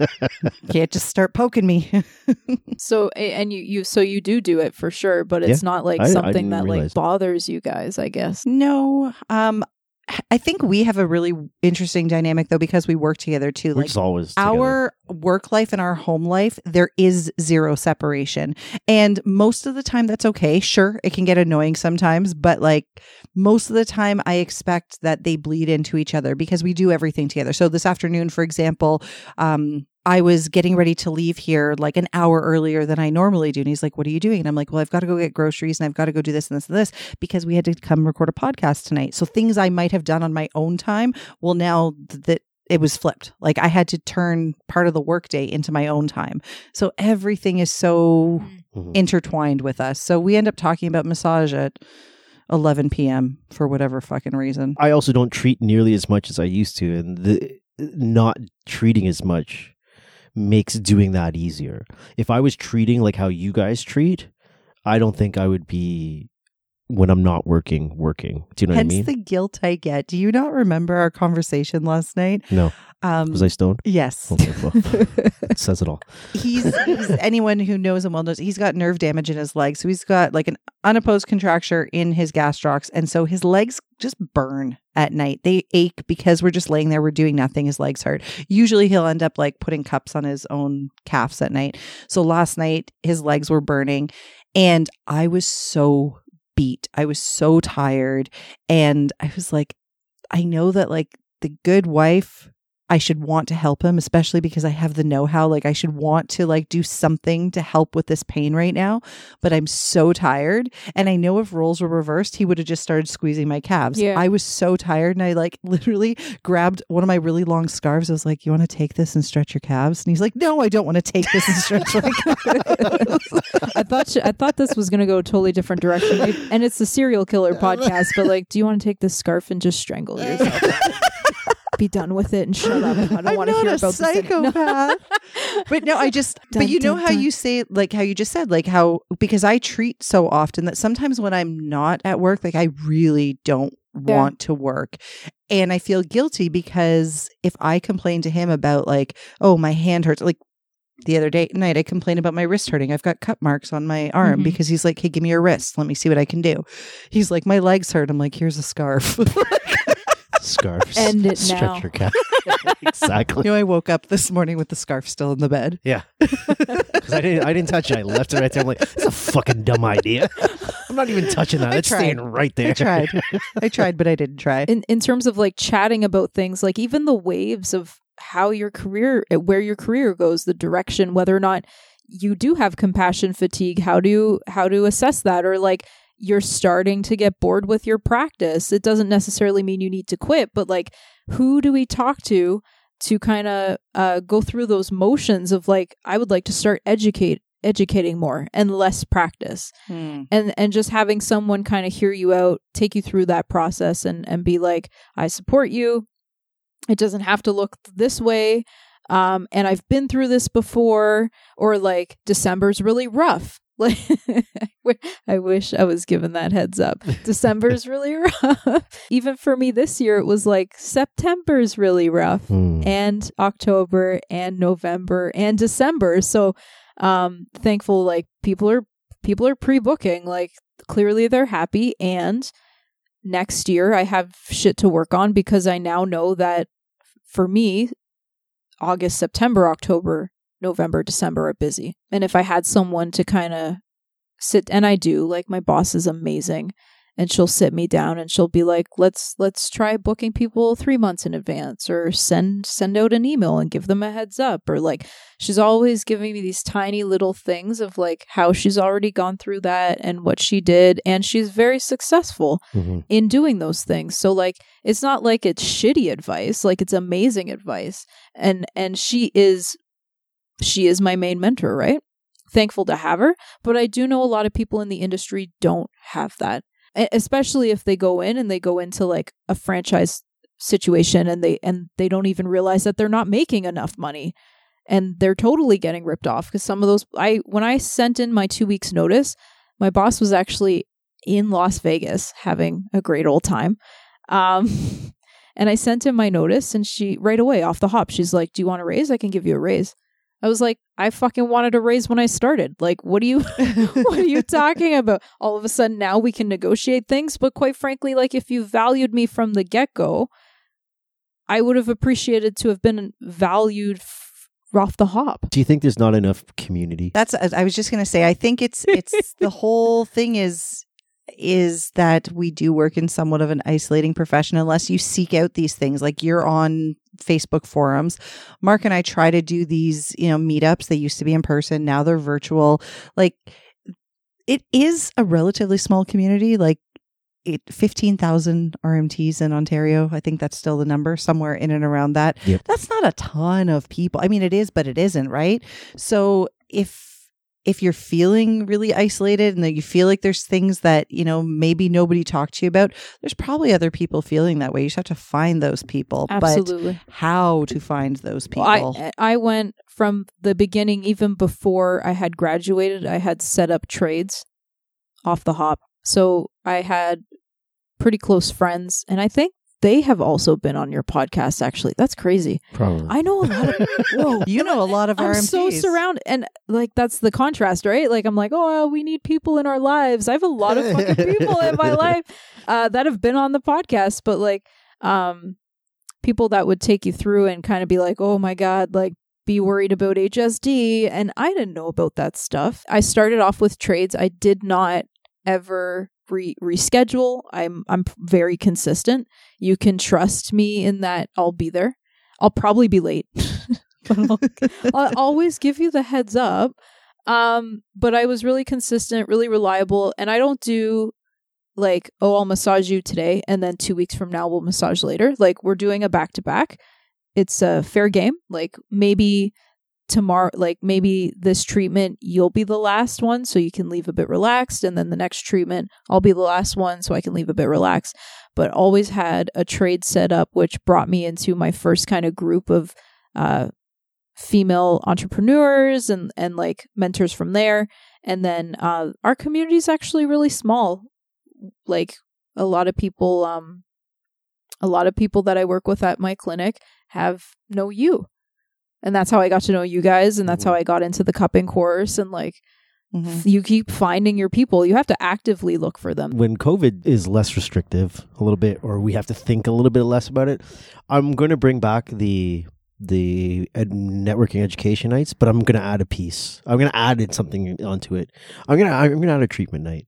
can't just start poking me. So and you you so you do do it for sure, but it's not like I- I something didn't that like realize. bothers you guys. I guess. no, um, I think we have a really interesting dynamic though because we work together too. We're Like always together. our work life and our home life, there is zero separation. And most of the time, that's okay. Sure, it can get annoying sometimes, but like most of the time, I expect that they bleed into each other because we do everything together. So this afternoon, for example, um, I was getting ready to leave here like an hour earlier than I normally do. And he's like, What are you doing? And I'm like, Well, I've got to go get groceries and I've got to go do this and this and this because we had to come record a podcast tonight. So things I might have done on my own time, well, now that it was flipped. Like I had to turn part of the workday into my own time. So everything is so Mhm. intertwined with us. So we end up talking about massage at 11 p.m. for whatever fucking reason. I also don't treat nearly as much as I used to, and the not treating as much makes doing that easier. If I was treating like how you guys treat, I don't think I would be when I'm not working working. Do you know Hence what I mean? Hence the guilt I get. Do you not remember our conversation last night? no, Um, was I stoned? yes. Okay, well, it says it all. he's, he's anyone who knows him well knows he's got nerve damage in his legs. So he's got like an unopposed contracture in his gastrocs. And so his legs just burn at night. They ache because we're just laying there, we're doing nothing. His legs hurt. Usually he'll end up like putting cups on his own calves at night. So last night his legs were burning and I was so beat. I was so tired. And I was like, I know that like the good wife I should want to help him, especially because I have the know how. Like, I should want to like do something to help with this pain right now. But I'm so tired. And I know if roles were reversed, he would have just started squeezing my calves. Yeah. I was so tired. And I like literally grabbed one of my really long scarves. I was like, You want to take this and stretch your calves? And he's like, No, I don't want to take this and stretch my calves. I thought sh- I thought this was going to go a totally different direction, and it's the serial killer podcast. But like, do you want to take this scarf and just strangle yourself? Be done with it and shut up. I don't I'm want to hear a about this. No. psychopath. but no, I just. Dun, but you know how dun. you say, like how you just said, like how because I treat so often that sometimes when I'm not at work, like I really don't Yeah. want to work, and I feel guilty because if I complain to him about like, oh, my hand hurts, like. The other day night, I complained about my wrist hurting. I've got cut marks on my arm Mhm. because he's like, "Hey, give me your wrist. Let me see what I can do." He's like, "My legs hurt." I'm like, "Here's a scarf." Scarves. End it Stretch now. your calf. exactly. you know, I woke up this morning with the scarf still in the bed. Yeah. Because I didn't, I didn't touch it. I left it right there. I'm like, that's a fucking dumb idea. I'm not even touching that. I It's staying tried. right there. I tried. I tried, but I didn't try. in in terms of like chatting about things like even the waves of how your career uh, where your career goes the direction whether or not you do have compassion fatigue how do you how to assess that or like you're starting to get bored with your practice it doesn't necessarily mean you need to quit but like who do we talk to to kind of uh, go through those motions of like i would like to start educate educating more and less practice. Hmm. and and just having someone kind of hear you out take you through that process and and be like i support you. It doesn't have to look this way. Um and i've been through this before or like december's really rough like i wish i was given that heads up december's really rough even for me this year it was like september's really rough Hmm. and October and November and December. So um thankful like people are people are pre-booking like clearly they're happy and next year I have shit to work on because I now know that for me August, September, October, November, December are busy. And if I had someone to kind of sit and I do, like my boss is amazing and she'll sit me down and she'll be like let's let's try booking people 3 months in advance or send send out an email and give them a heads up or like she's always giving me these tiny little things of like how she's already gone through that and what she did and she's very successful Mhm. in doing those things. So like it's not like it's shitty advice, like it's amazing advice. And and she is she is my main mentor, right? Thankful to have her, but I do know a lot of people in the industry don't have that. Especially if they go in and they go into like a franchise situation and they and they don't even realize that they're not making enough money and they're totally getting ripped off because some of those I when I sent in my 2 weeks notice, my boss was actually in Las Vegas having a great old time. Um, and I sent him my notice, and she right away off the hop, she's like, "Do you want a raise? I can give you a raise." I was like, "I fucking wanted a raise when I started. Like, what are you, what are you talking about? All of a sudden now we can negotiate things, but quite frankly, like if you valued me from the get go, I would have appreciated to have been valued f- off the hop." Do you think there's not enough community? That's I was just going to say I think it's it's the whole thing is is that we do work in somewhat of an isolating profession unless you seek out these things like you're on Facebook forums. Mark and I try to do these, you know, meetups. They used to be in person, now they're virtual. Like it is a relatively small community like it 15,000 RMTs in Ontario. I think that's still the number somewhere in and around that. Yep. That's not a ton of people. I mean it is but it isn't, right? So if if you're feeling really isolated and that you feel like there's things that, you know, maybe nobody talked to you about, there's probably other people feeling that way. You just have to find those people. Absolutely. But how to find those people? Well, I eh, I went from the beginning, even before I had graduated. I had set up trades off the hop, so I had pretty close friends, and I think they have also been on your podcast. Actually, that's crazy. Probably. I know a lot of whoa. you know a lot of I'm RMTs. so surrounded, and like that's the contrast, right? Like I'm like, oh, we need people in our lives. I have a lot of fucking people in my life uh, that have been on the podcast, but like, um, people that would take you through and kind of be like, oh my god, like be worried about HST, and I didn't know about that stuff. I started off with trades. I did not ever re- reschedule. I'm I'm very consistent. You can trust me in that I'll be there. I'll probably be late. I'll, I'll always give you the heads up. Um, but I was really consistent, really reliable, and I don't do like, oh, I'll massage you today, and then two weeks from now we'll massage later. Like we're doing a back to back. It's a fair game. Like maybe tomorrow like maybe this treatment you'll be the last one so you can leave a bit relaxed and then the next treatment I'll be the last one so I can leave a bit relaxed. But always had a trade set up which brought me into my first kind of group of uh female entrepreneurs and and like mentors from there. And then uh our community is actually really small. Like a lot of people um a lot of people that I work with at my clinic have know you and that's how I got to know you guys and that's how I got into the cupping course and like Mhm. you keep finding your people you have to actively look for them when COVID is less restrictive a little bit, or we have to think a little bit less about it, I'm going to bring back the the ed- networking education nights, but I'm going to add a piece. I'm going to add something onto it. I'm going to I'm going to add a treatment night.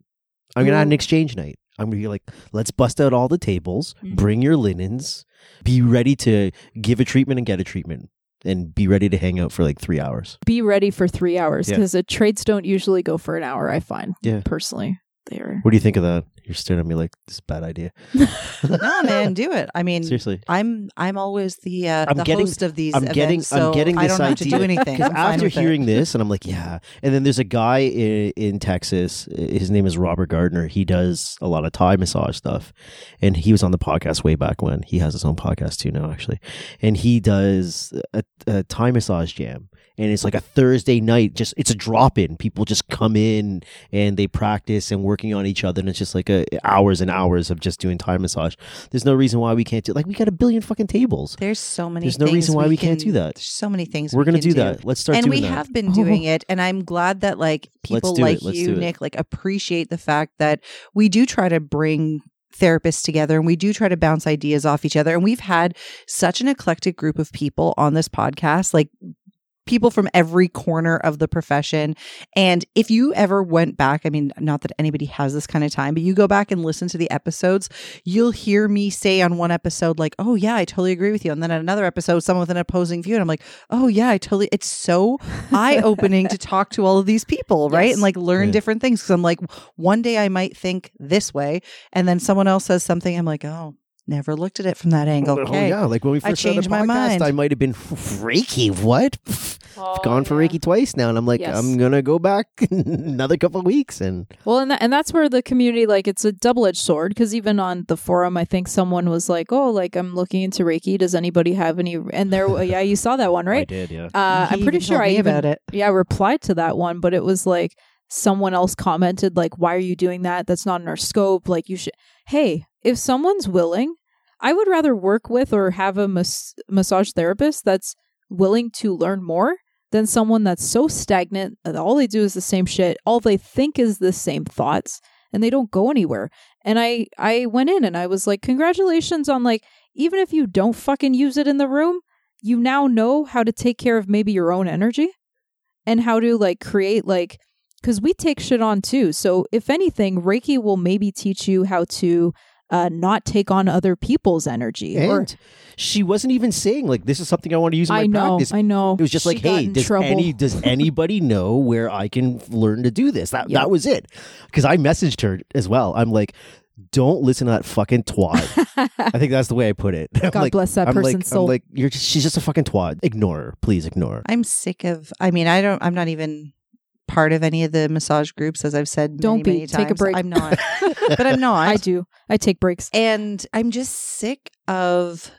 I'm going to add an exchange night. I'm going to be like, let's bust out all the tables, Mhm. bring your linens, be ready to give a treatment and get a treatment, and be ready to hang out for like three hours. be ready for three hours Yeah. because the trades don't usually go for an hour i find Yeah. personally they're What do you think of that? You're staring at me like this is a bad idea. no, man, do it. I mean, Seriously. I'm I'm always the uh, I'm the getting- host of these. I'm getting- events, I'm so getting I this don't have to do idea. anything. Because after with it. hearing this, and I'm like, yeah. And then there's a guy in, in Texas. His name is Robert Gardner. He does a lot of Thai massage stuff, and he was on the podcast way back when. He has his own podcast too now, actually, and he does a, a Thai massage jam. And it's like a Thursday night. Just it's a drop in. People just come in and they practice and working on each other. And it's just like a, hours and hours of just doing Thai massage. There's no reason why we can't do. Like we got a billion fucking tables. There's so many. There's no reason why we can't can- do that. There's so many things We're we gonna can do that. Let's start and we that. have been doing it and i'm glad that like people like you nick like appreciate the fact that we do try to bring therapists together and we do try to bounce ideas off each other and we've had such an eclectic group of people on this podcast like people from every corner of the profession and if you ever went back i mean not that anybody has this kind of time but you go back and listen to the episodes you'll hear me say on one episode like oh yeah i totally agree with you and then on another episode someone with an opposing view and i'm like oh yeah i totally it's so eye opening to talk to all of these people right Yes. and like learn Yeah. different things because i'm like one day i might think this way and then someone else says something i'm like oh never looked at it from that angle Oh, okay yeah, like when we I first started changed the my podcast, mind. I might have been Reiki. What? I've gone for Reiki twice now, and I'm like, Yes. I'm gonna go back another couple of weeks, and Well, and that, and that's where the community like it's a double edged sword because even on the forum, I think someone was like, "Oh, like I'm looking into Reiki. Does anybody have any?" And there, yeah, you saw that one, right? I did, yeah. Uh, I'm pretty sure I even about it yeah replied to that one, but it was like someone else commented like, "Why are you doing that? That's not in our scope. Like you should." Hey, if someone's willing, I would rather work with or have a mas- massage therapist that's willing to learn more than someone that's so stagnant that all they do is the same shit. All they think is the same thoughts and they don't go anywhere. And I I went in and I was like, "Congratulations on like even if you don't fucking use it in the room, you now know how to take care of maybe your own energy and how to like create like because we take shit on too. So if anything, Reiki will maybe teach you how to uh, not take on other people's energy. or And she wasn't even saying like this is something I want to use in my I know, practice. I know. It was just She like, hey, does trouble. any does anybody know where I can learn to do this? That Yep. that was it. Because I messaged her as well. I'm like, don't listen to that fucking twat. I think that's the way I put it. God like, bless that I'm like, person's soul. I'm like, you're just, she's just a fucking twat. Ignore her, please. Ignore her. i'm sick of i mean i don't i'm not even part of any of the massage groups as i've said Don't many, be. many Take a break. i'm not but i'm not I do. I take breaks. And I'm just sick of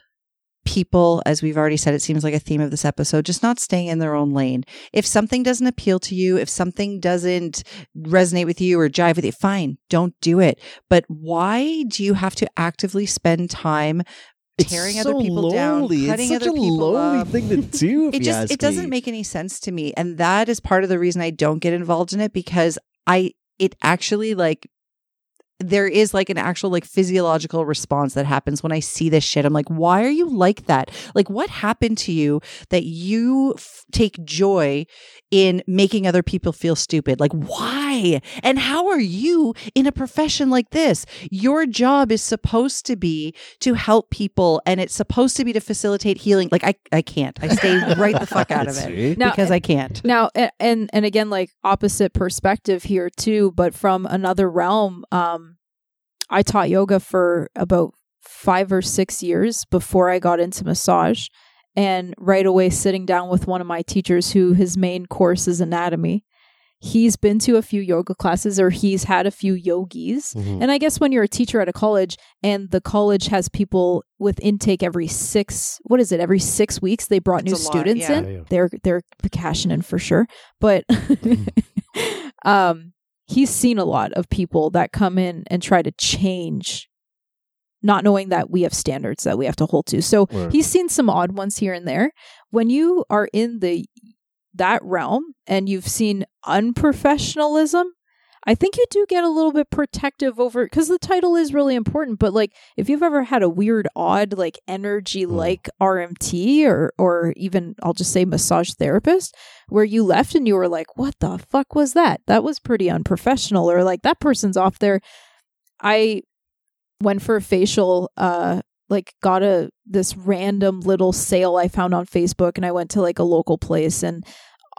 people, as we've already said, it seems like a theme of this episode, just not staying in their own lane. If something doesn't appeal to you, if something doesn't resonate with you or jive with you, fine, don't do it. But why do you have to actively spend time tearing it's other so people down, lonely. cutting it's such other a people lonely up? thing to do. It just it doesn't me. make any sense to me and that is part of the reason i don't get involved in it because i it actually like there is like an actual like physiological response that happens when i see this shit i'm like why are you like that like what happened to you that you f- take joy in making other people feel stupid like why why? And how are you in a profession like this? Your job is supposed to be to help people and it's supposed to be to facilitate healing. Like I, I can't. I stay right the fuck out of it Now- because I can't. Now, and and again, like opposite perspective here too, but from another realm. Um, I taught yoga for about five or six years before I got into massage, and right away sitting down with one of my teachers, who his main course is anatomy. He's been to a few yoga classes, or he's had a few yogis. Mhm. And I guess when you're a teacher at a college and the college has people with intake every six, what is it? Every six weeks they brought It's new a lot, students yeah. in. Yeah, yeah. They're they're cashing in for sure. But um, he's seen a lot of people that come in and try to change, not knowing that we have standards that we have to hold to. So Word. he's seen some odd ones here and there. When you are in the that realm and you've seen unprofessionalism, I think you do get a little bit protective over because the title is really important. But like, if you've ever had a weird, odd, like energy like RMT or or even I'll just say massage therapist, where you left and you were like, "What the fuck was that? That was pretty unprofessional," or like that person's off there. I went for a facial. Uh, like got a this random little sale I found on Facebook, and I went to like a local place and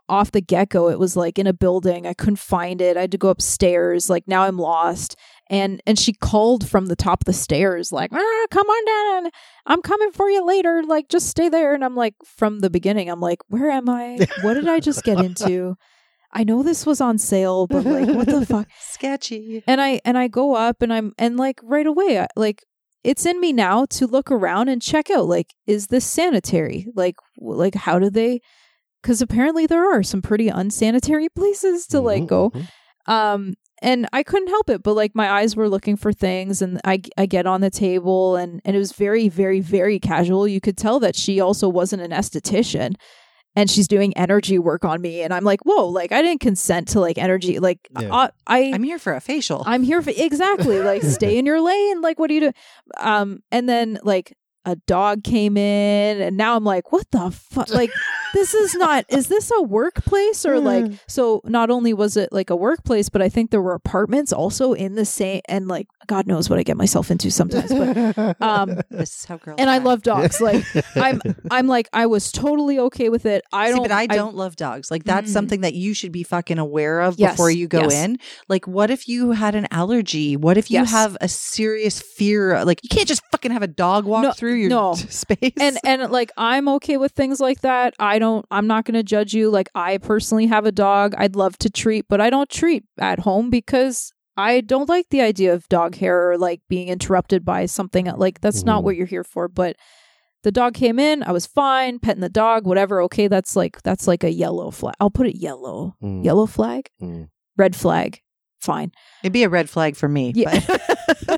off the get go, it was like in a building. I couldn't find it. I had to go upstairs. Like now I'm lost. And and she called from the top of the stairs, like, ah, come on down. I'm coming for you later. Like, just stay there. And I'm like, from the beginning, I'm like, where am I? What did I just get into? I know this was on sale, but like, what the fuck? Sketchy. and i and i go up and i'm and like right away I, like it's in me now to look around and check out like is this sanitary like like how do they because apparently there are some pretty unsanitary places to like Mhm, go mhm. um and i couldn't help it but like my eyes were looking for things and i i get on the table and and it was very very very casual you could tell that she also wasn't an esthetician and she's doing energy work on me and i'm like whoa like i didn't consent to like energy like Yeah. I, I I'm here for a facial. I'm here for exactly like stay in your lane. Like, what do you do? Um, and then like a dog came in, and now I'm like, what the fuck? Like, this is not. Is this a workplace or like? So not only was it like a workplace, but I think there were apartments also in the same. And like, God knows what I get myself into sometimes. But um, this is how girls. and I act. love dogs. Like, I'm I'm like I was totally okay with it. I See, don't. but I don't love dogs. Like that's Mm. something that you should be fucking aware of Yes, before you go yes. in. Like, what if you had an allergy? What if you Yes. have a serious fear? Like, you can't just fucking have a dog walk No, through your no. space. and and like I'm okay with things like that. I don't I'm not going to judge you like I personally have a dog I'd love to treat, but I don't treat at home because I don't like the idea of dog hair or like being interrupted by something like that's not Mhm. what you're here for, but the dog came in, I was fine, petting the dog, whatever. Okay, that's like that's like a yellow flag. I'll put it yellow. Mm, Yellow flag? mm. Red flag. Fine. It'd be a red flag for me. Yeah.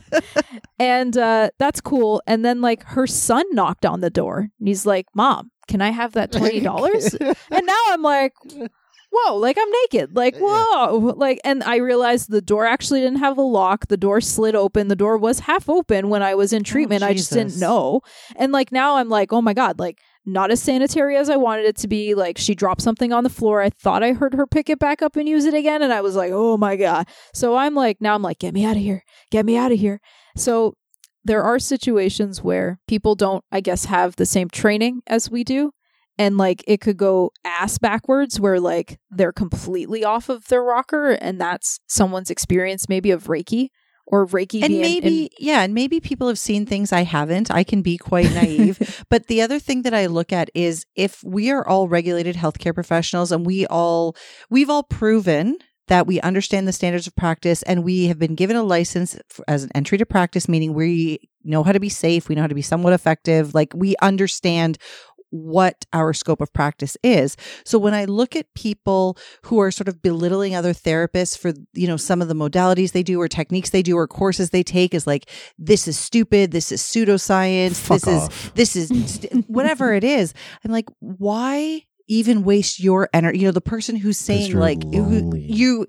and uh, that's cool. And then like her son knocked on the door and he's like, Mom, can I have that twenty dollars? and now I'm like, Whoa, like I'm naked. Like, whoa. Like and I realized the door actually didn't have a lock. The door slid open. The door was half open when I was in treatment. I just didn't know. And like now I'm like, oh my God, like not as sanitary as I wanted it to be. Like she dropped something on the floor. I thought I heard her pick it back up and use it again. And I was like, oh my God. So I'm like, now I'm like, get me out of here. Get me out of here. So there are situations where people don't, I guess, have the same training as we do. And like it could go ass backwards where like they're completely off of their rocker and that's someone's experience maybe of Reiki or Reiki and maybe in- yeah and maybe people have seen things i haven't. I can be quite naive. But the other thing that i look at is if we are all regulated healthcare professionals and we all we've all proven that we understand the standards of practice and we have been given a license as an entry to practice meaning we know how to be safe we know how to be somewhat effective like we understand what our scope of practice is. So when I look at people who are sort of belittling other therapists for, you know, some of the modalities they do or techniques they do or courses they take is like, this is stupid. This is pseudoscience. Fuck this off. is, this is st- whatever it is. I'm like, why even waste your energy? You know, the person who's saying like, who- you,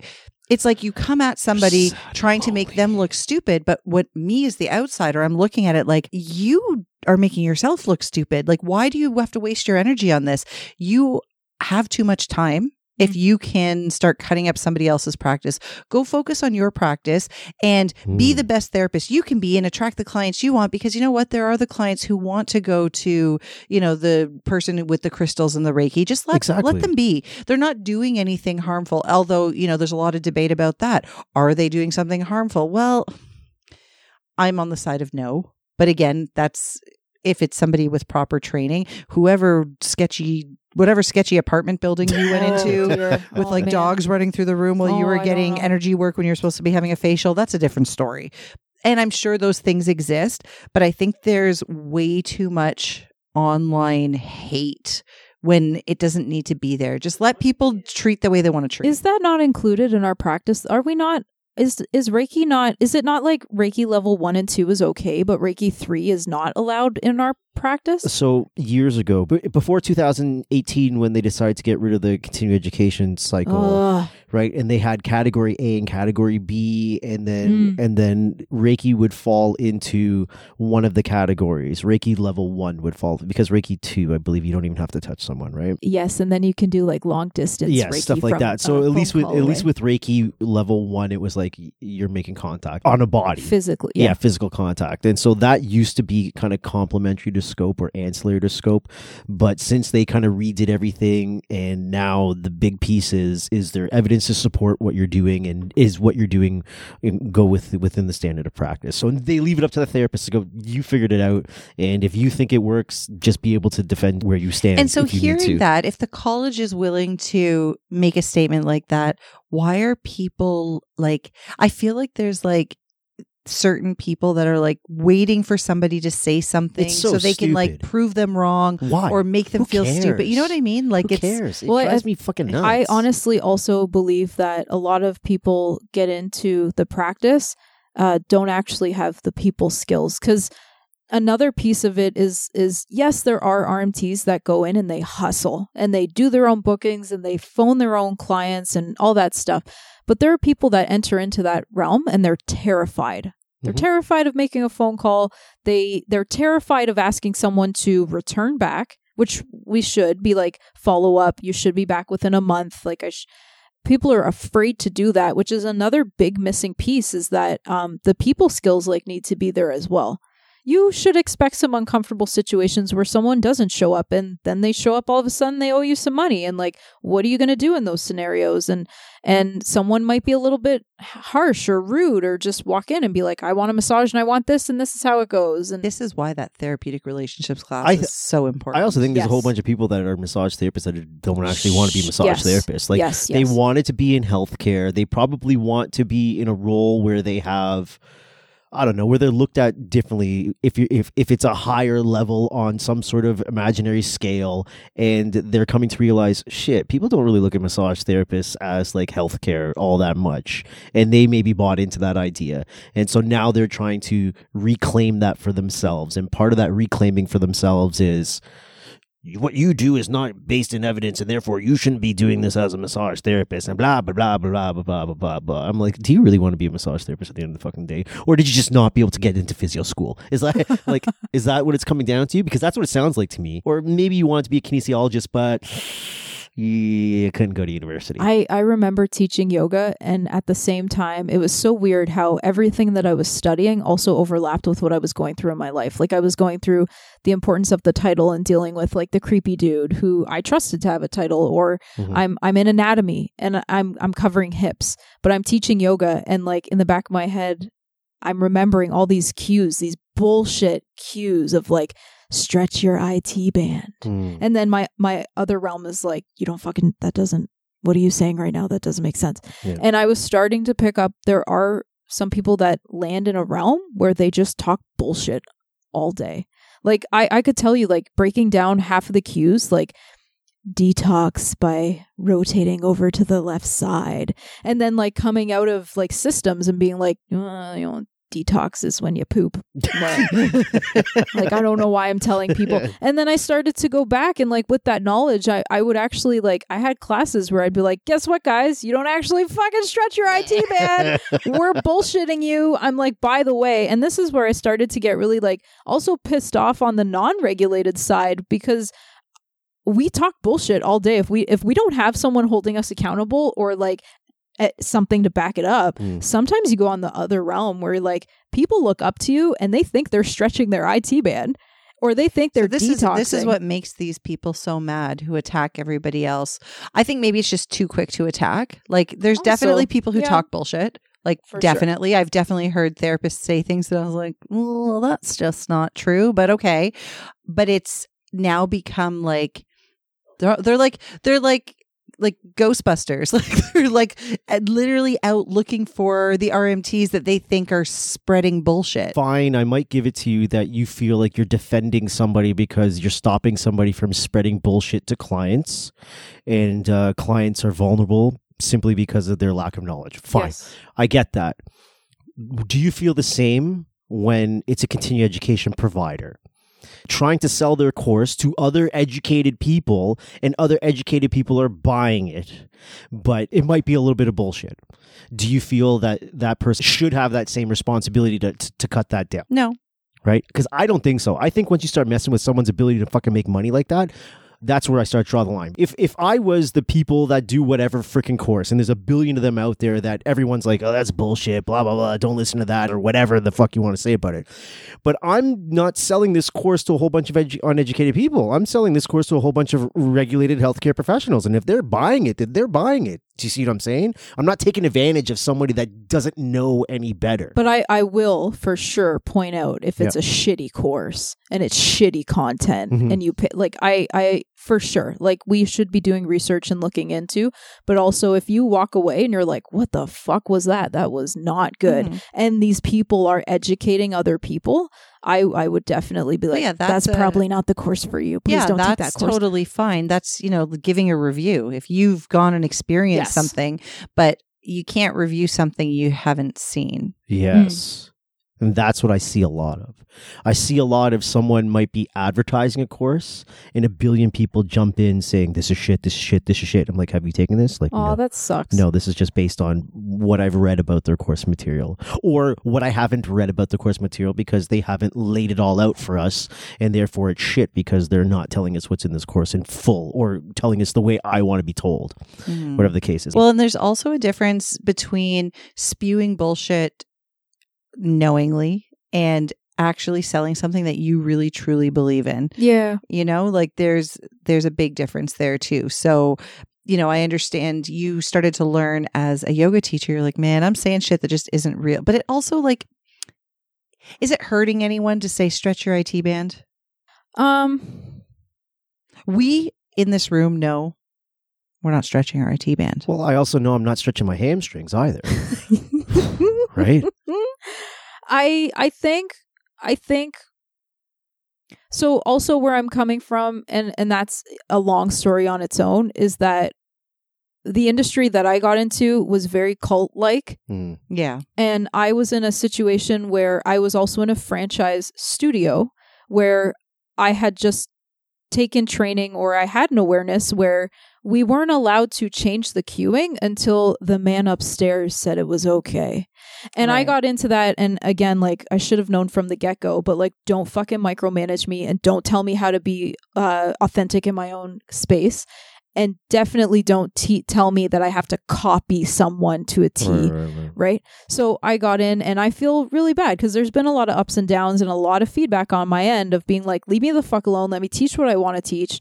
it's like you come at somebody trying to make them look stupid, but what me as the outsider, I'm looking at it like you are making yourself look stupid. Like, why do you have to waste your energy on this? You have too much time if you can start cutting up somebody else's practice. Go focus on your practice and be Mm. the best therapist you can be and attract the clients you want because you know what? There are the clients who want to go to, you know, the person with the crystals and the Reiki. Just let, Exactly. let them be. They're not doing anything harmful. Although, you know, there's a lot of debate about that. Are they doing something harmful? Well, I'm on the side of no. But again, that's if it's somebody with proper training, whoever sketchy, whatever sketchy apartment building you went into dear. with Oh, like man. dogs running through the room while you Oh, were I getting energy work when you're supposed to be having a facial, that's a different story. And I'm sure those things exist, but I think there's way too much online hate when it doesn't need to be there. Just let people treat the way they want to treat. Is that not included in our practice? Are we not? Is is Reiki not? Is it not like Reiki level one and two is okay, but Reiki three is not allowed in our practice? So years ago, before 2018, when they decided to get rid of the continuing education cycle, Ugh. right? And they had category A and category B, and then Mm. and then Reiki would fall into one of the categories. Reiki level one would fall because Reiki two, I believe, you don't even have to touch someone, right? yes, and then you can do like long distance. Yes, Reiki stuff like from that. So a at least with at least with Reiki level one, it was like you're making contact on a body. physically, yeah. yeah. physical contact. And so that used to be kind of complementary to scope or ancillary to scope. But since they kind of redid everything and now the big piece is is there evidence to support what you're doing and is what you're doing go with within the standard of practice. So they leave it up to the therapist to go, you figured it out. And if you think it works, just be able to defend where you stand. and so if you need to. hearing that, if the college is willing to make a statement like that, why are people like I feel like there's like certain people that are like waiting for somebody to say something It's so they can like prove them wrong Why? or make them Who feel stupid. You know what I mean? Like Who it's cares? It Well, I- drives me fucking nuts. I honestly also believe that a lot of people get into the practice uh, don't actually have the people skills because another piece of it is is yes there are RMTs that go in and they hustle and they do their own bookings and they phone their own clients and all that stuff but there are people that enter into that realm and they're terrified. They're Mhm. terrified of making a phone call. They they're terrified of asking someone to return back which we should be like follow up. You should be back within a month. Like i sh- people are afraid to do that which is another big missing piece is that um, the people skills like need to be there as well you should expect some uncomfortable situations where someone doesn't show up and then they show up all of a sudden they owe you some money and like what are you going to do in those scenarios and and someone might be a little bit harsh or rude or just walk in and be like i want a massage and i want this and this is how it goes and this is why that therapeutic relationships class I- is so important. I also think there's a whole bunch of people that are massage therapists that don't actually want to be massage Yes. therapists. Like yes, they wanted to be in healthcare. They probably want to be in a role where they have I don't know, where they're looked at differently if you if if it's a higher level on some sort of imaginary scale and they're coming to realize shit, people don't really look at massage therapists as like healthcare all that much. And they maybe bought into that idea. And so now they're trying to reclaim that for themselves. And part of that reclaiming for themselves is what you do is not based in evidence, and therefore you shouldn't be doing this as a massage therapist, and blah blah blah blah blah blah blah blah blah. blah. I'm like, do you really want to be a massage therapist at the end of the fucking day, or did you just not be able to get into physio school? Is that like, is that what it's coming down to? Because that's what it sounds like to me. Or maybe you want to be a kinesiologist, but you couldn't go to university. I, I remember teaching yoga, and at the same time, it was so weird how everything that I was studying also overlapped with what I was going through in my life. Like, I was going through the importance of the title and dealing with like the creepy dude who I trusted to have a title, or Mhm. I'm I'm in anatomy and I'm I'm covering hips, but I'm teaching yoga, and like in the back of my head, I'm remembering all these cues, these bullshit cues of like stretch your IT band. Mm. And then my my other realm is like, you don't fucking that doesn't what are you saying right now? That doesn't make sense. Yeah. And I was starting to pick up there are some people that land in a realm where they just talk bullshit all day. Like I I could tell you like breaking down half of the cues like detox by rotating over to the left side and then like coming out of like systems and being like uh, you know detox is when you poop like I don't know why I'm telling people. And then I started to go back and like with that knowledge, I, I would actually like I had classes where I'd be like, guess what, guys? You don't actually fucking stretch your IT band. We're bullshitting you. I'm like, by the way, and this is where I started to get really like also pissed off on the non-regulated side because we talk bullshit all day if we if we don't have someone holding us accountable or like something to back it up Mm. sometimes you go on the other realm where like people look up to you and they think they're stretching their IT band or they think they're So this is this is what makes these people so mad who attack everybody else. I think maybe it's just too quick to attack. Like there's Also, definitely people who yeah. talk bullshit. Like For sure. definitely, I've definitely heard therapists say things that I was like, "Well, that's just not true." But okay, but it's now become like they're they're like they're like like Ghostbusters. Like they're like uh, literally out looking for the RMTs that they think are spreading bullshit. Fine, I might give it to you that you feel like you're defending somebody because you're stopping somebody from spreading bullshit to clients, and uh, clients are vulnerable simply because of their lack of knowledge. Fine, Yes. I get that. Do you feel the same when it's a continuing education provider? Trying to sell their course to other educated people, and other educated people are buying it, but it might be a little bit of bullshit. Do you feel that that person should have that same responsibility to, to, to cut that down? No, right? Because I don't think so. I think once you start messing with someone's ability to fucking make money like that, that's where I start to draw the line. If if I was the people that do whatever freaking course, and there's a billion of them out there that everyone's like, oh, that's bullshit, blah blah blah, don't listen to that or whatever the fuck you want to say about it. But I'm not selling this course to a whole bunch of edu- uneducated people. I'm selling this course to a whole bunch of regulated healthcare professionals, and if they're buying it, then they're buying it. Do you see what I'm saying? I'm not taking advantage of somebody that doesn't know any better. But I, I will for sure point out if it's a shitty course and it's shitty content Mhm. and you pay, like I I for sure like we should be doing research and looking into but also if you walk away and you're like what the fuck was that that was not good Mhm. and these people are educating other people I I would definitely be like yeah, that's, that's a- probably not the course for you please yeah, don't take that's that course totally fine. That's you know giving a review if you've gone and experienced Yes. something, but you can't review something you haven't seen. Yes. And that's what I see a lot of. I see a lot of someone might be advertising a course and a billion people jump in saying, This is shit, this is shit, this is shit. I'm like, Have you taken this? Like, oh no. that sucks no, this is just based on what I've read about their course material or what I haven't read about the course material because they haven't laid it all out for us. And therefore it's shit because they're not telling us what's in this course in full or telling us the way I want to be told, mm-hmm. whatever the case is. Well, and there's also a difference between spewing bullshit knowingly and actually selling something that you really truly believe in. yeah You know, like there's there's a big difference there too. So, you know, I understand you started to learn as a yoga teacher. You're like, man, I'm saying shit that just isn't real. But it also like, is it hurting anyone to say stretch your IT band? um We in this room know we're not stretching our IT band. well, I also know I'm not stretching my hamstrings either. Right? I I think I think so also where I'm coming from and and that's a long story on its own is that the industry that I got into was very cult like Hmm. Yeah. and I was in a situation where I was also in a franchise studio where I had just taken training or I had an awareness where we weren't allowed to change the cueing until the man upstairs said it was okay. And I got into that and again like I should have known from the get-go but like don't fucking micromanage me and don't tell me how to be uh authentic in my own space and definitely don't te- tell me that I have to copy someone to a T Right, right, right. right? So I got in and I feel really bad because there's been a lot of ups and downs and a lot of feedback on my end of being like, leave me the fuck alone. Let me teach what I want to teach.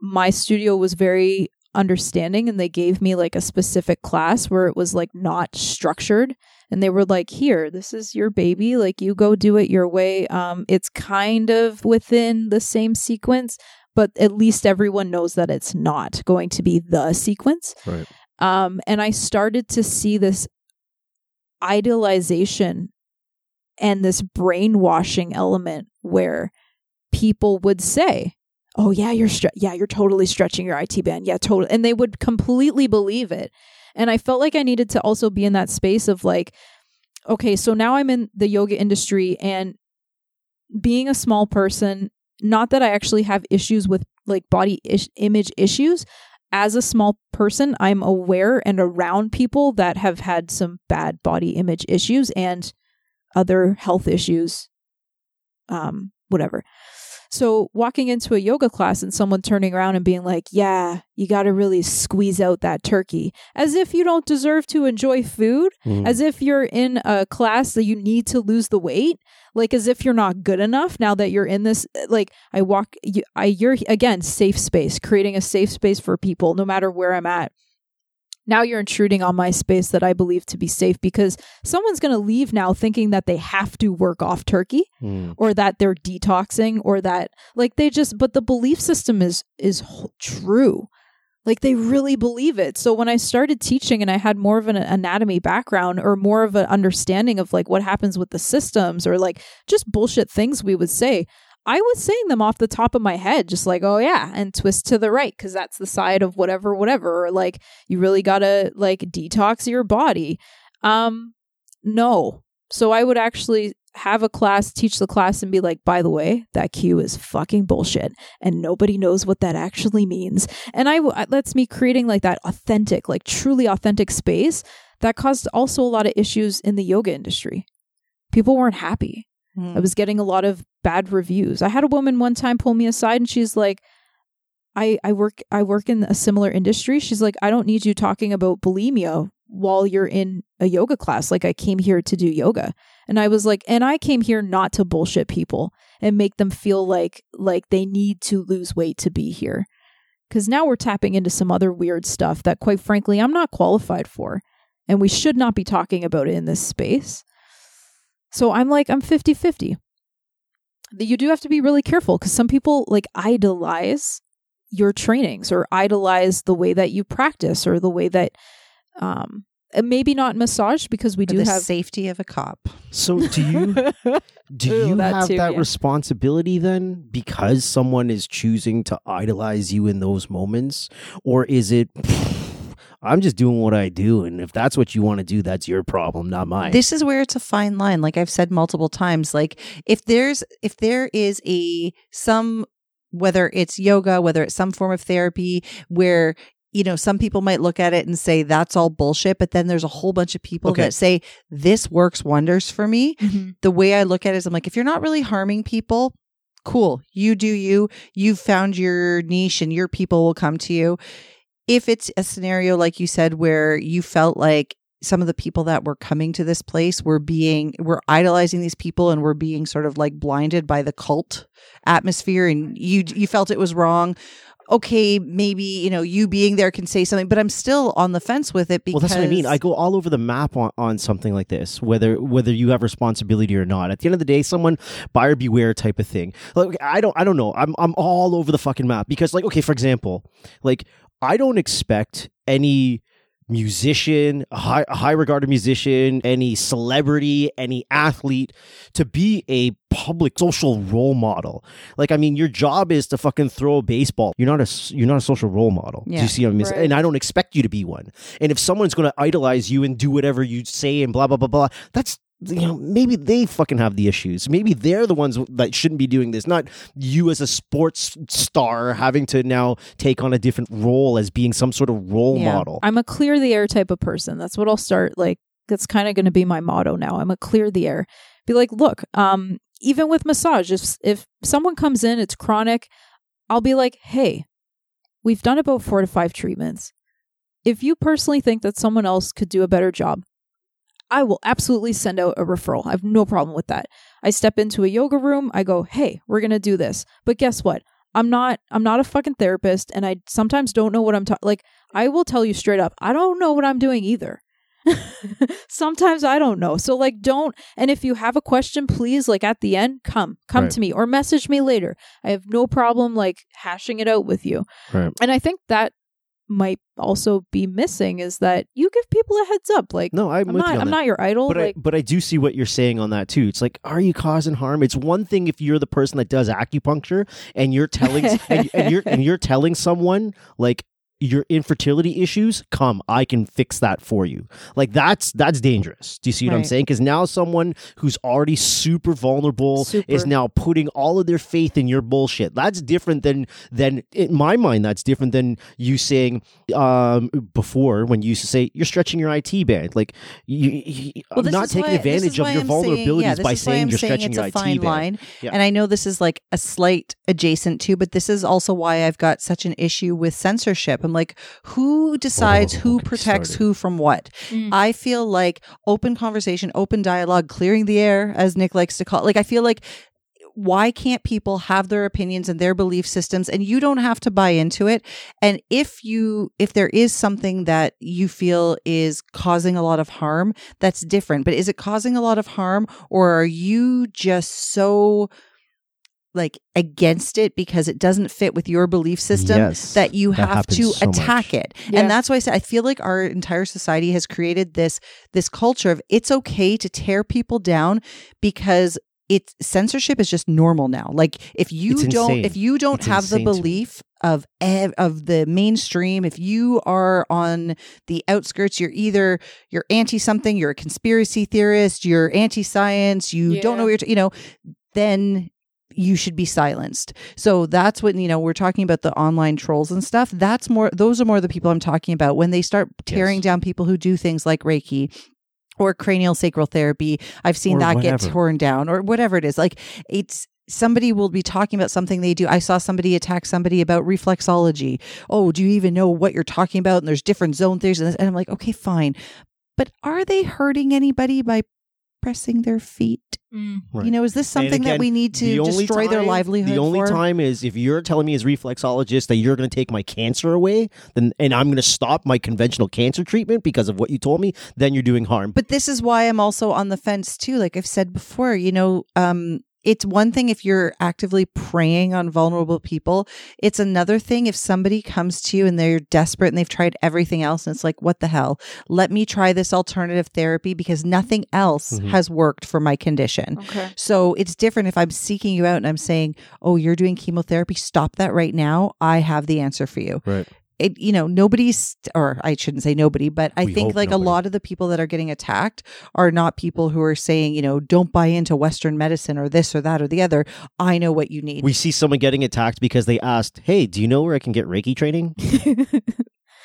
My studio was very understanding and they gave me like a specific class where it was like not structured. And they were like here this is your baby. Like you go do it your way. Um it's kind of within the same sequence but at least everyone knows that it's not going to be the sequence. Right. um, and I started to see this idealization and this brainwashing element where people would say, "Oh yeah, you're stre- yeah, you're totally stretching your IT band. Yeah, totally." And they would completely believe it. And I felt like I needed to also be in that space of like, okay, so now I'm in the yoga industry and being a small person, not that I actually have issues with like body image issues, as a small person, I'm aware and around people that have had some bad body image issues and other health issues, um, whatever. So walking into a yoga class and someone turning around and being like, "Yeah, you got to really squeeze out that turkey," as if you don't deserve to enjoy food, Mm. as if you're in a class that you need to lose the weight, like as if you're not good enough now that you're in this. Like I walk, you, I you're again safe space, creating a safe space for people, no matter where I'm at. Now you're intruding on my space that I believe to be safe because someone's going to leave now thinking that they have to work off turkey Mm. or that they're detoxing or that like they just but the belief system is is true like they really believe it so when i started teaching and i had more of an anatomy background or more of an understanding of like what happens with the systems or like just bullshit things we would say i was saying them off the top of my head just like oh yeah and twist to the right because that's the side of whatever whatever or like you really gotta like detox your body um no so i would actually have a class, teach the class, and be like, by the way, that cue is fucking bullshit, and nobody knows what that actually means. And I it lets me creating like that authentic, like truly authentic space that caused also a lot of issues in the yoga industry. People weren't happy. Mm. I was getting a lot of bad reviews. I had a woman one time pull me aside and she's like, I, I work I work in a similar industry. She's like, I don't need you talking about bulimia while you're in a yoga class. Like I came here to do yoga. And I was like, and I came here not to bullshit people and make them feel like like they need to lose weight to be here. Cause now we're tapping into some other weird stuff that quite frankly I'm not qualified for. And we should not be talking about it in this space. So I'm like, I'm 50 50. You do have to be really careful because some people like idolize your trainings or idolize the way that you practice or the way that, um, maybe not massage because we For do the have. safety of a cop. So do you do Ooh, you that have too, that yeah. responsibility then because someone is choosing to idolize you in those moments or is it I'm just doing what I do and if that's what you want to do that's your problem not mine. This is where it's a fine line. Like I've said multiple times, like if there's if there is a some whether it's yoga, whether it's some form of therapy where you know, some people might look at it and say that's all bullshit, but then there's a whole bunch of people Okay. that say this works wonders for me. Mhm. The way I look at it is I'm like, if you're not really harming people, cool. You do you. You've found your niche and your people will come to you. If it's a scenario like you said where you felt like some of the people that were coming to this place were being were idolizing these people and were being sort of like blinded by the cult atmosphere and you you felt it was wrong okay maybe you know you being there can say something but i'm still on the fence with it because well, that's what I mean. I go all over the map on, on something like this, whether whether you have responsibility or not. At the end of the day, someone buyer beware type of thing. Like I don't I don't know. I'm I'm all over the fucking map because like okay, for example, like I don't expect any musician, a high, a high regarded musician, any celebrity, any athlete to be a public social role model. Like, I mean, your job is to fucking throw a baseball. You're not a you're not a social role model. Do you see what I mean? Right. And I don't expect you to be one. And if someone's going to idolize you and do whatever you say and blah blah blah blah, that's you know maybe they fucking have the issues. Maybe they're the ones that shouldn't be doing this, not you as a sports star having to now take on a different role as being some sort of role Yeah. model. I'm a clear the air type of person. That's what I'll start like that's kind of going to be my motto now. I'm a clear the air. Be like, look, um even with massage, if if someone comes in, it's chronic, I'll be like, "Hey, we've done about 4 to 5 treatments. If you personally think that someone else could do a better job, I will absolutely send out a referral. I have no problem with that. I step into a yoga room, I go, "Hey, we're going to do this." But guess what? I'm not I'm not a fucking therapist and I sometimes don't know what I'm talking like I will tell you straight up, I don't know what I'm doing either. Sometimes I don't know. So like don't and if you have a question, please like at the end, come. Come Right. to me or message me later. I have no problem like hashing it out with you. Right. And I think that might also be missing is that you give people a heads up. Like No, I'm, I'm with not I'm that. not your idol. But like I but I do see what you're saying on that too. It's like, are you causing harm? It's one thing if you're the person that does acupuncture and you're telling and, and you're and you're telling someone like your infertility issues, come, I can fix that for you. Like that's that's dangerous. Do you see what I'm saying? Because now someone who's already super vulnerable is now putting all of their faith in your bullshit. That's different than than in my mind. That's different than you saying um before when you used to say you're stretching your IT band. Like you, you, Well, I'm not taking why- advantage of your I'm saying- vulnerabilities yeah, by saying you're saying stretching it's your a IT band. line. Yeah. And I know this is like a slight adjacent to, but this is also why I've got such an issue with censorship. I'm like, who decides Oh, who don't get me protects started. who from what? Mm. I feel like open conversation, open dialogue, clearing the air, as Nick likes to call. it. Like I feel like why can't people have their opinions and their belief systems and you don't have to buy into it and if you if there is something that you feel is causing a lot of harm that's different but is it causing a lot of harm or are you just so like against it because it doesn't fit with your belief system Yes, that you that have to so attack much. it Yeah. and that's why I said I feel like our entire society has created this this culture of it's okay to tear people down because it's censorship is just normal now. Like if you It's don't insane. if you don't It's have the insane to me. belief of ev- of the mainstream, if you are on the outskirts, you're either you're anti something, you're a conspiracy theorist, you're anti science, you don't know what you're t- you know, then you should be silenced. So that's what you know. We're talking about the online trolls and stuff. That's more. Those are more the people I'm talking about when they start tearing Yes. down people who do things like Reiki or cranial sacral therapy. I've seen Or that get torn down or whatever it is. Like it's somebody will be talking about something they do. I saw somebody attack somebody about reflexology. Oh, do you even know what you're talking about? And there's different zone theories. And I'm like, okay, fine. But are they hurting anybody by pressing their feet? Mm. Right. You know, is this And something that we need to the only destroy their livelihood The only for? time is if you're telling me as reflexologist that you're going to take my cancer away, then and I'm going to stop my conventional cancer treatment because of what you told me, then you're doing harm. But this is why I'm also on the fence too. Like I've said before, you know, um, it's one thing if you're actively preying on vulnerable people. It's another thing if somebody comes to you and they're desperate and they've tried everything else and it's like, what the hell? Let me try this alternative therapy because nothing else Mhm. has worked for my condition. Okay. So it's different if I'm seeking you out and I'm saying, "Oh, you're doing chemotherapy. Stop that right now. I have the answer for you." right. It, you know, nobody's, or I shouldn't say nobody, but I We think like nobody. a lot of the people that are getting attacked are not people who are saying, you know, don't buy into Western medicine or this or that or the other. I know what you need. We see someone getting attacked because they asked, "Hey, do you know where I can get Reiki training?"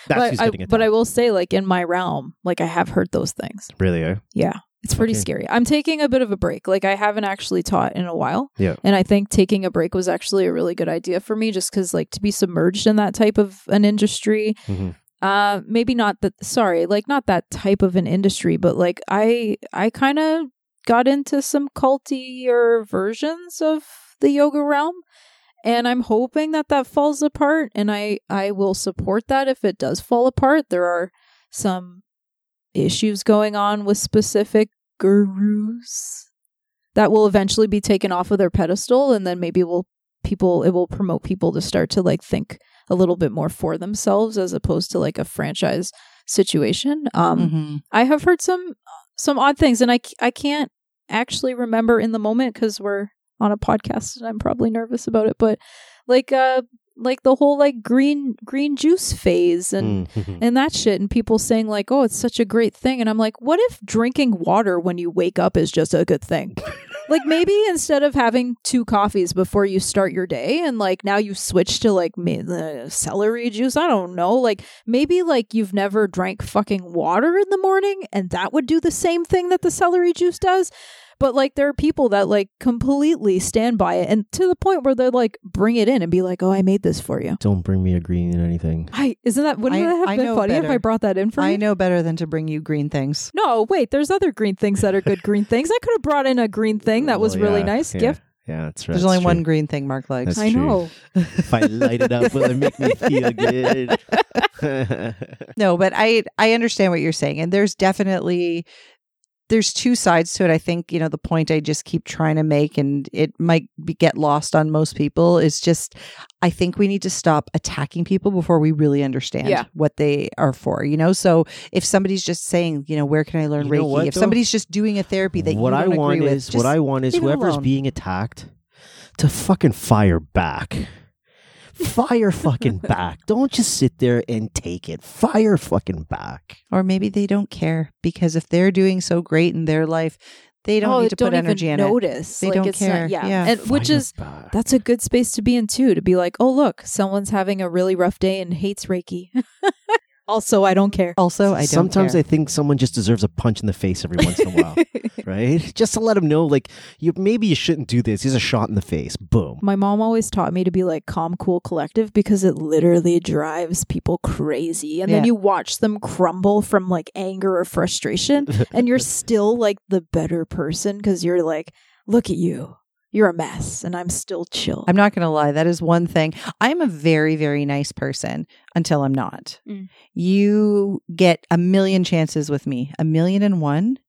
That's but, who's I, getting attacked. but I will say, like in my realm, like I have heard those things. really, eh? Yeah. It's pretty Okay. scary. I'm taking a bit of a break. Like I haven't actually taught in a while. Yeah. And I think taking a break was actually a really good idea for me just cuz like to be submerged in that type of an industry Mhm. uh maybe not that sorry, like not that type of an industry, but like I I kind of got into some cultier versions of the yoga realm and I'm hoping that that falls apart and I I will support that if it does fall apart. There are some issues going on with specific gurus that will eventually be taken off of their pedestal and then maybe will people it will promote people to start to like think a little bit more for themselves as opposed to like a franchise situation um Mhm. I have heard some some odd things, and i i can't actually remember in the moment because we're on a podcast and I'm probably nervous about it. But like uh like the whole like green green juice phase and Mhm. and that shit, and people saying like, oh, it's such a great thing, and I'm like, what if drinking water when you wake up is just a good thing? like maybe instead of having two coffees before you start your day and like now you switch to like ma- the celery juice i don't know like maybe like you've never drank fucking water in the morning and that would do the same thing that the celery juice does but like there are people that like completely stand by it and to the point where they're like bring it in and be like oh i made this for you Don't bring me a green anything. I isn't that wouldn't I- that have I been know funny if I brought that in for you I know better than to bring you green things. No, wait, there's other green things that are good green things. I could have brought in a green thing that was Well, really yeah, nice yeah, gift. Yeah, that's right. There's only one green thing Mark likes. That's I true. know. if I light it up, will it make me feel good? no but i i understand what you're saying and there's definitely there's two sides to it i think you know the point i just keep trying to make and it might be, get lost on most people is just i think we need to stop attacking people before we really understand Yeah. what they are for you know so if somebody's just saying you know where can i learn You reiki what, if though? somebody's just doing a therapy that what you I don't want agree with is just what I want is whoever's being attacked to fucking fire back. Fire fucking back. Don't just sit there and take it. Fire fucking back. Or maybe they don't care because if they're doing so great in their life, they don't oh, need to don't put even energy in it. notice. They Like, don't it's not- care. yeah, Yeah. and which is back. that's a good space to be in too. To be like, oh look, someone's having a really rough day and hates Reiki. also, I don't care. Also, I don't Sometimes care. I think someone just deserves a punch in the face every once in a while, right? Just to let them know, like, you maybe you shouldn't do this. Here's a shot in the face. Boom. My mom always taught me to be like calm, cool, collective because it literally drives people crazy. And then you watch them crumble from like anger or frustration, and you're still like the better person because you're like, look at you. You're a mess, and I'm still chill. I'm not going to lie. That is one thing. I'm a very, very nice person until I'm not. Mm. You get a million chances with me, a million and one.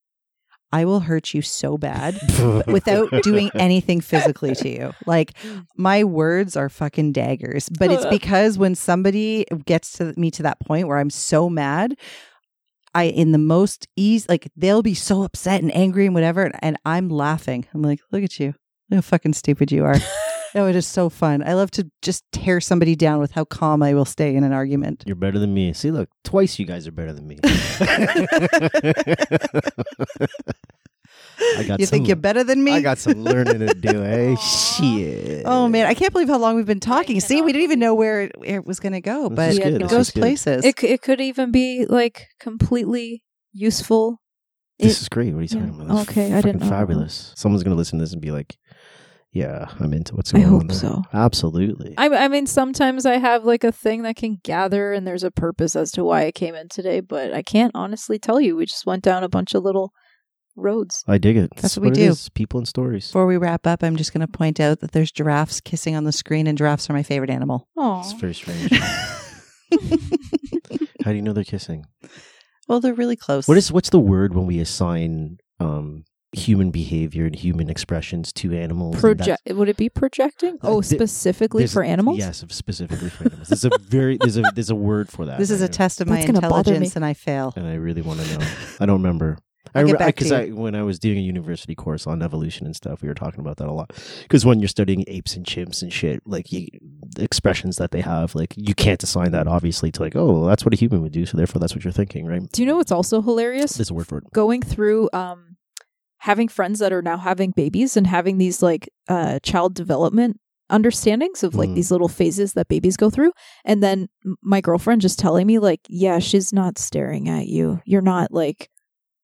I will hurt you so bad without doing anything physically to you. Like Mm. my words are fucking daggers, but it's because when somebody gets to me to that point where I'm so mad, I in the most ease like they'll be so upset and angry and whatever, and, and I'm laughing. I'm like, look at you, look how fucking stupid you are. no, it is so fun. I love to just tear somebody down with how calm I will stay in an argument. You're better than me. See, look, twice you guys are better than me. I got you some, think you're better than me? I got some learning to do, eh? Aw. Shit. Oh man, I can't believe how long we've been talking. See, we didn't even know where it, where it was going to go, This but is We had good. no it goes places. It it could even be like completely useful. This It- is great. What are you talking yeah. about? That's Okay, I didn't fucking know. fabulous. Someone's gonna listen to this and be like, "Yeah, I'm into what's I going on." hope there." so. Absolutely. I, I mean, sometimes I have like a thing that can gather, and there's a purpose as to why I came in today, but I can't honestly tell you. We just went down a bunch of little roads. I dig it. That's what we it do. is. People and stories. Before we wrap up, I'm just going to point out that there's giraffes kissing on the screen, and giraffes are my favorite animal. Oh, It's very strange. How do you know they're kissing? well, they're really close. What is what's the word when we assign um human behavior and human expressions to animals? project? Would it be projecting? Oh, th- specifically for animals? Yes, specifically for animals. There's a very there's a there's a word for that. This is I a know. test of my That's gonna bother me. intelligence, and I fail. and I really want to know. I don't remember. I'll I get back to because you. I when I was doing a university course on evolution and stuff, we were talking about that a lot. Because when you're studying apes and chimps and shit, like you, the expressions that they have, like you can't assign that obviously to like, oh, that's what a human would do, so therefore that's what you're thinking, right? Do you know what's also hilarious? There's a word for it. going through um having friends that are now having babies and having these like uh child development understandings of like Mm. these little phases that babies go through and then my girlfriend just telling me like yeah she's not staring at you you're not like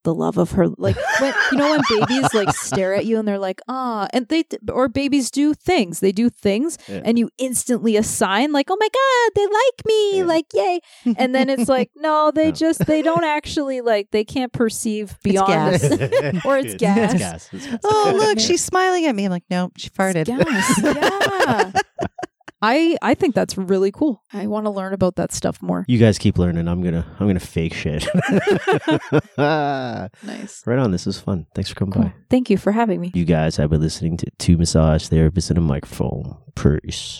the love of her like when you know when babies like stare at you and they're like ah and they or babies do things they do things Yeah. and you instantly assign like oh my god they like me Yeah. like yay and then it's like no they No. just they don't actually like they can't perceive beyond gas. Or it's gas. It's gas. It's gas. oh, look, she's smiling at me. I'm like, no, she farted. Yes, yeah. I I think that's really cool. I want to learn about that stuff more. You guys keep learning. I'm gonna I'm gonna fake shit. Nice. Right on. This was fun. Thanks for coming Cool. by. Thank you for having me. You guys have been listening to two massage therapists and a microphone. Peace.